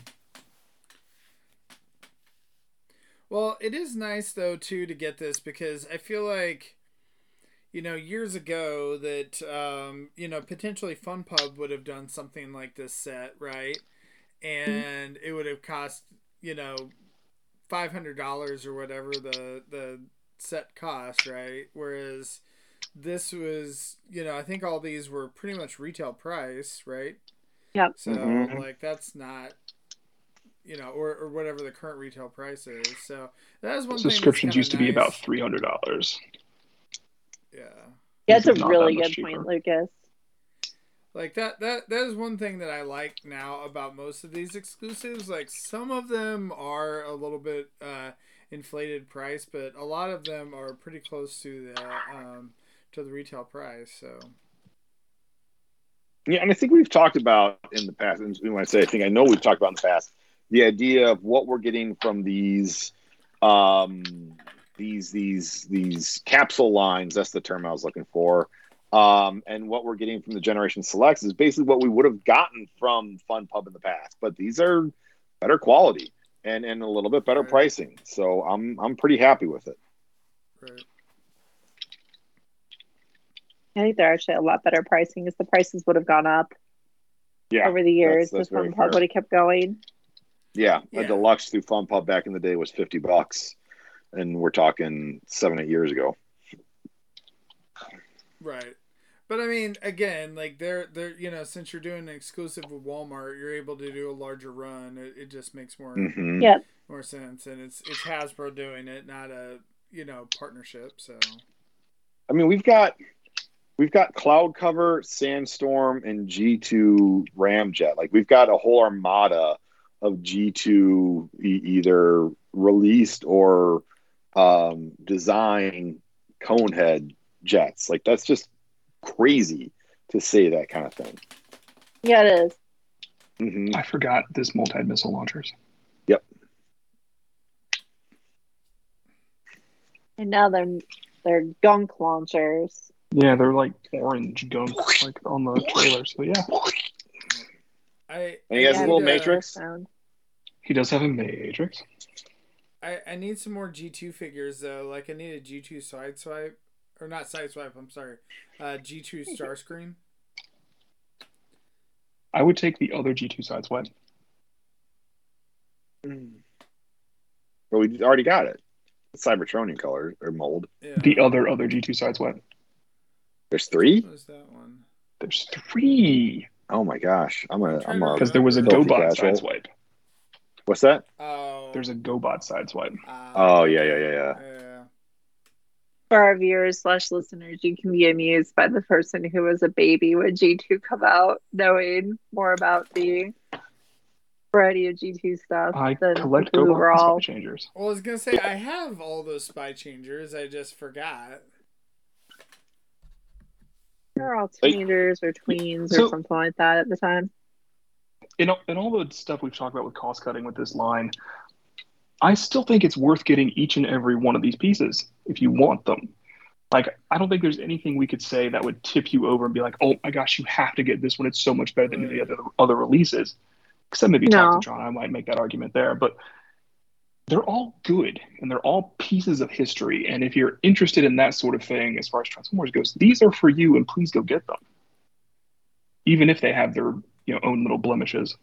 S1: Well, it is nice though too to get this because I feel like you know years ago that um, you know potentially Fun Pub would have done something like this set, right? And it would have cost you know five hundred dollars or whatever the the set cost, right? Whereas this was you know I think all these were pretty much retail price, right?
S2: Yep.
S1: So
S4: Mhm.
S1: like that's not you know, or, or whatever the current retail price is. So that is one
S3: Subscriptions
S1: kinda
S3: used to be about three hundred dollars.
S1: Yeah,
S2: Yeah, it's a
S3: This is not
S2: really
S3: that
S2: good
S3: cheaper.
S2: point, Lucas.
S1: like that. That that is one thing that I like now about most of these exclusives. Like some of them are a little bit uh, inflated price, but a lot of them are pretty close to the um, to the retail price. So
S4: Yeah, and I think we've talked about in the past, and when I say I think I know we've talked about in the past, the idea of what we're getting from these um these these these capsule lines, that's the term I was looking for. Um, and what we're getting from the generation selects is basically what we would have gotten from Fun Pub in the past. But these are better quality and, and a little bit better
S1: Right.
S4: pricing. So I'm I'm pretty happy with it.
S1: right.
S2: I think they're actually a lot better pricing because the prices would have gone up
S4: Yeah.
S2: over the years.
S4: that's
S2: The
S4: very
S2: fun pub would have kept going.
S4: Yeah,
S1: Yeah.
S4: a deluxe through Fun Pub back in the day was fifty bucks, and we're talking seven eight years ago.
S1: Right. But I mean, again, like they're they're you know, since you're doing an exclusive with Walmart, you're able to do a larger run. It, it just makes more
S4: mm-hmm.
S2: Yeah.
S1: more sense, and it's it's Hasbro doing it, not a you know partnership. So
S4: I mean, we've got we've got Cloud Cover, Sandstorm, and G two Ramjet. Like we've got a whole armada of G two e- either released or um, design Conehead jets. Like that's just crazy to say that kind of thing.
S2: Yeah, it is.
S4: hmm
S3: I forgot this multi missile launchers. Yep.
S2: And now they're they're gunk launchers.
S3: Yeah, they're like orange gunk, like on the trailer. So yeah,
S1: I
S4: And he has
S2: Yeah,
S4: a little
S1: uh,
S4: matrix.
S2: sound.
S3: He does have a matrix.
S1: I, I need some more G two figures though. Like I need a G two sideswipe, or not sideswipe. I'm sorry, uh, G two Starscream.
S3: I would take the other G2 sideswipe.
S4: But we already got it. It's Cybertronian color or mold.
S1: Yeah.
S3: The other other G2 sideswipe.
S4: There's three.
S1: What was that one?
S3: There's three
S4: Oh my gosh, I'm a I'm a
S3: because there was a
S4: Filthy
S3: GoBot
S4: casual.
S3: Sideswipe.
S4: what's that?
S1: Oh,
S3: There's a GoBot sideswipe.
S1: uh,
S4: Oh yeah yeah yeah yeah.
S1: yeah.
S2: For our viewers slash listeners, you can be amused by the person who was a baby when G2 come out, knowing more about the variety of G2 stuff
S3: I
S2: than
S3: collect
S2: people who
S3: GoBot
S2: were
S3: and
S2: all.
S3: spy changers.
S1: Well, I was gonna say I have all those spy changers. I just forgot.
S2: They were all
S4: Like-
S2: teenagers or tweens
S3: So-
S2: or something like that at the time.
S3: In all, in all the stuff we've talked about with cost cutting with this line, I still think it's worth getting each and every one of these pieces if you want them. Like, I don't think there's anything we could say that would tip you over and be like, "Oh my gosh, you have to get this one. It's so much better than the other other releases." Except maybe
S2: No.
S3: Talk to John, I might make that argument there, but they're all good and they're all pieces of history. And if you're interested in that sort of thing, as far as Transformers goes, these are for you, and please go get them, even if they have their you know own little blemishes.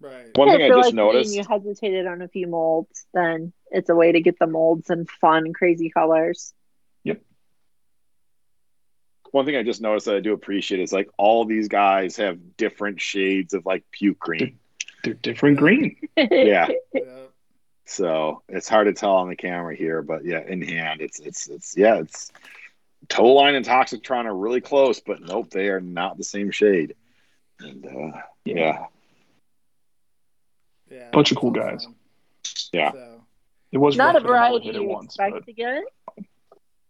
S1: Right.
S4: One
S2: Yeah,
S4: thing I
S2: feel
S4: just
S2: like me and
S4: noticed.
S2: you hesitated on a few molds, then it's a way to get the molds in fun, crazy colors. Yep.
S4: One thing I just noticed that I do appreciate is like all these guys have different shades of like puke green.
S3: They're different green.
S4: Yeah.
S1: Yeah.
S4: So it's hard to tell on the camera here, but yeah, in hand, it's it's it's yeah, it's Tow-Line and Toxitron are really close, but nope, they are not the same shade. And uh, yeah,
S1: Yeah.
S3: Bunch of cool
S1: all
S3: guys.
S4: Yeah.
S1: So,
S3: It was
S2: Not a
S3: rough for them all to
S2: variety
S3: hit it
S2: you
S3: once,
S2: expect
S3: but
S2: to get.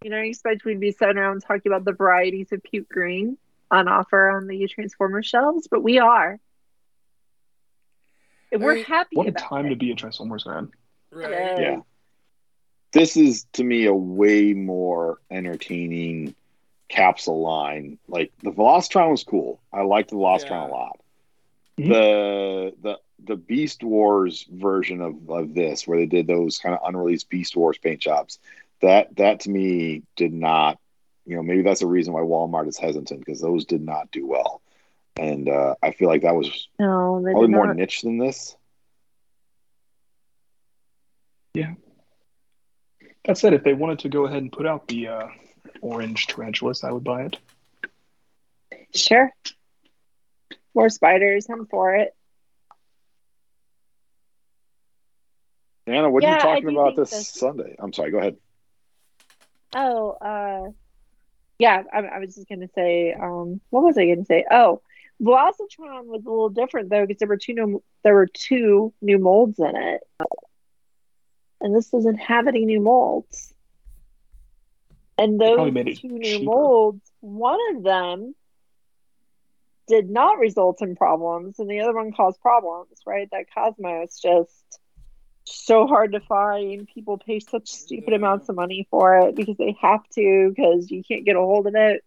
S2: You know, you expect we'd be sitting around talking about the varieties of puke green on offer on the Transformer shelves, but we are. And we're
S1: mean,
S2: happy
S3: what a time
S2: it.
S3: to be a Transformers fan.
S1: right.
S4: yeah. This is to me a way more entertaining capsule line. Like the Velocitron was cool. I liked the Velocitron
S1: Yeah.
S4: a lot.
S3: Mhm.
S4: The the the Beast Wars version of, of this, where they did those kind of unreleased Beast Wars paint jobs, that that to me did not. You know, maybe that's a reason why Walmart is hesitant because those did not do well, and uh, I feel like that was
S2: No,
S4: probably more
S2: not.
S4: niche than this.
S3: Yeah, that said, if they wanted to go ahead and put out the uh, orange tarantulas, I would buy it.
S2: Sure. More spiders. I'm for it.
S4: Anna, what are you talking about
S2: think
S4: this. Sunday? I'm sorry. Go ahead.
S2: Oh, uh, yeah, I, I was just gonna say, um, what was I gonna say? Oh, Velocitron was a little different though because there were two new there were two new molds in it, and this doesn't have any new molds. And those two new
S3: cheaper.
S2: molds, one of them did not result in problems, and the other one caused problems. Right? That Cosmos just so hard to find. People pay such stupid
S1: Yeah.
S2: amounts of money for it because they have to because you can't get a hold of it.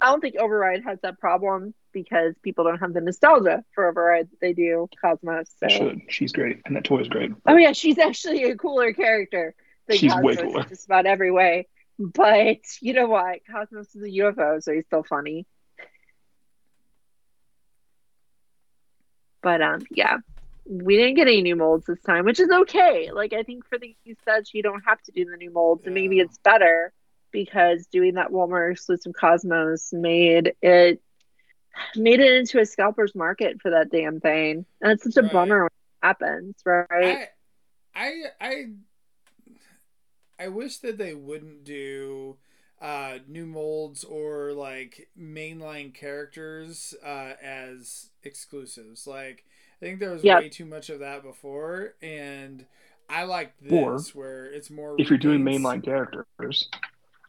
S2: I don't think Override has that problem because people don't have the nostalgia for Override that they do Cosmos.
S3: They should. She's great, and that toy is great.
S2: Oh yeah, she's actually a cooler character
S3: She's
S2: Cosmos
S3: way cooler.
S2: just about every way. But you know what? Cosmos is a UFO, so he's still funny. But um, yeah, we didn't get any new molds this time, which is okay. Like I think for these sets, you don't have to do the new molds, and maybe it's better because doing that Walmart exclusive Cosmos made it made it into a scalper's market for that damn thing, and it's such a
S1: Right.
S2: bummer when it happens, right?
S1: I, I, I, I wish that they wouldn't do uh, new molds or like mainline characters uh, as exclusives. Like, I think there was
S2: Yep.
S1: way too much of that before, and I like
S3: Or,
S1: this where it's more.
S3: If you're doing mainline characters,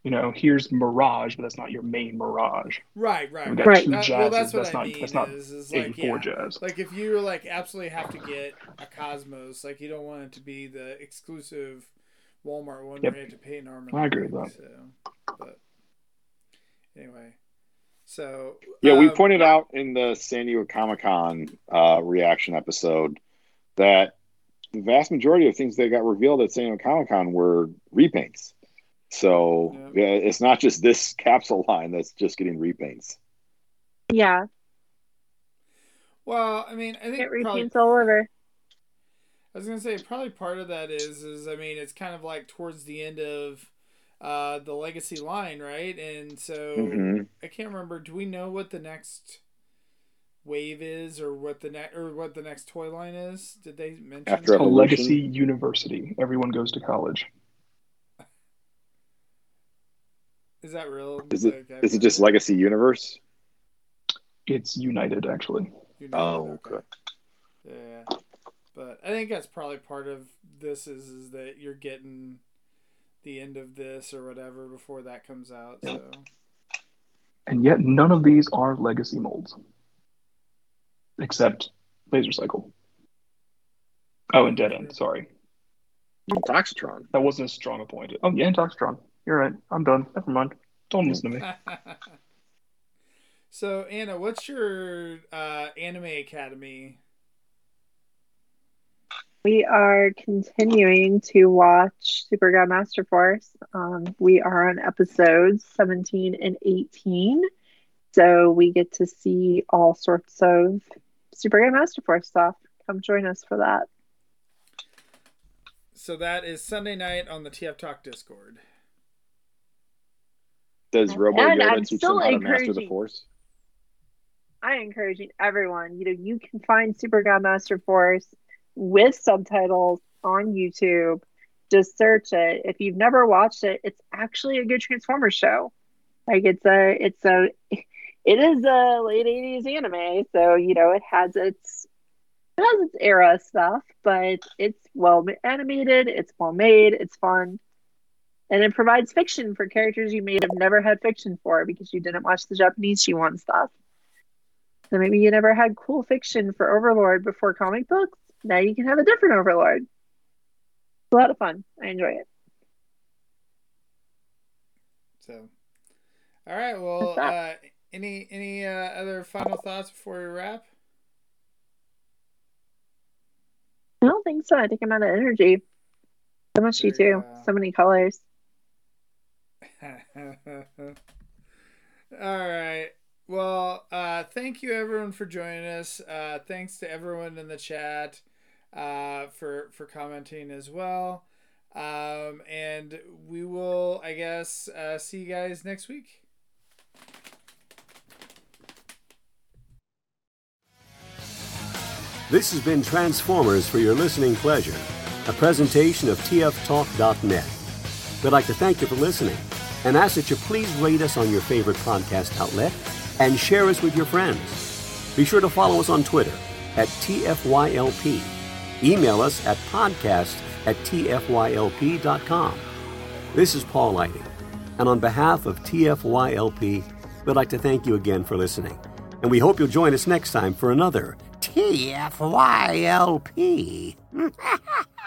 S3: you know, here's Mirage, but that's not your main Mirage.
S1: right, right,
S3: We got
S2: Right.
S3: two
S1: Uh,
S3: jazzes.
S1: well, that's what
S3: that's
S1: I
S3: not
S1: mean.
S3: that's not
S1: is, is like
S3: 84
S1: yeah,
S3: jazz.
S1: like if you like absolutely have to get a Cosmos, like you don't want it to be the exclusive Walmart one
S3: Yep.
S1: where you have to pay an arm. and
S3: I
S1: a
S3: agree with that.
S1: So, but anyway, so
S4: Yeah, we
S1: um,
S4: pointed out in the San Diego Comic Con uh, reaction episode that the vast majority of things that got revealed at San Diego Comic Con were repaints. So
S1: Yeah.
S4: yeah, it's not just this capsule line that's just getting repaints.
S2: Yeah,
S1: Well, I mean, I think
S2: get
S1: probably
S2: repaints all over.
S1: I was gonna say probably part of that is is I mean it's kind of like towards the end of uh the legacy line, right? And so
S4: Mhm.
S1: I can't remember. Do we know what the next wave is, or what the next or what the next toy line is? Did they mention?
S4: After
S3: A legacy university. Everyone goes to college.
S1: Is that real?
S4: Is it
S1: Like, I've
S4: is it just Legacy Universe?
S3: It's United, actually.
S1: you know,
S4: Oh, okay.
S1: Yeah, but I think that's probably part of this is is that you're getting the end of this or whatever before that comes out. So
S3: And yet, none of these are legacy molds, except Laser Cycle. Oh, and Dead End. Sorry,
S4: Toxitron.
S3: that wasn't as strong a point. Oh, yeah, and Toxitron. You're right. I'm done. Never mind. Don't listen to me.
S1: so Anna, what's your uh, anime academy?
S2: We are continuing to watch Super-God Masterforce. Um, we are on episodes 17 and 18. So we get to see all sorts of Super-God Masterforce stuff. Come join us for that.
S1: So that is Sunday night on the TF Talk Discord.
S4: Does Robo
S2: And
S4: Yoda
S2: I'm
S4: teach
S2: still
S4: them how to master the Force?
S2: I'm encouraging everyone, you know, you can find Super-God Masterforce with subtitles on YouTube. Just search it. If you've never watched it, it's actually a good Transformers show. Like it's a it's a it is a late 80s anime, so you know, it has its it has its era stuff, but it's well animated, it's well made, it's fun. And it provides fiction for characters you may have never had fiction for because you didn't watch the Japanese G1 stuff. So maybe you never had cool fiction for Overlord before comic books. Now you can have a different Overlord. It's a lot of fun. I enjoy it.
S1: So, all right. Well, uh, any any uh, other final thoughts before we wrap?
S2: I don't think so. I think I'm out of energy. So much you
S1: There you
S2: too. So many colors.
S1: All right. Well, uh, thank you everyone for joining us. Uh, thanks to everyone in the chat uh, for for commenting as well. Um, and we will, I guess, uh, see you guys next week.
S5: This has been Transformers for your listening pleasure, a presentation of TFTalk.net. We'd like to thank you for listening and ask that you please rate us on your favorite podcast outlet and share us with your friends. Be sure to follow us on Twitter at TFYLP. Email us at podcast at TFYLP.com. This is Paul Lighting, and on behalf of TFYLP, we'd like to thank you again for listening. And we hope you'll join us next time for another TFYLP.